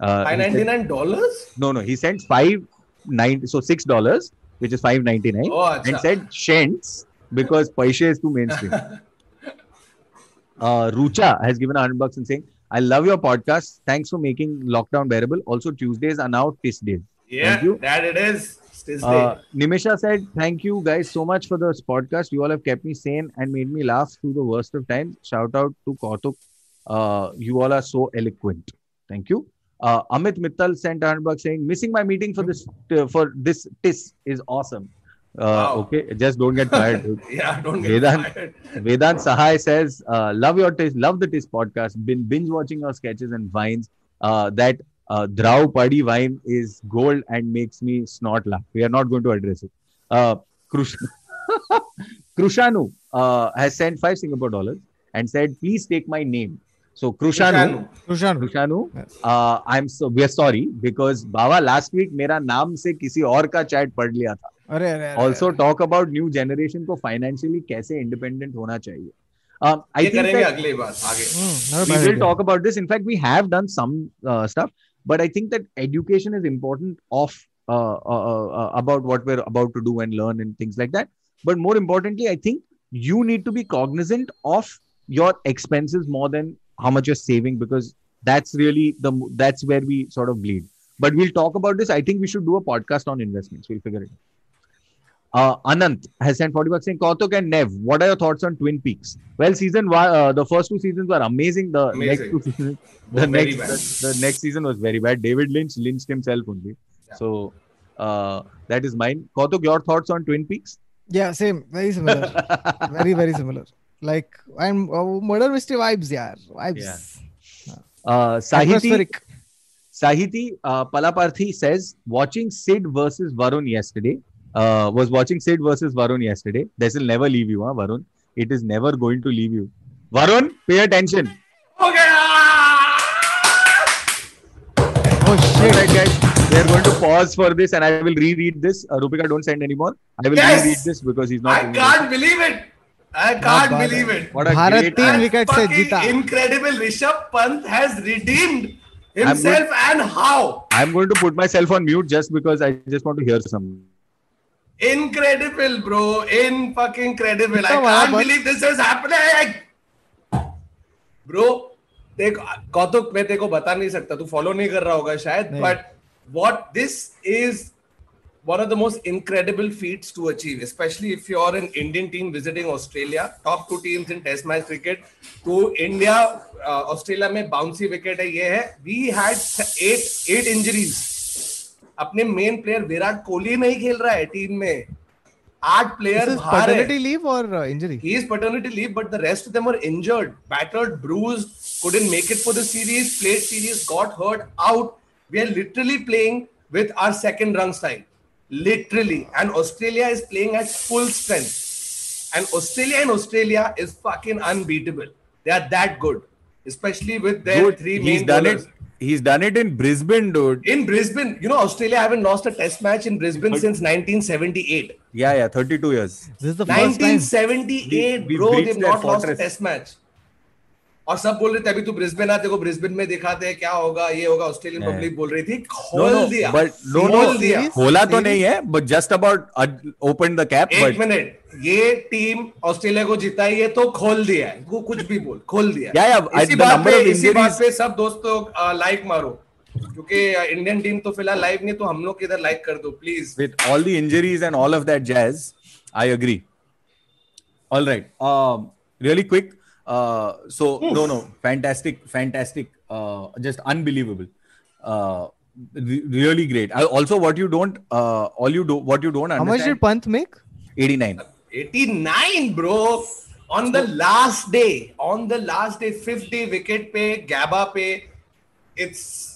Uh, 599 dollars? No, no. He sent five nine so six dollars, which is five ninety nine, oh, and said shents because paisha is too mainstream. uh, Rucha has given 100 bucks and saying, I love your podcast. Thanks for making lockdown bearable. Also, Tuesdays are now fish days. Yeah, that it is. Uh, Nimisha said, "Thank you guys so much for this podcast. You all have kept me sane and made me laugh through the worst of times. Shout out to Kautuk. Uh, you all are so eloquent. Thank you." Uh, Amit Mittal sent a bucks saying, "Missing my meeting for this uh, for this TIS is awesome." Uh, Wow. Okay, just don't get tired. yeah don't get Vedant- fired. Vedant Sahai says, uh, "Love your TIS, love the TIS podcast. Been binge watching your sketches and vines. Uh, that uh, Drau Padi vine is gold and makes me snort laugh. We are not going to address it." Uh, Krush- Krushanu uh, has sent five Singapore dollars and said, "Please take my name." So Krushanu, Kushanu. Krushan. Krushanu, Yes. uh, I'm so we are sorry because Baba last week मेरा नाम से किसी और का chat पढ़ लिया था. अरे अरे अरे, also अरे। talk about new generation को financially कैसे independent होना चाहिए. Um, I ये think करेंगे that अगली बार आगे Hmm, not a we bad will idea. talk about this. In fact, we have done some uh, stuff, but I think that education is important of uh, uh, uh, about what we're about to do and learn and things like that. But more importantly, I think you need to be cognizant of your expenses more than how much you're saving because that's really the that's where we sort of bleed. But we'll talk about this. I think we should do a podcast on investments. We'll figure it. out. Uh, Anant has sent 40 bucks saying, Kautuk and Nev, what are your thoughts on Twin Peaks? Well, season one, uh, the first two seasons were amazing. The Amazing. next two seasons, the next, the, the next season was very bad. David Lynch lynched himself only. So uh, that is mine. Kautuk, your thoughts on Twin Peaks? Yeah, same. Very similar. very very similar. Like and uh, murder mystery vibes, yeah. Vibes. Yeah. Uh, Sahiti, Sahiti uh, Palaparthi says, watching Sid versus Varun yesterday, uh, was watching Sid versus Varun yesterday. This will never leave you, huh, Varun. It is never going to leave you. Varun, pay attention. Okay. Oh shit. All right, guys. We are going to pause for this and I will reread this. Uh, Rupika, don't send anymore. I will yes! reread this because he's not. I can't believe it. I can't believe it. What a Bharat great wicket se jita. Incredible Rishabh Pant has redeemed himself going, and how. I'm going to put myself on mute just because I just want to hear some. Incredible bro in fucking credible I can't believe this is happening bro देख कौतुक मैं तेरे को बता नहीं सकता तू follow नहीं कर रहा होगा शायद। But what this is one of the most incredible feats to achieve, especially if you're an Indian team visiting Australia, top two teams in Test match cricket. To India, uh, Australia में bouncy wicket है ये है. We had eight eight injuries. अपने main player Virat Kohli नहीं खेल रहा है team में आठ प्लेयर है paternity leave or uh, injury? He is paternity leave, but the rest of them were injured, battered, bruised, couldn't make it for the series, played series, got hurt, out. We are literally playing with our second rung style. Literally. And Australia is playing at full strength. And Australia in Australia is fucking unbeatable. They are that good, especially with their Dude, three he's main done bowlers. it. He's done it in Brisbane, dude. In Brisbane, you know, Australia haven't lost a test match in Brisbane since 1978. Yeah, yeah, 32 years. This is the first time. 1978, We- we bro. They've not lost a test match. और सब बोल रहे थे अभी तू Brisbane आ देखो Brisbane में दिखाते हैं क्या होगा ये होगा ऑस्ट्रेलियन पब्लिक बोल रही थी No, खोल no, दिया but no, no. खोल दिया? खोला तो नहीं है, just about uh, opened the cap. एक मिनट ये टीम ऑस्ट्रेलिया को जिताई है तो खोल दिया है वो कुछ भी बोल खोल दिया Yeah, yeah, इसी बात पे इसी बात पे सब दोस्तों लाइक मारो क्योंकि इंडियन टीम तो फ़िलहाल लाइव नहीं तो हम लोग किधर लाइक कर दो please all the injuries and all of that jazz, I agree. All right. Um, really quick. Uh, so no, no, fantastic, fantastic, uh, just unbelievable. Uh, re- really great. I, also, what you don't, uh, all you do, what you don't understand. How much did understand. Pant make? 89. 89 bro on the last day on the last day 50 wicket pay, Gabba pay, it's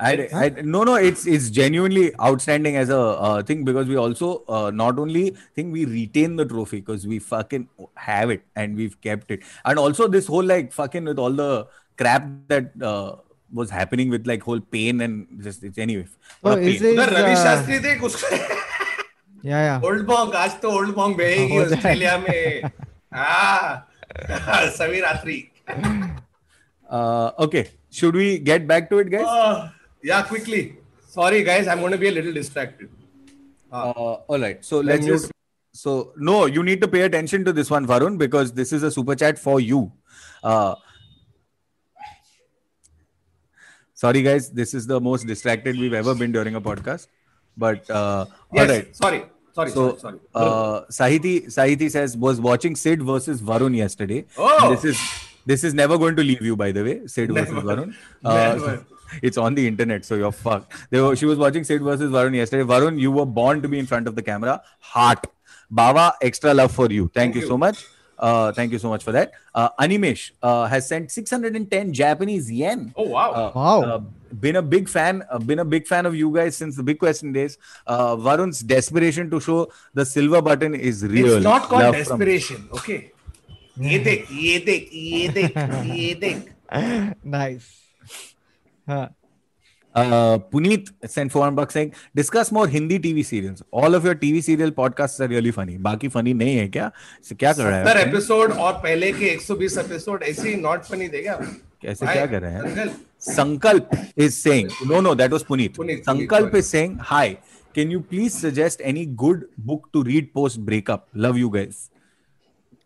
I, I, no no it's it's genuinely outstanding as a uh, thing because we also uh, not only think we retain the trophy because we fucking have it and we've kept it. And also this whole like fucking with all the crap that uh, was happening with like whole Paine and just it's anyway. Oh, is it, uh, Ravi Shastri थे उसको Yeah, या old Bong आज तो old Bong बहेगी Australia में हां सभी uh okay. Should we get back to it guys? Uh. Yeah, quickly. Sorry, guys, I'm going to be a little distracted. Uh, all right. So let's just. So no, you need to pay attention to this one, Varun, because this is a super chat for you. Uh, sorry, guys, this is the most distracted we've ever been during a podcast. But uh, yes, all right. Sorry. Sorry, so, sorry, sorry. Uh, Sahiti, Sahiti says was watching Sid versus Varun yesterday. Oh, this is this is never going to leave you, by the way. Sid never. versus Varun. Uh, never it's on the internet, so you're fucked. Were, she was watching Sid versus Varun yesterday. Varun, you were born to be in front of the camera. Heart. Baba, extra love for you. Thank, thank you, you so much. Uh, thank you so much for that. Uh, Animesh uh, has sent 610 Japanese yen. Oh wow! Uh, wow. Uh, been a big fan. Uh, been a big fan of you guys since the big question days. Varun's desperation to show the silver button is real. It's not called Love desperation. From... Okay. Yedek, yedek, yedek, yedek. nice. हाँ। Puneet sent four buck saying discuss more Hindi TV serials all of your TV serial podcast are really funny बाकी funny नहीं है क्या? क्या कर रहा है? Sir episode और पहले के 120 एपिसोड ऐसे ही नॉट फनी देगा कैसे क्या कर रहे हैं? Sankalp is saying no no that was Puneet Sankalp is saying hi can you please suggest any good book to read post breakup love you guys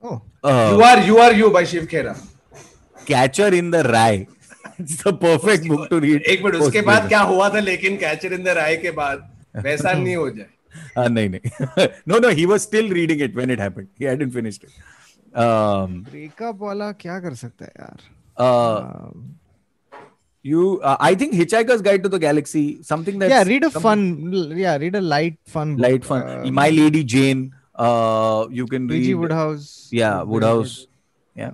you are you are you by Shiv Khera catcher in the rye perfect book to read एक minute उसके बाद क्या हुआ था लेकिन catcher in the राय के बाद? वैसा नहीं हो जाए। नहीं नहीं। No no he was still reading it when it happened he hadn't finished it breakup वाला क्या कर सकता है यार? You I think Hitchhiker's Guide to the Galaxy something that या रीड अ फन या read a light fun light fun my lady Jane you can read Wodehouse या Wodehouse या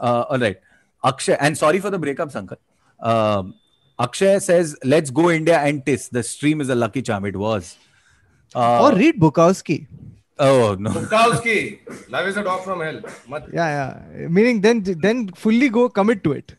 alright akshay and sorry for the breakup sankar um akshay says let's go india and tis the stream is a lucky charm it was uh, Or read Bukowski. oh no Bukowski, love is a dog from hell. मत Yeah, yeah. Meaning then, then fully go commit to it.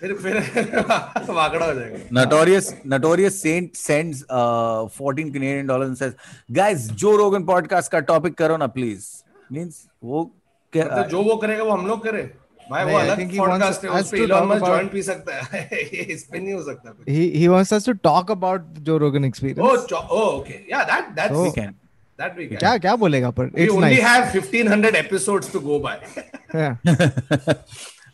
फिर फिर हो जाएगा Notorious Notorious Saint sends uh 14 Canadian dollars and says, guys, Joe Rogan podcast का topic करो ना please. Means वो क्या मतलब जो वो करेगा वो हम लोग करे भाई वो अलग पॉडकास्ट है उस पे इलॉन मस्क जॉइन पी सकता है इस पे नहीं हो सकता he he wants us to talk about Joe Rogan experience oh oh okay yeah that that we can that we can क्या क्या बोलेगा पर it's nice we only have 1500 episodes to go bye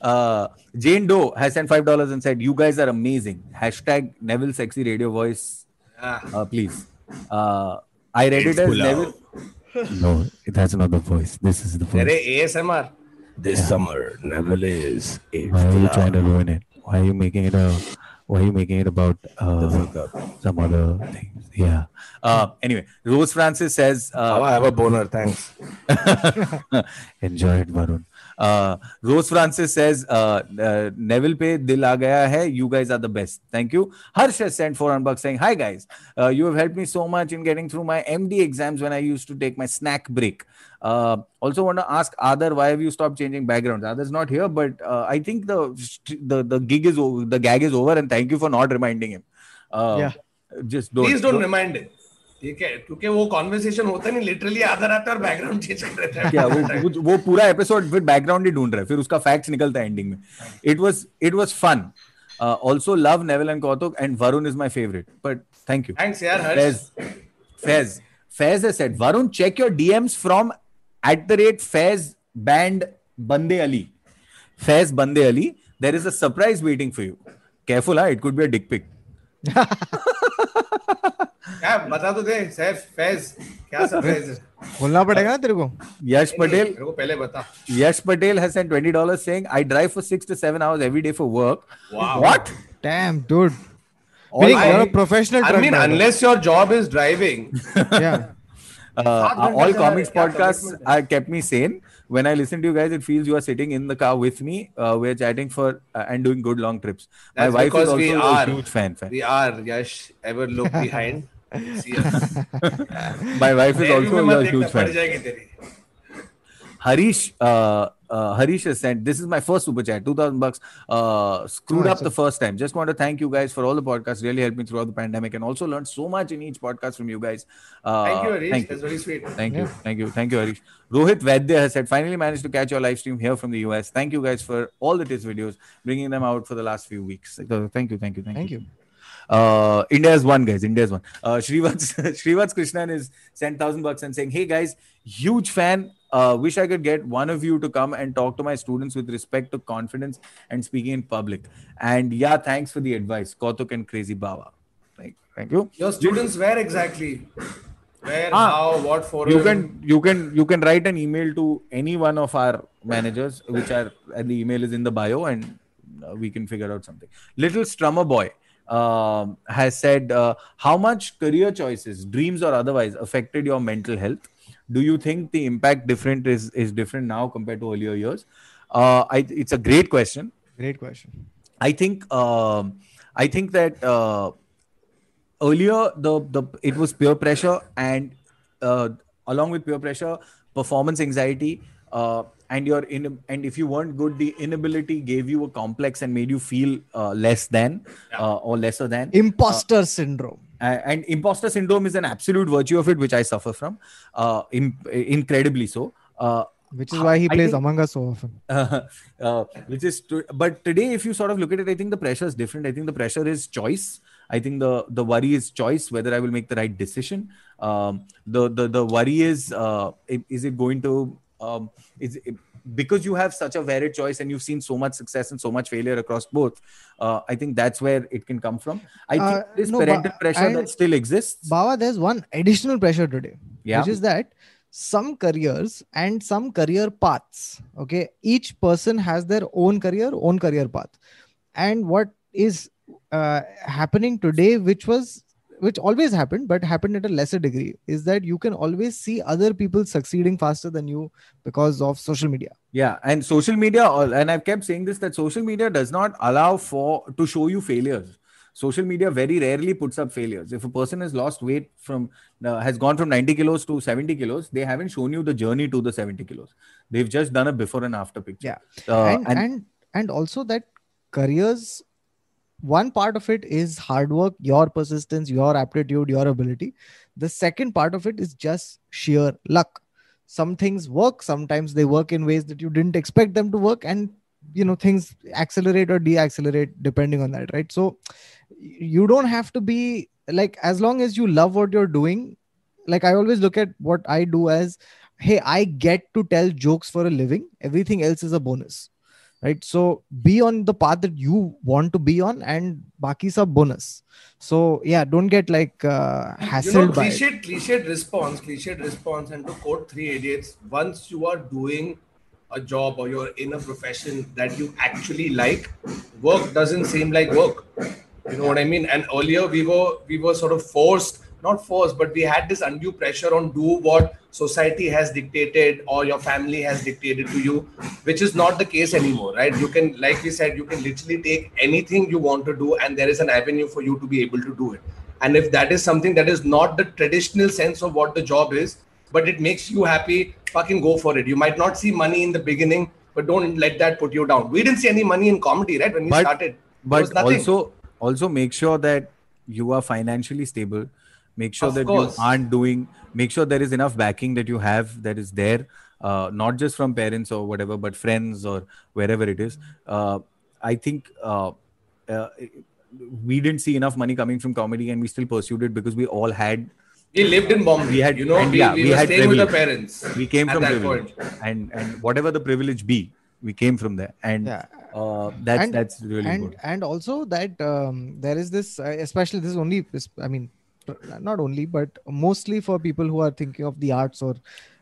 Uh, Jane Doe has sent five dollars and said, "You guys are amazing." Hashtag Neville sexy radio voice, uh, please. Uh, I read it's it as Neville. No, that's not the voice. This is the voice. ASMR. This summer, Neville is a Why are you trying to ruin it? Why are you making it a why are you making it about uh, some other things? Yeah. Uh, anyway, Rose Francis says, uh, I have a boner. Thanks. enjoy it, Varun. Uh, Rose Francis says, uh, uh, Neville Pay, dil aa gaya hai. You guys are the best. Thank you. Harsh has sent 400 bucks saying, Hi guys, uh, you have helped me so much in getting through my MD exams when I used to take my snack break. Uh, also, want to ask Aadar, why have you stopped changing backgrounds? Aadar's not here, but uh, I think the the the gig is over, the gag is over, and thank you for not reminding him. Uh, yeah. Just don't, please don't, don't remind him. ठीक है क्योंकि वो conversation होता नहीं literally आधर आता और background change कर देता है क्या वो वो पूरा एपिसोड फिर बैकग्राउंड ही ढूंढ रहा है फिर उसका फैक्ट्स निकलता है एंडिंग में it was it was fun also love Naval and Kautuk and Varun is my favourite but thank you thanks यार Faiz Faiz Faiz has said Varun check your DMs from at the rate Fez band Bande Ali Fez Bande Ali there is a surprise waiting for you careful huh? it could be a dick pic क्या बता तो दे सैफ फैज क्या surprise है खोलना पड़ेगा ना तेरे को Yash Patel मेरे को पहले बता Yash Patel has sent twenty dollars saying I drive for six to seven hours every day for work. Wow. What? Damn, dude. All Meaning I- you're a professional I truck mean driver. unless your job is driving yeah. uh, uh all comics podcasts are kept me sane. When I listen to you guys, it feels you are sitting in the car with me. Uh, we're chatting for uh, and doing good long trips. That's My wife is also are, a huge fan, fan. We are Yash. Ever look behind? My wife is also a huge fan. Harish, uh, uh, Harish has sent. This is my first super chat, two thousand bucks. Uh, screwed Oh, up the first time. Just want to thank you guys for all the podcasts. Really helped me throughout the pandemic, and also learned so much in each podcast from you guys. Uh, thank you Harish Thank that's you. very sweet Thank you. Thank you. Thank you, Harish. Rohit Vaidya has said, finally managed to catch your live stream here from the US. Thank you guys for all the tips videos, bringing them out for the last few weeks. Thank you. Thank you. Thank, Thank you. you. Uh, India's one, guys. India's one. Uh, Shrivats, Shrivats Krishnan is sent thousand bucks and saying, "Hey guys, huge fan. Uh, wish I could get one of you to come and talk to my students with respect to confidence and speaking in public." And yeah, thanks for the advice, Kautuk and Crazy Baba. Thank, thank you. your students where exactly where Ah, how what forum you can you can you can write an email to any one of our managers which are and the email is in the bio and uh, we can figure out something little strummer boy um, has said uh, how much career choices dreams or otherwise affected your mental health do you think the impact different is is different now compared to earlier years uh, I, it's a great question Great question. I think um, I think that uh, earlier the the it was peer pressure and uh, along with peer pressure, performance anxiety, uh, and your in and if you weren't good, the inability gave you a complex and made you feel uh, less than uh, or lesser than. Imposter syndrome. Uh, and imposter syndrome is an absolute virtue of it, which I suffer from, uh, in, incredibly so. Uh, Which is why he plays think- Among Us so often. uh, which is to, but today if you sort of look at it i think the pressure is different i think the pressure is choice i think the the worry is choice whether i will make the right decision um, the the the worry is uh, is it going to um, is because you have such a varied choice and you've seen so much success and so much failure across both uh, i think that's where it can come from i think Uh, this no, parental pressure and- that still exists Bawa, there's one additional pressure today, Yeah. which is that some careers and some career paths, okay, each person has their own career, own career path. And what is uh, happening today, which was which always happened, but happened at a lesser degree, is that you can always see other people succeeding faster than you because of social media. Yeah, and social media, and I've kept saying this that social media does not allow for to show you failures. Social media very rarely puts up failures. If a person has lost weight from uh, has gone from 90 kilos to 70 kilos, they haven't shown you the journey to the 70 kilos. They've just done a before and after picture. Yeah. Uh, and, and and also that careers one part of it is hard work your persistence your aptitude your ability. The second part of it is just sheer luck. Some things work sometimes they work in ways that you didn't expect them to work and you know things accelerate or deaccelerate depending on that right? So you don't have to be like as long as you love what you're doing like i always look at what i do as hey i get to tell jokes for a living. Everything else is a bonus right? So be on the path that you want to be on and baki sab bonus. So yeah don't get like uh, you know hassled by cliched cliched response cliched response and to quote three idiots once you are doing a job or you're in a profession that you actually like work doesn't seem like work. You know what i mean? And earlier we were we were sort of forced not forced, but we had this undue pressure on do what society has dictated or your family has dictated to you, which is not the case anymore, right? You can, like we said, you can literally take anything you want to do, and there is an avenue for you to be able to do it. And if that is something that is not the traditional sense of what the job is, but it makes you happy, fucking go for it. You might not see money in the beginning, but don't let that put you down. We didn't see any money in comedy, right? When we But- started, but also also make sure that you are financially stable make sure Of that course. you aren't doing make sure there is enough backing that you have that is there uh, not just from parents or whatever but friends or wherever it is uh, i think uh, uh, we didn't see enough money coming from comedy and we still pursued it because we all had we lived in Bombay. We had- you know, and we, yeah, we, we were had staying with our parents. we came from that privilege point. and and whatever the privilege be we came from there and Yeah. uh, that's And- that's really and good and also that um, there is this uh, especially this is only is- i mean pr- not only but mostly for people who are thinking of the arts or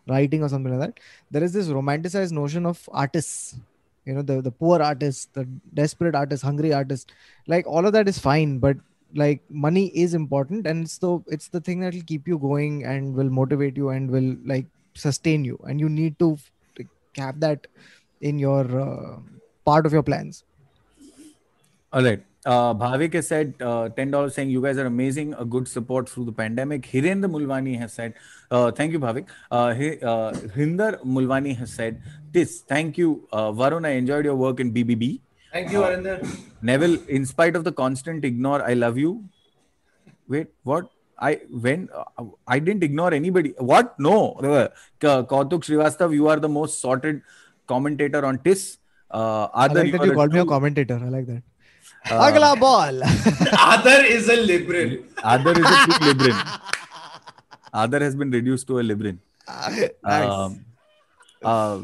writing or something like that there is this romanticized notion of artists you know the, the poor artist the desperate artist hungry artist like all of that is fine but like money is important and the it's the thing that will keep you going and will motivate you and will like sustain you and you need to have that in your uh, part of your plans All right. Uh, Bhavik has said uh, ten dollars, saying you guys are amazing, a good support through the pandemic. Hirendra Mulwani has said, uh, thank you, Bhavik. Uh, Hi- uh, Hrinder Mulwani has said, this, thank you, uh, Varun. I enjoyed your work in BBB. Thank you, Arinder. Neville, in spite of the constant ignore, I love you. Wait, what? I when uh, I didn't ignore anybody. What? No. Uh, Ka- Kautuk Srivastav, you are the most sorted commentator on TIS. Uh, I Aadar, like you that are you called me a commentator. I like that. Agla ball. Aadar is a liberal. Aadar is a true liberal. Aadar has been reduced to a liberal. nice. Um, uh,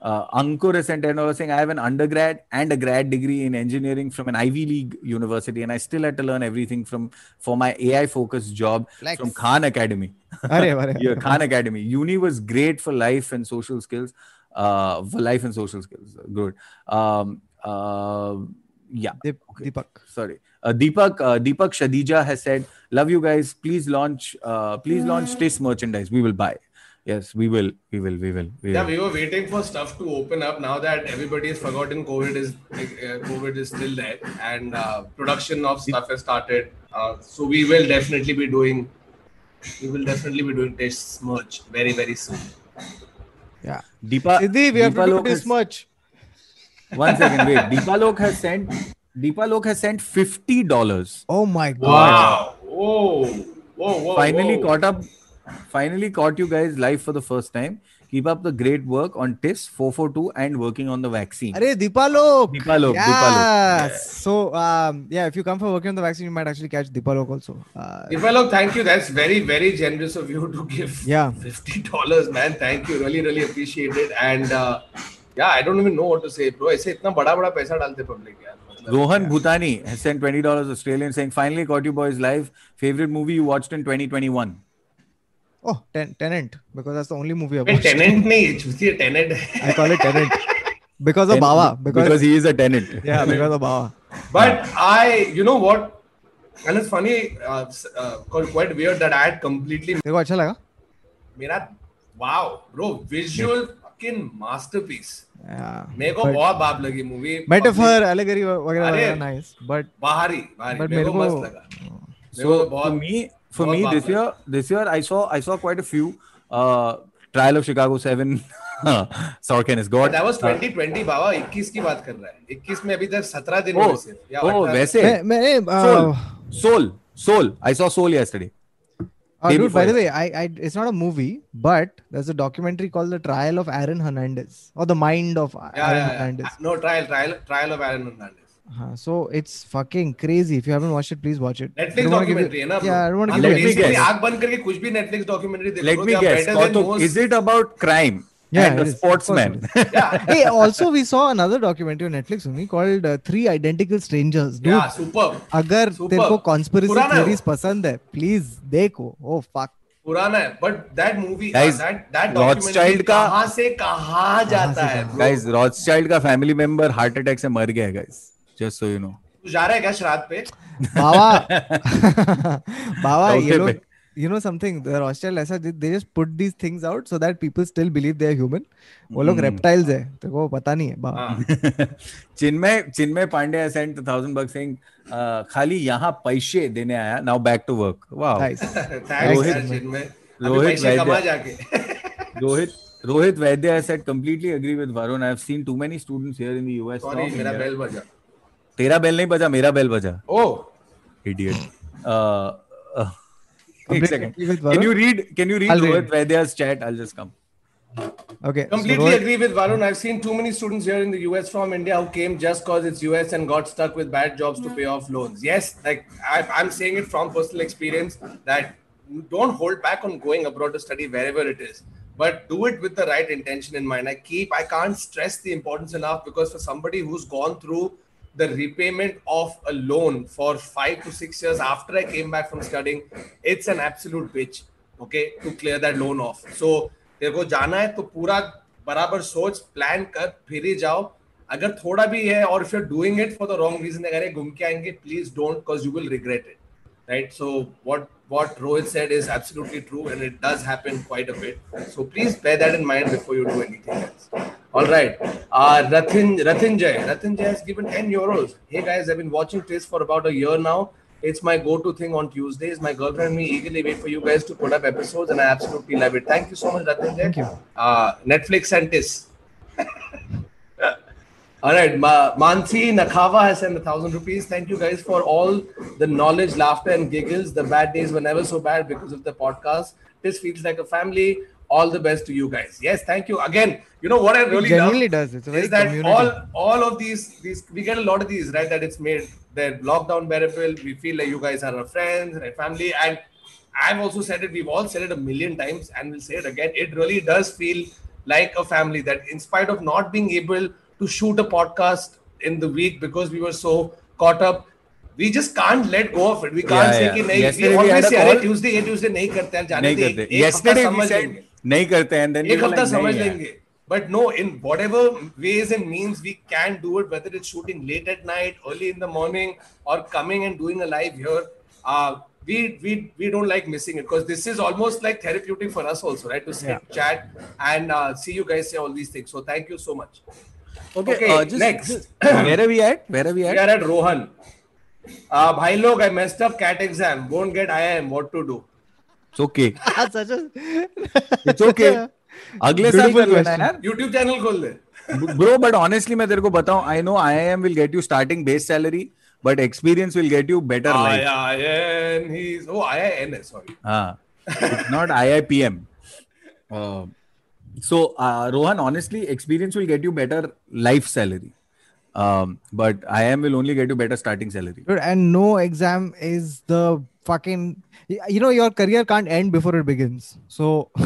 uh, Ankur has sent another saying, I have an undergrad and a grad degree in engineering from an Ivy League university, and I still had to learn everything from for my AI focused job Flex. from Khan Academy. Arey, arey, yeah. Khan Academy. Uni was great for life and social skills. Uh, for life and social skills. Good. Um, uh, yeah. Deep- Okay. Deepak. Sorry. Uh, Deepak uh, Deepak Shadija has said, "Love you guys. Please launch. Uh, please launch TIS merchandise. We will buy. Yes, we will. We will. We will. We Yeah, will. we were waiting for stuff to open up. Now that everybody has forgotten COVID is uh, COVID is still there, and uh, production of stuff has started. Uh, so we will definitely be doing. We will definitely be doing test merch very very soon. Yeah. deepak Siddhi, we have to do Deepalok this has- much. One second. Wait. Deepalok has sent. Deepalok has sent fifty dollars. Oh my god. Wow! Whoa! Whoa! Whoa! finally whoa. caught up finally caught you guys live for the first time keep up the great work on tis 442 and working on the vaccine Arey, Deepalok. Deepalok, Yeah. Deepalok. So, um, yeah, if you come for working on the vaccine, you might actually catch Deepalok also. Uh, Deepalok, thank you. That's very, very generous of you to give Yeah. fifty dollars, man. Thank you. Really, really appreciate it. And uh, yeah, I don't even know what to say, bro. ऐसे इतना बड़ा बड़ा पैसा डालते public यार. मतलब, rohan bhutani has sent $20 australian saying finally caught you boys live favorite movie you watched in 2021 oh, ten- Tenant, because that's the only movie I've watched. tenant नहीं, चूतिया tenant. I call it Tenant. Because of Baba. Because, because he is a tenant yeah, because of Baba. But I, you know what? And it's funny, uh, uh, quite weird that I had completely तेरे को अच्छा लगा? मेरा wow, bro, visual fucking masterpiece. Yeah. मेरे को बहुत बाप लगी मूवी Metaphor, allegory वगैरह वगैरह nice. But बाहरी बाहरी But मेरे को मस्त लगा मेरे so को for बहुत me for बहुत me बाप this लगा। year this year i saw i saw quite a few uh trial of chicago 7 sorkin has got that was 2020 बाबा 21 की बात कर रहा है 21 में अभी तक 17 दिन oh, हुए सिर्फ़ या oh 18 वैसे मैं, मैं, soul uh, soul soul i saw soul yesterday uh, Day dude, by the before way, I, I, it's not a movie, but there's a documentary called The Trial of Aaron Hernandez or The Mind of yeah, Aaron yeah, Hernandez. yeah. no trial trial trial of Aaron Hernandez Uh, so it's fucking crazy. If you haven't watched it, please watch it. I Netflix don't wanna give you- documentary है ना bro? Yeah, I don't want to हाँ, give तो you Let me any basically guess. आंख बंद करके कुछ भी Netflix documentary देखो let me they are guess better than Kautuk, most- is it about crime Yeah, and course sportsman yeah hey, also we saw another documentary on Netflix only called uh, Three Identical Strangers. Dude, yeah superb अगर Superb. तेरे को conspiracy पुराना है वो। theories पसंद है, please देखो. Oh fuck. पुराना है but that movie Guys, that that Rothschild documentary का- कहाँ से कहाँ जाता है bro? guys rothschild का family member heart attack से मर गया है guys just so you know तू जा रहा है क्या श्राद्ध पे बाबा बाबा ये लोग। You know something the Rothschild ऐसा they they just put these things out so that people still believe they are human वो लोग Hmm. reptiles है तेरे को पता नहीं है बा हाँ. चिन्मय चिन्मय Pandey sent a thousand bucks saying uh, खाली यहाँ पैसे देने आया now back to work wow nice Thanks, Rohit- Rohit Vaidya. Rohit Rohit Vaidya has said completely agree with Varun. I have seen too many students here in the US. Sorry from मेरा. Bell बजा तेरा bell नहीं बजा मेरा bell बजा ओ idiot. एक Completely second. Can you read? Can you read I'll read. Rohit Vaidya's chat? I'll just come. okay Completely Rohit- agree with Varun. I've seen too many students here in the US from India who came just because it's US and got stuck with bad jobs to pay off loans. Yes, like I, I'm saying it from personal experience that don't hold back on going abroad to study wherever it is, but do it with the right intention in mind. I keep, I can't stress the importance enough because for somebody who's gone through the repayment of a loan for five to six years after I came back from studying, it's an absolute bitch. Okay, to clear that loan off. So तेरे को जाना है तो पूरा बराबर सोच plan कर फिर ही जाओ अगर थोड़ा भी है और if you doing it for the wrong reason अगर घूम के आएँगे please don't because you will regret it right so what what rohit said is absolutely true and it does happen quite a bit. So please bear that in mind before you do anything else. All right. Uh rathin rathinjay rathinjay has given 10 euros. Hey guys i've been watching this for about a year now. It's my go-to thing on tuesdays. My girlfriend and me eagerly wait for you guys to put up episodes and i absolutely love it. Thank you so much rathinjay Thank you. uh netflix and this all right, Ma- Mansi Nakava has sent a thousand rupees. Thank you guys for all the knowledge, laughter, and giggles. The bad days were never so bad because of the podcast. This feels like a family. All the best to you guys. Yes, thank you again. You know what I it really genuinely love does it's is that community all all of these these we get a lot of these right that it's made the lockdown bearable. We feel like you guys are our friends and our family and. I've also said it, we've all said it a million times, and we'll say it again. It really does feel like a family that, in spite of not being able to shoot a podcast in the week because we were so caught up, we just can't let go of it. We can't Yeah, say yeah. कि नहीं Yesterday we we had always a say अरे call. Tuesday ये Tuesday नहीं करते हैं जाने नहीं दे करते. एक हफ्ता Yesterday we समझ said लेंगे नहीं करते and then we एक were हफ्ता like, समझ नहीं यार. लेंगे but no in whatever ways and means we can do it whether it's shooting late at night early in the morning or coming and doing a live here uh we we we don't like missing it because this is almost like therapeutic for us also right to sit chat and uh, see you guys say all these things so thank you so much okay भाई लोग अगले YouTube channel खोल दे। Bro but honestly मैं तेरे को बताऊँ I know IIM will get you starting base salary but experience will get you better life IIM he is oh IIN sorry हाँ. Not IIPM uh so uh, Rohan, honestly, experience will get you better life salary. Um, but IIM will only get you better starting salary. Dude, and no exam is the fucking you know your career can't end before it begins. So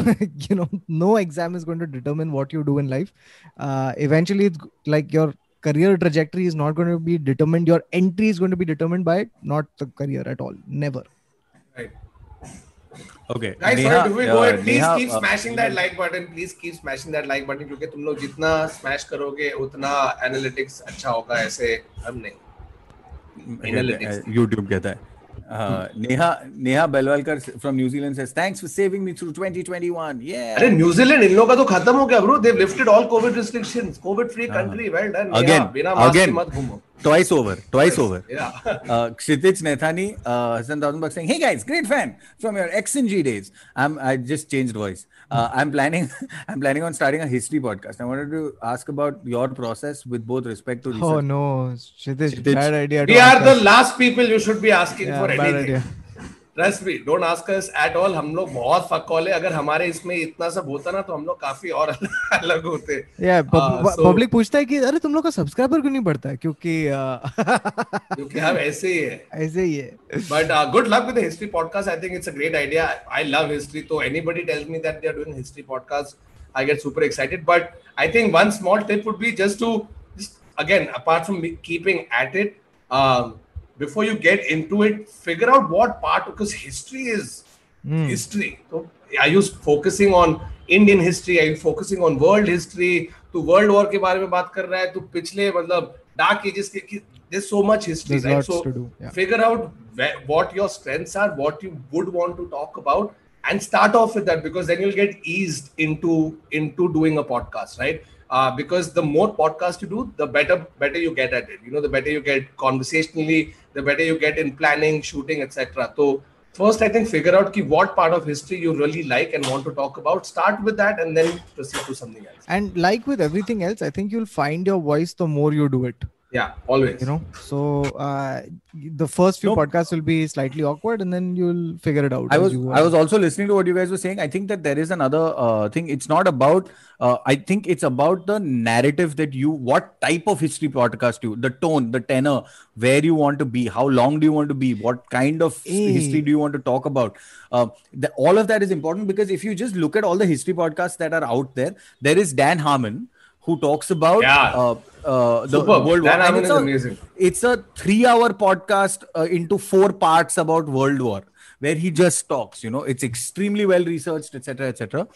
you know no exam is going to determine what you do in life. Uh, eventually it's like your career trajectory is not going to be determined. Your entry is going to be determined by it not the career at all. Never. Right okay guys sorry do we go please keep smashing that like button please keep smashing that like button क्योंकि तुम लोग जितना smash करोगे उतना analytics अच्छा होगा ऐसे हम नहीं। एनालिटिक्स YouTube कहता है। Neha Neha Belwalkar from New Zealand says thanks for saving me through 2021 ये अरे न्यूजीलैंड इन लोगों का तो खत्म हो गया bro they lifted all covid restrictions covid free country well done again बिना मास्क मत घूमो। Twice over. Twice over. yeah uh, Kshitij Nethani uh, has sent thousand bucks saying, "Hey guys, great fan from your X and G days. I'm I just changed voice. Uh, I'm planning I'm planning on starting a history podcast. I wanted to ask about your process with both respect to research. oh no Kshitij, Kshitij. bad idea we are the last people you should be asking Yeah, for bad anything idea. Trust भी don't ask us at all हम लोग बहुत फकौले अगर हमारे इसमें इतना सब होता ना तो हम लोग काफ़ी और अलग होते। या पब्लिक पूछता है कि अरे तुम लोग का सब्सक्राइबर क्यों नहीं बढ़ता? है क्योंकि uh, क्योंकि हम ऐसे ही है। ऐसे ही है। But good luck with history podcast I think it's a great idea I love history तो anybody tells me that they are doing history podcast I get super excited but I think one small tip would be just to again apart from keeping at it um, before you get into it, figure out what part because history is history. So are you focusing on Indian history? Are you focusing on world history? तो world war के बारे में बात कर रहा है तो पिछले मतलब डार्क एजेस के there's so much history There's right lots so to do, yeah. figure out where, what your strengths are, what you would want to talk about, and start off with that because then you'll get eased into into doing a podcast, right? Uh, because the more podcast you do, the better better you get at it. You know, the better you get conversationally, the better you get in planning, shooting, etc. So first, I think figure out ki what part of history you really like and want to talk about. Start with that, and then proceed to something else. And like with everything else, I think you'll find your voice the more you do it. Yeah, always. You know, so uh, the first few Nope. podcasts will be slightly awkward, and then you'll figure it out. I was I was also listening to what you guys were saying. I think that there is another uh, thing. It's not about. Uh, I think it's about the narrative that you, what type of history podcast you, the tone, the tenor, where you want to be, how long do you want to be, what kind of Hey. history do you want to talk about. Uh, the, all of that is important because if you just look at all the history podcasts that are out there, there is Dan Harmon who talks about Yeah. uh, uh, the Superb. World War. It's a- amazing. it's a three hour podcast uh, into four parts about world war where he just talks you know it's extremely well researched etc etc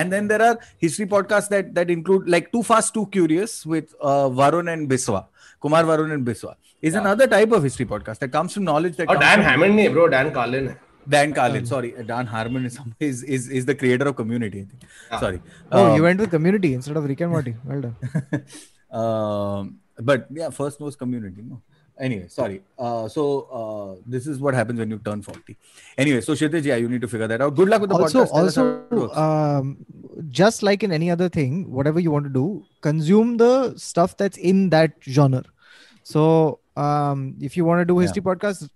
and then there are history podcasts that that include like too fast too curious with uh, varun and biswa kumar varun and biswa is Yeah. another type of history podcast that comes from knowledge that Oh, Dan from Hammond, nahi, bro. Dan Carlin. Dan Carlin, sorry, Dan Harmon is, is is is the creator of Community. I think. Yeah. Sorry. Oh, Um, you went with community instead of Rick and Morty. Well done. um, but yeah, first was community. No. Anyway, sorry. Uh, so uh, this is what happens when you turn 40. Anyway, so Kshitij, yeah, you need to figure that out. Good luck with the also, podcast. Tell us how it also, um, just like in any other thing, whatever you want to do, consume the stuff that's in that genre. So, um, if you want to do history podcasts, uh,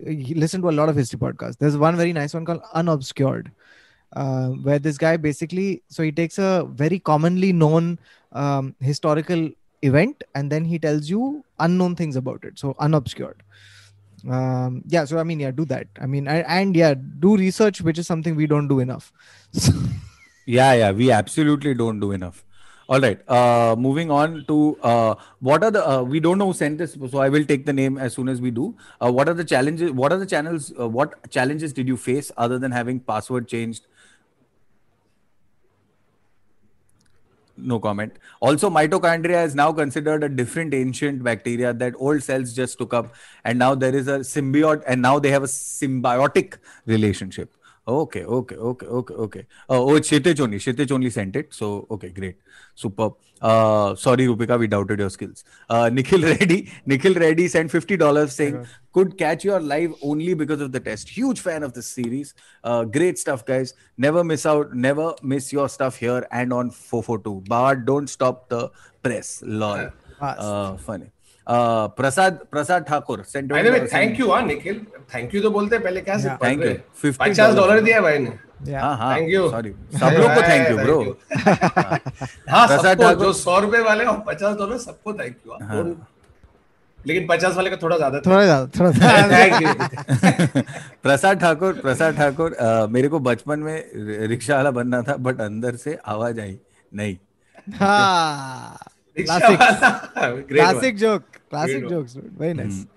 listen to a lot of history podcasts. There's one very nice one called Unobscured, uh, where this guy basically, so he takes a very commonly known um, historical event and then he tells you unknown things about it. So, unobscured. Um, yeah, so I mean, yeah, do that. I mean, and, and yeah, do research, which is something we don't do enough. Yeah, yeah, we absolutely don't do enough. All right. Uh, moving on to uh, what are the uh, we don't know who sent this, so I will take the name as soon as we do. Uh, what are the challenges? What are the channels? Uh, what challenges did you face other than having password changed? No comment. Also, mitochondria is now considered a different ancient bacteria that old cells just took up, and now there is a symbiote, and now they have a symbiotic relationship. Okay, okay, okay, okay, okay. Oh, it's Kshitij only. Kshitij only sent it. So, okay, great. Superb. Uh, sorry, Rupika, we doubted your skills. Uh, Nikhil Reddy. Nikhil Reddy sent $50 saying, could catch your live only because of the test. Huge fan of this series. Uh, great stuff, guys. Never miss out. Never miss your stuff here and on 442. But don't stop the press. Lol. Uh, funny. Uh, Prasad Prasad Thakur sent By the way, $20 thank you, हाँ Nikhil. Thank you तो बोलते हैं पहले क्या. रहे? 50 पचास dollar दिया भाई ने. हाँ हाँ Thank you. सॉरी सब लोग को थैंक यू ब्रो हाँ प्रसाद सबको ठाकुर- जो सौ रुपए वाले और पचास डॉलर सबको थैंक यू हाँ। लेकिन पचास वाले का थोड़ा ज़्यादा थोड़ा ज़्यादा थोड़ा ज़्यादा। थैंक यू प्रसाद ठाकुर प्रसाद ठाकुर मेरे को बचपन में रिक्शा वाला बनना था बट अंदर से आवाज़ आई नहीं। हाँ। Rickshaw Classic jokes. Very nice. Mm.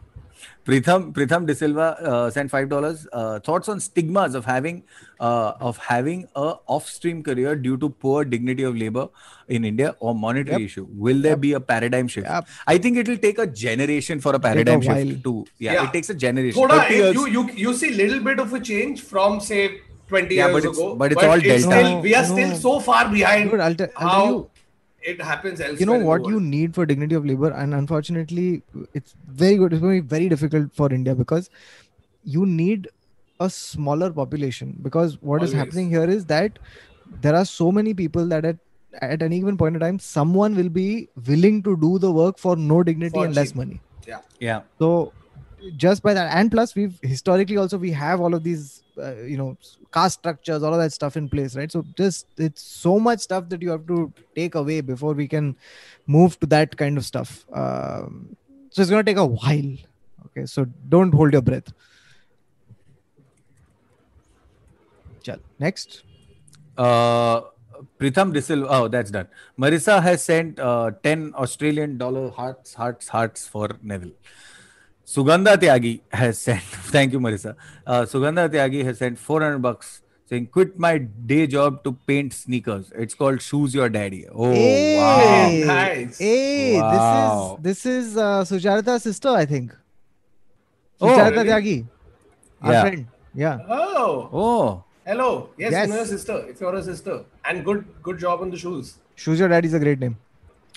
Pritham Pritham De Silva uh, sent five dollars. Uh, thoughts on stigmas of having uh, of having a off-stream career due to poor dignity of labor in India or monetary yep. issue. Will there yep. be a paradigm shift? Yep. I think it will take a generation for a paradigm a shift to yeah, yeah, It takes a generation. Thoda, you you you see little bit of a change from say 20 yeah, years but ago, but it's but all it's delta. Still, we are no. still so far behind. Dude, I'll, t- I'll how, tell you it happens elsewhere you know what you need for dignity of labor and unfortunately it's very good it's going to be very difficult for india because you need a smaller population because what is Always. happening here is that there are so many people that at, at any given point in time someone will be willing to do the work for no dignity For and less money. Yeah, Yeah. so just by that and plus we've historically also we have all of these uh, you know caste structures all of that stuff in place right so just it's so much stuff that you have to take away before we can move to that kind of stuff um, so it's going to take a while okay so don't hold your breath Chal. next Uh, Pritham Disil. Oh, that's done. Marissa has sent uh, 10 Australian dollar hearts, hearts, hearts for Neville. Sugandha Tyagi has sent, thank you, Marissa. Uh, Sugandha Tyagi has sent 400 bucks saying, quit my day job to paint sneakers. It's called Shoes Your Daddy. Oh, wow. Nice. hey Wow. this is this is uh, Sujarita's sister i think Oh, Sujarita really? Tyagi Our Yeah. friend. Yeah. Oh, Oh, hello. Yes, Yes. you know your sister. If you're a sister, and good, good job on the shoes. Shoes Your Daddy is a great name.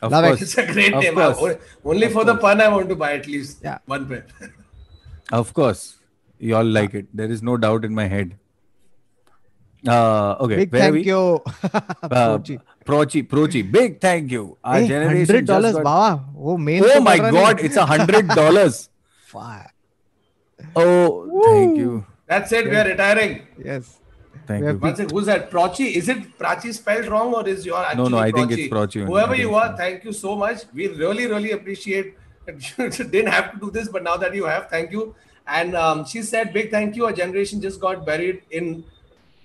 Of Love course. It's a great of name. Course. Only of for course. the pun, I want to buy at least yeah. one pair. of course, you all like it. There is no doubt in my head. Uh, okay. Big Where thank we? you. uh, Prochi. Prochi. Prochi. Big thank you. Our hey, generation. Hundred dollars, got... Baba. Oh, main oh my God! It's a hundred dollars. Fuck. Oh, Woo. thank you. That's it. We are retiring. Yes. Thank We you. have One second, who's that? Prachi? Is it Prachi spelled wrong or is your actually No, no, I think it's Prachi. Whoever you are, thank you so much. We really, really appreciate you didn't have to do this, but now that you have, thank you. And um, she said, big thank you. Our generation just got buried in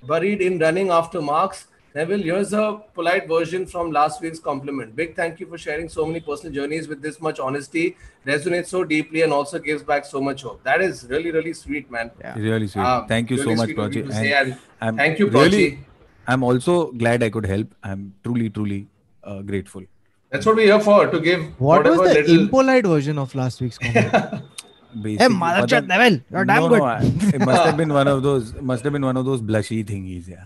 buried in running after marks. Neville, here's a polite version from last week's compliment. Big thank you for sharing so many personal journeys with this much honesty. Resonates so deeply and also gives back so much hope. That is really, really sweet, man. Yeah. Really sweet. Um, thank you really so much, sweet of you Prachi. to and I'm thank you, really, Prachi. I'm also glad I could help. I'm truly, truly uh, grateful. That's what we're here for to give What was the little. impolite version of last week's compliment? Basically, hey, motherchud Matlab- Neville, you're damn no, good. no, I- it must have been one of those. Must have been one of those blushy thingies. Yeah.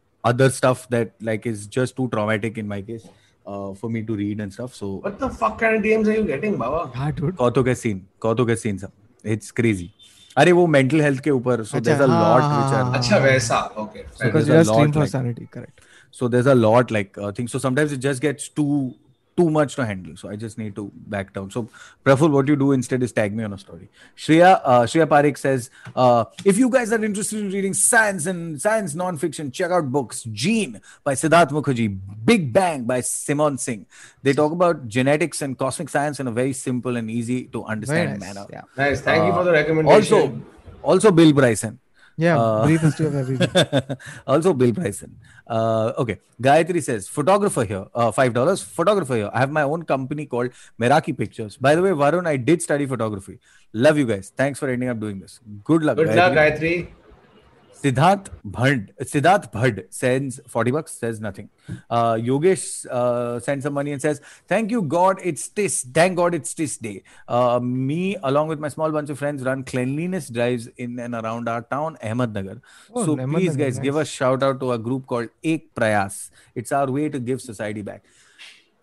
other stuff that like is just too traumatic in my case uh, for me to read and stuff so what the fuck kind of DMs are you getting Baba Yeah, dude. कौतुक के scene कौतुक के scene सब it's crazy अरे वो mental health के ऊपर सो अच्छा, देयर अ हाँ, लॉट हाँ, व्हिच हाँ, आर अच्छा वैसा okay Because there's you a are stream lot for like- sanity, correct. so there's a lot like uh, things so sometimes it just gets too too much to handle so i just need to back down so praful what you do instead is tag me on a story shreya uh, shreya parik says uh, if you guys are interested in reading science and science non-fiction check out books gene by siddharth mukherjee big bang by simon singh they talk about genetics and cosmic science in a very simple and easy to understand nice. manner Yeah. nice thank you for the Uh, recommendation also also bill bryson Yeah. Uh, brief history of everything. also Bill Bryson. Uh, okay. Gayatri says, photographer here, uh, five dollars. Photographer here. I have my own company called Meraki Pictures. By the way, Varun, I did study photography. Love you guys. Thanks for ending up doing this. Good luck. good luck Gayatri Siddharth Bhand, Siddharth Bhad sends 40 bucks, says nothing. Uh, Yogesh uh, sends some money and says, Thank you, God, it's this. Thank God it's this day. Uh, me, along with my small bunch of friends, run cleanliness drives in and around our town, Ahmednagar. Oh, so Ahmednagar, please, guys, give a shout out to a group called Ek Prayas. It's our way to give society back.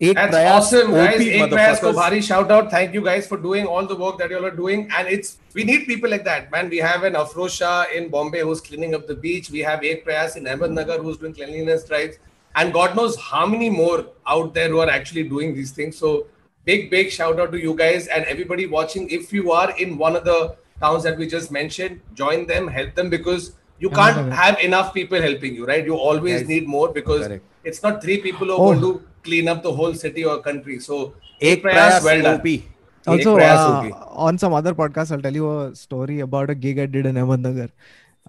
Ek That's Prayas, awesome, guys. Ek Prayas ko bhari shout out. Thank you guys for doing all the work that you all are doing. And it's we need people like that, man. We have an Afroz Shah in Bombay who's cleaning up the beach. We have Ek Prayas in Ahmednagar who's doing cleanliness drives. And God knows how many more out there who are actually doing these things. So big, big shout out to you guys and everybody watching. If you are in one of the towns that we just mentioned, join them, help them because you can't have enough people helping you, right? You always need more because it's not three people who are Oh. to clean up the whole city or country. So Ek Prayas, Prayas, well done. OP. Also, uh, OP. on some other podcast, I'll tell you a story about a gig I did in Ahmednagar,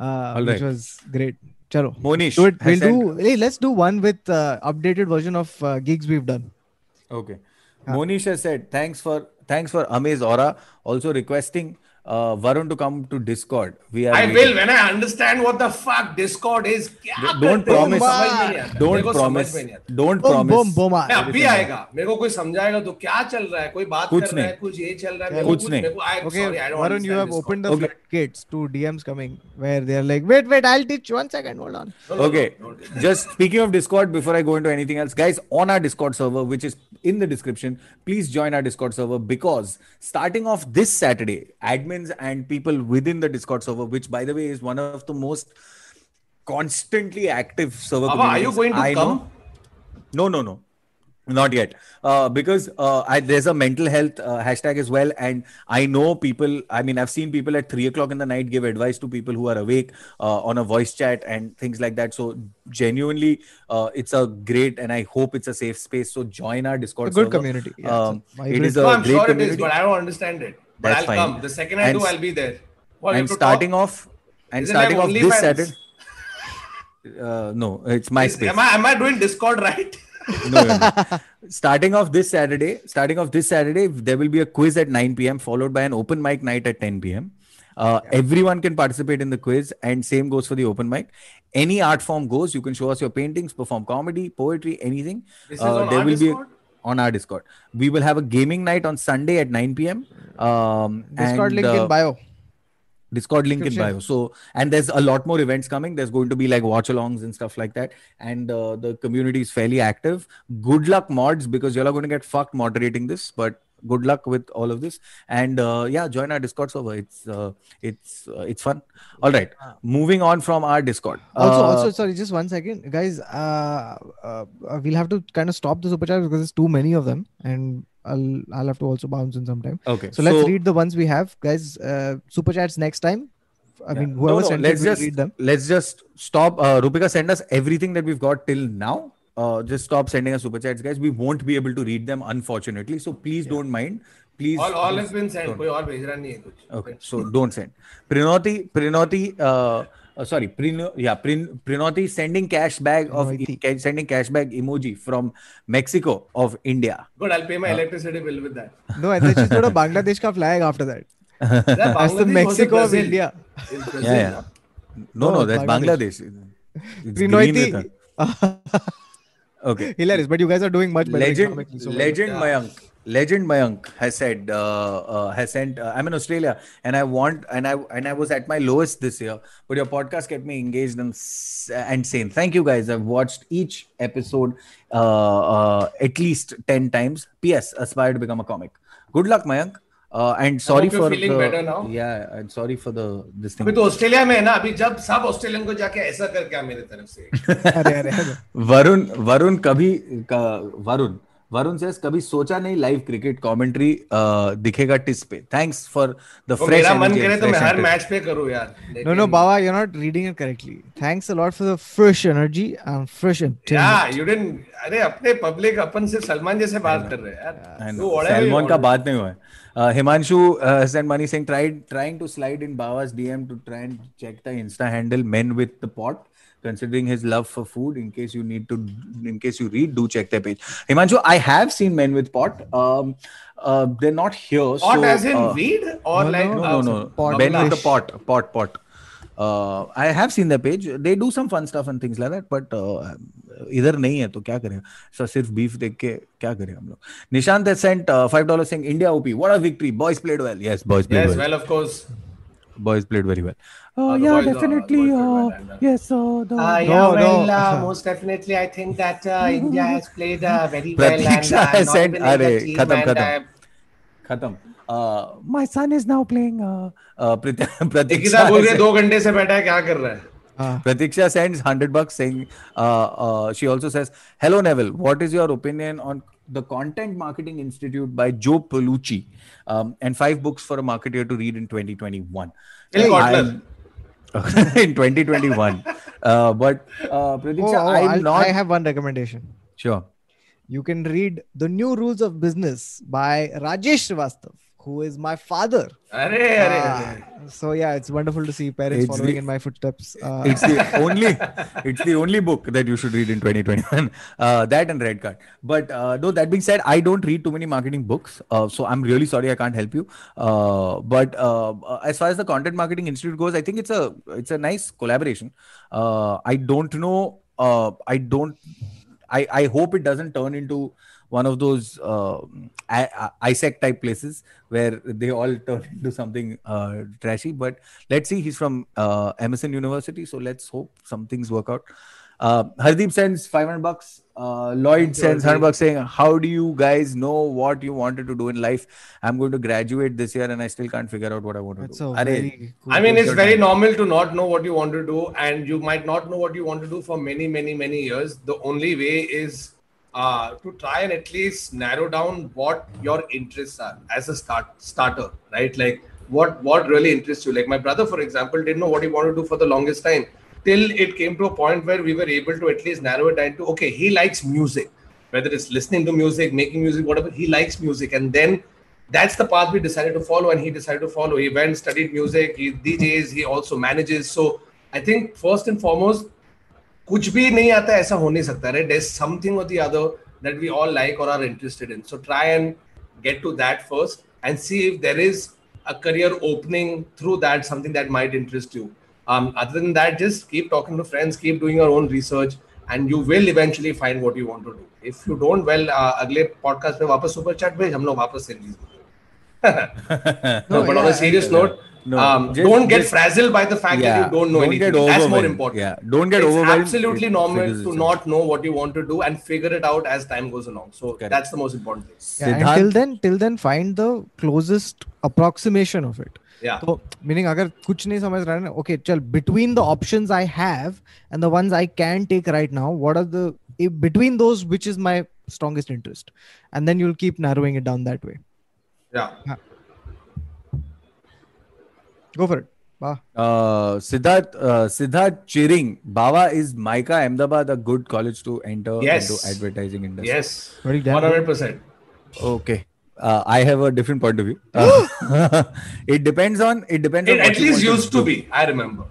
uh, All which was great. Chalo. Monish Do it. We'll do. Hey, let's do one with uh, updated version of uh, gigs we've done. Okay. Monish has said thanks for thanks for Amaze Aura. Also requesting uh, Varun to come to Discord. We are I waiting. will when I understand what the fuck Discord is. क्या Don't करते हैं, promise. समझ में नहीं आता। मेरे Don't को समझ promise. में नहीं आता। Don't Boom, promise. boom, boom. मैं अभी आएगा मेरे को कोई समझाएगा तो क्या चल रहा है कोई बात कुछ कर रहा है नहीं। कुछ ये चल रहा है मेरे कुछ को नहीं। मेरे को I- Okay, sorry, I don't Varun, you understand have Discord. opened the Okay. floodgates to DMs coming where they're like, wait, wait, I'll teach you. One second, hold on. No, no, Okay. no, no. Just speaking of Discord, before I go into anything else, guys, on our Discord server, which is in the description, please join our Discord server because starting off this Saturday, admins and people within the Discord server, which by the way is one of the most constantly active server are you going to I come? know. No, no, no. Not yet, uh, because uh, I, there's a mental health uh, hashtag as well, and I know people. I mean, I've seen people at three o'clock in the night give advice to people who are awake uh, on a voice chat and things like that. So genuinely, uh, it's a great, and I hope it's a safe space. So join our Discord. A good server. community. Yeah, it's a Um, it vibrant- is a No, I'm great sure it is, but I don't understand it. But That's I'll fine. come. The second I And do, i'll be there. Well, you and starting talk. off and Is it like starting off this OnlyFans? Saturday. Uh, no, it's Is- MySpace. Am I am I doing Discord right? starting off this Saturday, starting off this Saturday, there will be a quiz at 9 p.m. followed by an open mic night at 10 p.m. Uh, Everyone can participate in the quiz, and same goes for the open mic. Any art form goes. You can show us your paintings, perform comedy, poetry, anything. This is Uh, on there our will Discord? be on our Discord. We will have a gaming night on Sunday at 9 p.m. Um, Discord and, link uh, in bio. Discord link in bio. So, and there's a lot more events coming. There's going to be like watch alongs and stuff like that. And uh, the community is fairly active. Good luck, mods, because you're going to get fucked moderating this. But good luck with all of this. And uh, yeah, join our Discord server. It's uh, it's uh, it's fun. All right, moving on from our Discord. Also, Uh, also, sorry, just one second, guys. Uh, uh, we'll have to kind of stop the super chats because there's too many of them, and I'll I'll have to also bounce in sometime. okay. So let's read the ones we have, guys. Uh, super chats next time. I mean, whoever no, sent let's it, just read them. let's just stop. Uh, Rupika, send us everything that we've got till now Uh, just stop sending us super chats, guys. We won't be able to read them, unfortunately. So please don't mind. Please. All all just has been sent. don't. कोई और भेज रहा नहीं है कुछ. Okay, so don't send. Prinoti, Prinoti, uh, uh, sorry, Prin, yeah, Prin, Prinoti sending cash bag of Prinoti. ca- sending cash bag emoji from Mexico of India. Good, I'll pay my electricity bill with that. No, I thought she's got a Bangladesh ka flag after that. Is that That's the Bangladesh or was it Mexico of Brazil? India. It's Brazil, Yeah, yeah. No, no, No, that's Bangladesh. Bangladesh. It's green with Prinoiti. a- Okay. Hilarious, but you guys are doing much better. legend so legend Yeah. mayank legend mayank has said uh, uh, has sent uh, i'm in australia and i want and i and i was at my lowest this year but your podcast kept me engaged and, and sane thank you guys i've watched each episode uh, uh, at least 10 times ps aspire to become a comic good luck mayank and sorry for yeah and sorry for the this thing तो Australia में है ना अभी जब सब Australian को जाके ऐसा कर क्या मेरे तरफ़ से। वरुण वरुण कभी वरुण वरुण सेस कभी सोचा नहीं लाइव क्रिकेट कॉमेंट्री दिखेगा टिस पे। थैंक्स फॉर द फ्रेश मेरा मन करे तो मैं हर मैच पे करूँ यार no no Baba you are not reading it correctly thanks a lot for the fresh energy and fresh yeah you didn't अरे अपने पब्लिक अपन से सलमान जैसे बात कर रहे हैं यार। सलमान का बात नहीं हुआ है। Uh, Himanshu uh, sent money saying tried trying to slide in Bawa's DM to try and check the Insta handle Men with the Pot. Considering his love for food, in case you need to, in case you read, do check their page. Himanshu, I have seen Men with Pot. Um, uh, they're not here. Pot so, as in uh, weed or no, like no, no, no, no. Men with the pot, pot, pot. Uh, I have seen their page. They do some fun stuff and things like that. But uh, इधर नहीं है तो क्या करें sir सिर्फ़ beef देख के क्या करें हम लोग Nishant has sent uh, five dollars saying India OP what a victory boys played well yes boys played Yes, well. well, of course. boys played very well uh, yeah boys, uh, definitely uh, uh, yes uh, the, Uh, No, yeah, well, no. uh, most definitely, I think that uh, India has played uh, very well and Pratiksha uh, has not said, "Arey, team khatam, khatam." My son is now playing Pratiksha बोल रही है दो घंटे से बैठा है क्या कर रहा है Pratiksha sends 100 bucks saying, uh, uh, she also says, Hello, Neville. What is your opinion on the Content Marketing Institute by Joe Pulizzi um, and five books for a marketer to read in 2021? in 2021. Uh, but uh, Pratiksha, oh, oh, I'm not. I have one recommendation. Sure. You can read The New Rules of Business by Rajesh Srivastav who is my father. Ah, so yeah, it's wonderful to see parents it's following the, in my footsteps. Uh, it's ah. the only, it's the only book that you should read in 2021. Uh, that and Red Card. But though that being said, I don't read too many marketing books, uh, so I'm really sorry I can't help you. Uh, but uh, as far as the Content Marketing Institute goes, I think it's a it's a nice collaboration. I don't know. I don't. I I hope it doesn't turn into one of those uh, I- I- type places where they all turn into something uh, trashy. But let's see. He's from uh, Emerson University, so let's hope some things work out. Uh, Hardeep sends 500 bucks. Uh, Lloyd sends 100 bucks saying, How do you guys know what you wanted to do in life? I'm going to graduate this year and I still can't figure out what I want to that's do. a very cool I mean, it's very time. normal to not know what you want to do, and you might not know what you want to do for many, many, many years. The only way is uh, to try and at least narrow down what your interests are as a start starter, right? Like what what really interests you. Like my brother, for example, didn't know what he wanted to do for the longest time till it came to a point where we were able to at least narrow it down to okay, he likes music, whether it's listening to music, making music, whatever. He likes music, and then that's the path we decided to follow and he decided to follow he went studied music he djs he also manages so i think first and foremost कुछ भी नहीं आता ऐसा हो नहीं सकता right there's something or the other that we all like or are interested in so try and get to that first and see if there is a career opening through that something that might interest you um, other than that just keep talking to friends keep doing your own research and you will eventually find what you want to do if you don't well uh, अगले podcast में वापस super chat भेज हम लोग वापस से release no, but yeah, on a serious yeah, note, No, um, just- don't get just- frazzled by the fact that you don't know don't anything. get That's more overwhelmed. important. Yeah, don't get it's overwhelmed. absolutely It normal figures to itself. not know what you want to do and figure it out as time goes along. So Correct. that's the most important thing. Yeah, and Siddharth- till then till then find the closest approximation of it Yeah. तो meaning अगर कुछ नहीं समझ रहा है ना okay चल between the options I have and the once I can take right now what are the between those which is my strongest interest and then you'll keep narrowing it down that way Yeah. go for it wow. Uh, Siddharth, uh, Siddharth Chiring, Bava is MICA Ahmedabad a good college to enter Yes. into advertising industry? Yes. Very damn hundred percent. Okay. Uh, I have a different point of view. Uh, it depends on it depends on It what at least used do. to be. I remember.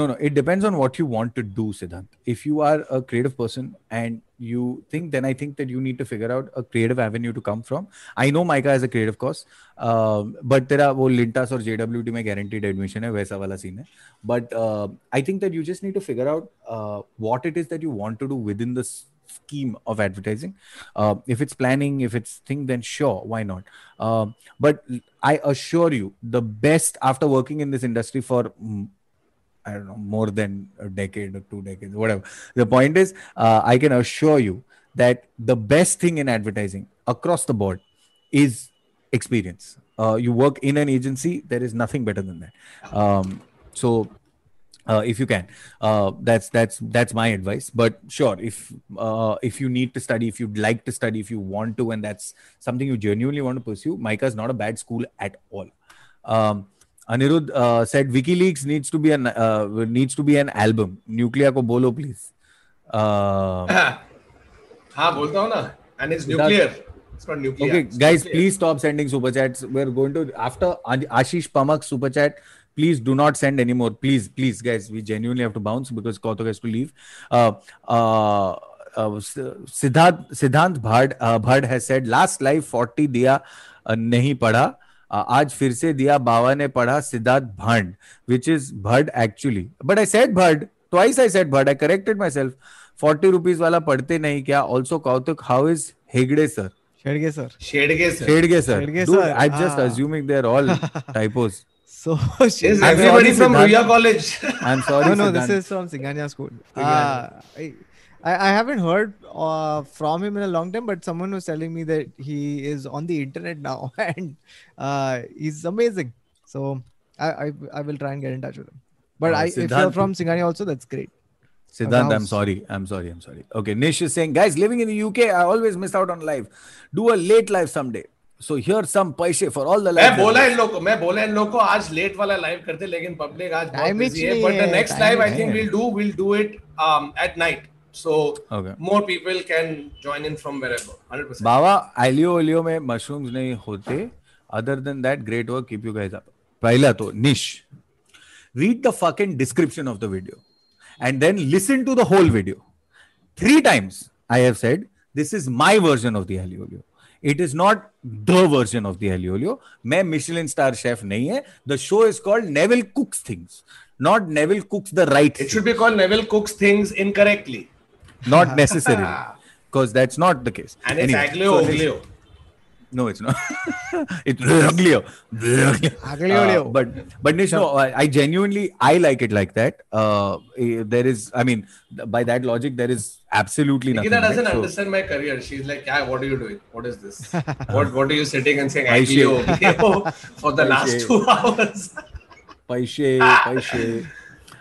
No, no, it depends on what you want to do, Siddhant. If you are a creative person and you think, then I think that you need to figure out a creative avenue to come from. I know MICA has a creative course, uh, but there are वो Lintas or JWT my guaranteed admission है वैसा वाला scene But uh, I think that you just need to figure out uh, what it is that you want to do within the scheme of advertising. Uh, if it's planning, if it's thing, then sure, why not? Uh, but I assure you, the best after working in this industry for mm, I don't know, more than a decade or two decades, whatever. The point is, uh, I can assure you that the best thing in advertising across the board is experience. Uh, you work in an agency, there is nothing better than that. Um, so, uh, if you can, uh, that's that's that's my advice. But sure, if uh, if you need to study, if you'd like to study, if you want to, and that's something you genuinely want to pursue, MICA is not a bad school at all. Um, Anirudh uh, said WikiLeaks needs to be an uh, needs to be an album. Nuclear ko bolo please. Uh, हाँ बोलता हूँ ना. And it's nuclear. It's not nuclear. okay, It's guys, nuclear. please stop sending super chats. We're going to after Ashish Pamak super chat. Please do not send anymore. Please, please, guys. We genuinely have to bounce because Kautuk has to leave. Uh, uh, uh, Siddharth Siddhant Bhad uh, Bhad has said last live 40 दिया uh, नहीं पढ़ा uh, आज फिर से दिया बाबा ने पढ़ा Siddharth Bhand which is Bhad actually but I said Bhad twice I said Bhad I corrected myself forty rupees वाला पढ़ते नहीं क्या? Also Kautuk how is Hegde sir? Shedge sir. Shedge sir. Shedge sir. I just हाँ. assuming they're all so everybody from Ruya college. I'm sorry no no this is from Singhania school. Ah I, I I haven't heard uh, from him in a long time, but someone was telling me that he is on the internet now and uh, he's amazing. So I, I I will try and get in touch with him. But Uh, I, if you're Siddharth- from Singania also, that's great. Siddhant, I'm house. sorry. I'm sorry. I'm sorry. Okay. Nish is saying, guys, living in the UK, I always miss out on live. Do a late live someday. So here's some paise for all the मैं live. बोला इन लोग को मैं बोला इन लोग को आज late वाला लाइव करते लेकिन पब्लिक आज बहुत Time बिजी है नहीं बट द है, नेक्स्ट time लाइव आई नहीं थिंक है। we'll do we'll do it um at night So okay. more people can join in from wherever. 100%. Baba, alio olio में mushrooms नहीं होते. Other than that, great work. Keep you guys up. पहला to nish Read the fucking description of the video, and then listen to the whole video. Three times I have said this is my version of the alio olio. It is not the version of the alio olio मैं Michelin star chef नहीं है the show is called Neville cooks things not Neville cooks the right it should be called Neville cooks things incorrectly not necessarily because that's not the case and it's Anyway, aglio so oglio no, it's not. it's. Aglio Uh, but but Nish, no, I, genuinely I like it like that. Uh, eh, there is, I mean, by that logic, there is absolutely nothing. Nikita doesn't right? So- understand my career she's like yeah what are you doing what is this what what are you sitting and saying I aglio oglio for the last two hours Paishe, paishe.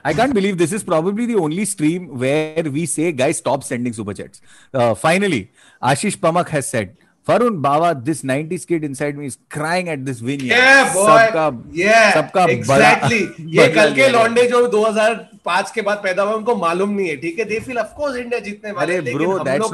I can't believe this is probably the only stream where we say, guys, stop sending super chats. Uh, finally, Ashish Pamak has said, Farun Bawa, this 90s kid inside me is crying at this win. yeah boy सबका- yeah सबका exactly ये कल के। लौंडे जो 2005 के बाद पैदा हुए उनको मालूम नहीं है ठीक है they feel of course India जीतने वाले अरे हैं, लेकिन bro, हम that's लोग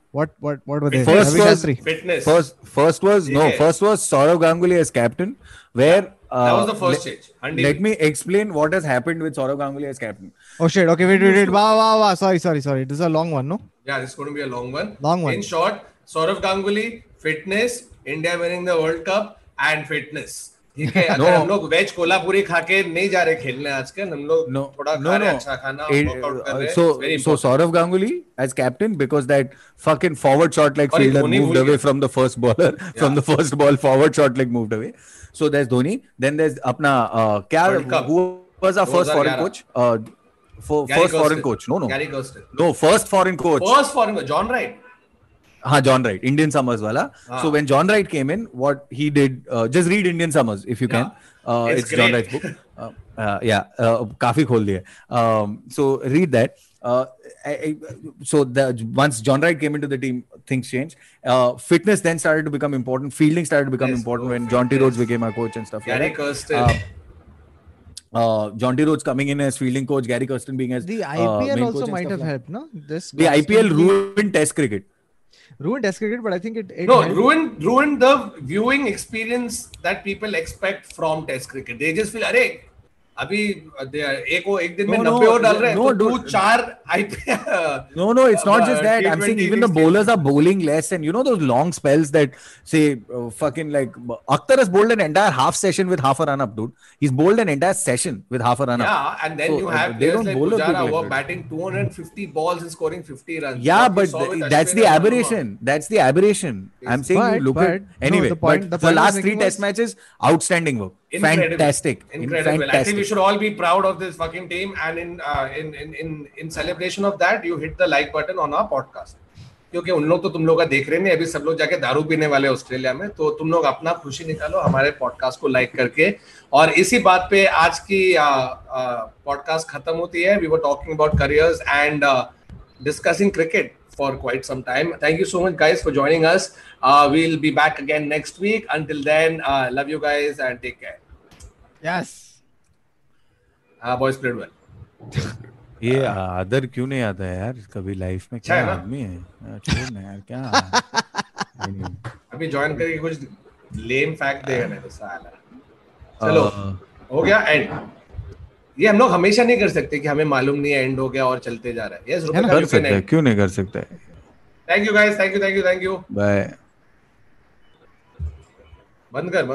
What what what were they? First Ravi was- Shastri. fitness First, first was no. First was Saurav Ganguly as captain. Where uh, that was the first le- change Handi Let me explain what has happened with Saurav Ganguly as captain. Oh shit! Okay, wait, wait, wait. Wow, wow, wow. Sorry, sorry, sorry. This is a long one, no? yeah this is going to be a long one Long one. in short Saurav Ganguly fitness India winning the World Cup and fitness ठीक है अगर No. हम लोग veg Kolhapuri खा के नहीं जा रहे खेलने आजकल हम लोग No, थोड़ा no, खा no. हैं अच्छा खाना It- वर्कआउट कर uh, रहे हैं so, It's very so important. Saurav Ganguly as captain because that fucking forward shot like और ये fielder धोनी moved भूल away गया। from the first bowler from the first ball forward shot like moved away. So there's Dhoni. Then there's apna uh, क्या World Cup. who was our first foreign 2011. coach? Uh, for, Gary first foreign Kirsten. coach. No, no, Gary Kirsten. no. First foreign coach. First foreign John Wright हाँ John Wright, Indian Summers wala. हाँ John Wright Indian summers वाला so when John Wright came in what he did just read Indian Summers if you can it's John Wright book या काफी खोल दिए. So read that Uh, I, I, so the, once John Wright came into the team, things changed. Uh, fitness then started to become important. Fielding started to become yes, important oh, when fitness. Jonty Became our coach and stuff. Gary Kirsten. Uh, uh, Jonty Rhodes coming in as fielding coach, Gary Kirsten being as the uh, IPL also might have like helped, no? This the IPL ruined Test cricket ruined Test cricket, but I think it, it No, helped. ruined ruined the viewing experience that people expect from Test cricket. They just feel, अरे अभी they are- एक वो एक दिन में No, no, नब्बे over डाल रहे हैं no, तो तू dude. चार IPL No, no, it's not Uh, just that. I'm saying T20 even the these bowlers are bowling less, and you know those long spells that say uh, fucking like Akhtar has bowled an entire half session with half a run up, dude. He's bowled an entire session with half a run up. Yeah, and then So, you uh, have they players don't like bowl a Pujara bit who like are that. batting 250 balls and scoring 50 runs. Yeah, What we but saw with th- that's the Ashwin and Sharma. aberration. That's the aberration. I'm saying But- you look but, at no, anyway. the point- but the the, point I was last three making test was- matches, outstanding work, fantastic. Incredible. Incredible. I think we should all be proud of this fucking team. And in uh, in, in in in celebration of that, you hit the like button on our podcast. क्योंकि उन लोग तो तुम लोग का देख रहे हैं अभी सब लोग जाके दारू पीने वाले ऑस्ट्रेलिया में तो तुम लोग अपना खुशी निकालो हमारे पॉडकास्ट को लाइक करके और इसी बात पे आज की पॉडकास्ट खत्म होती है we were talking about careers and discussing cricket for quite some time thank you so much guys for joining us we'll be back again next week until then love you guys and take care Yes. Uh, boys played well. ये आदर क्यों नहीं आता है यार? कभी life में क्या आदमी है? छोड़ ना यार क्या? अभी ज्वाइन करके कुछ लेम फैक्ट देगा नहीं तो साला। चलो Uh, हो गया एंड ये हम लोग हमेशा नहीं कर सकते कि हमें मालूम नहीं है एंड हो गया और चलते जा रहा है। यस है कर सकता है क्यों नहीं कर सकते? है thank you guys thank you thank you thank you bye बंद कर बंद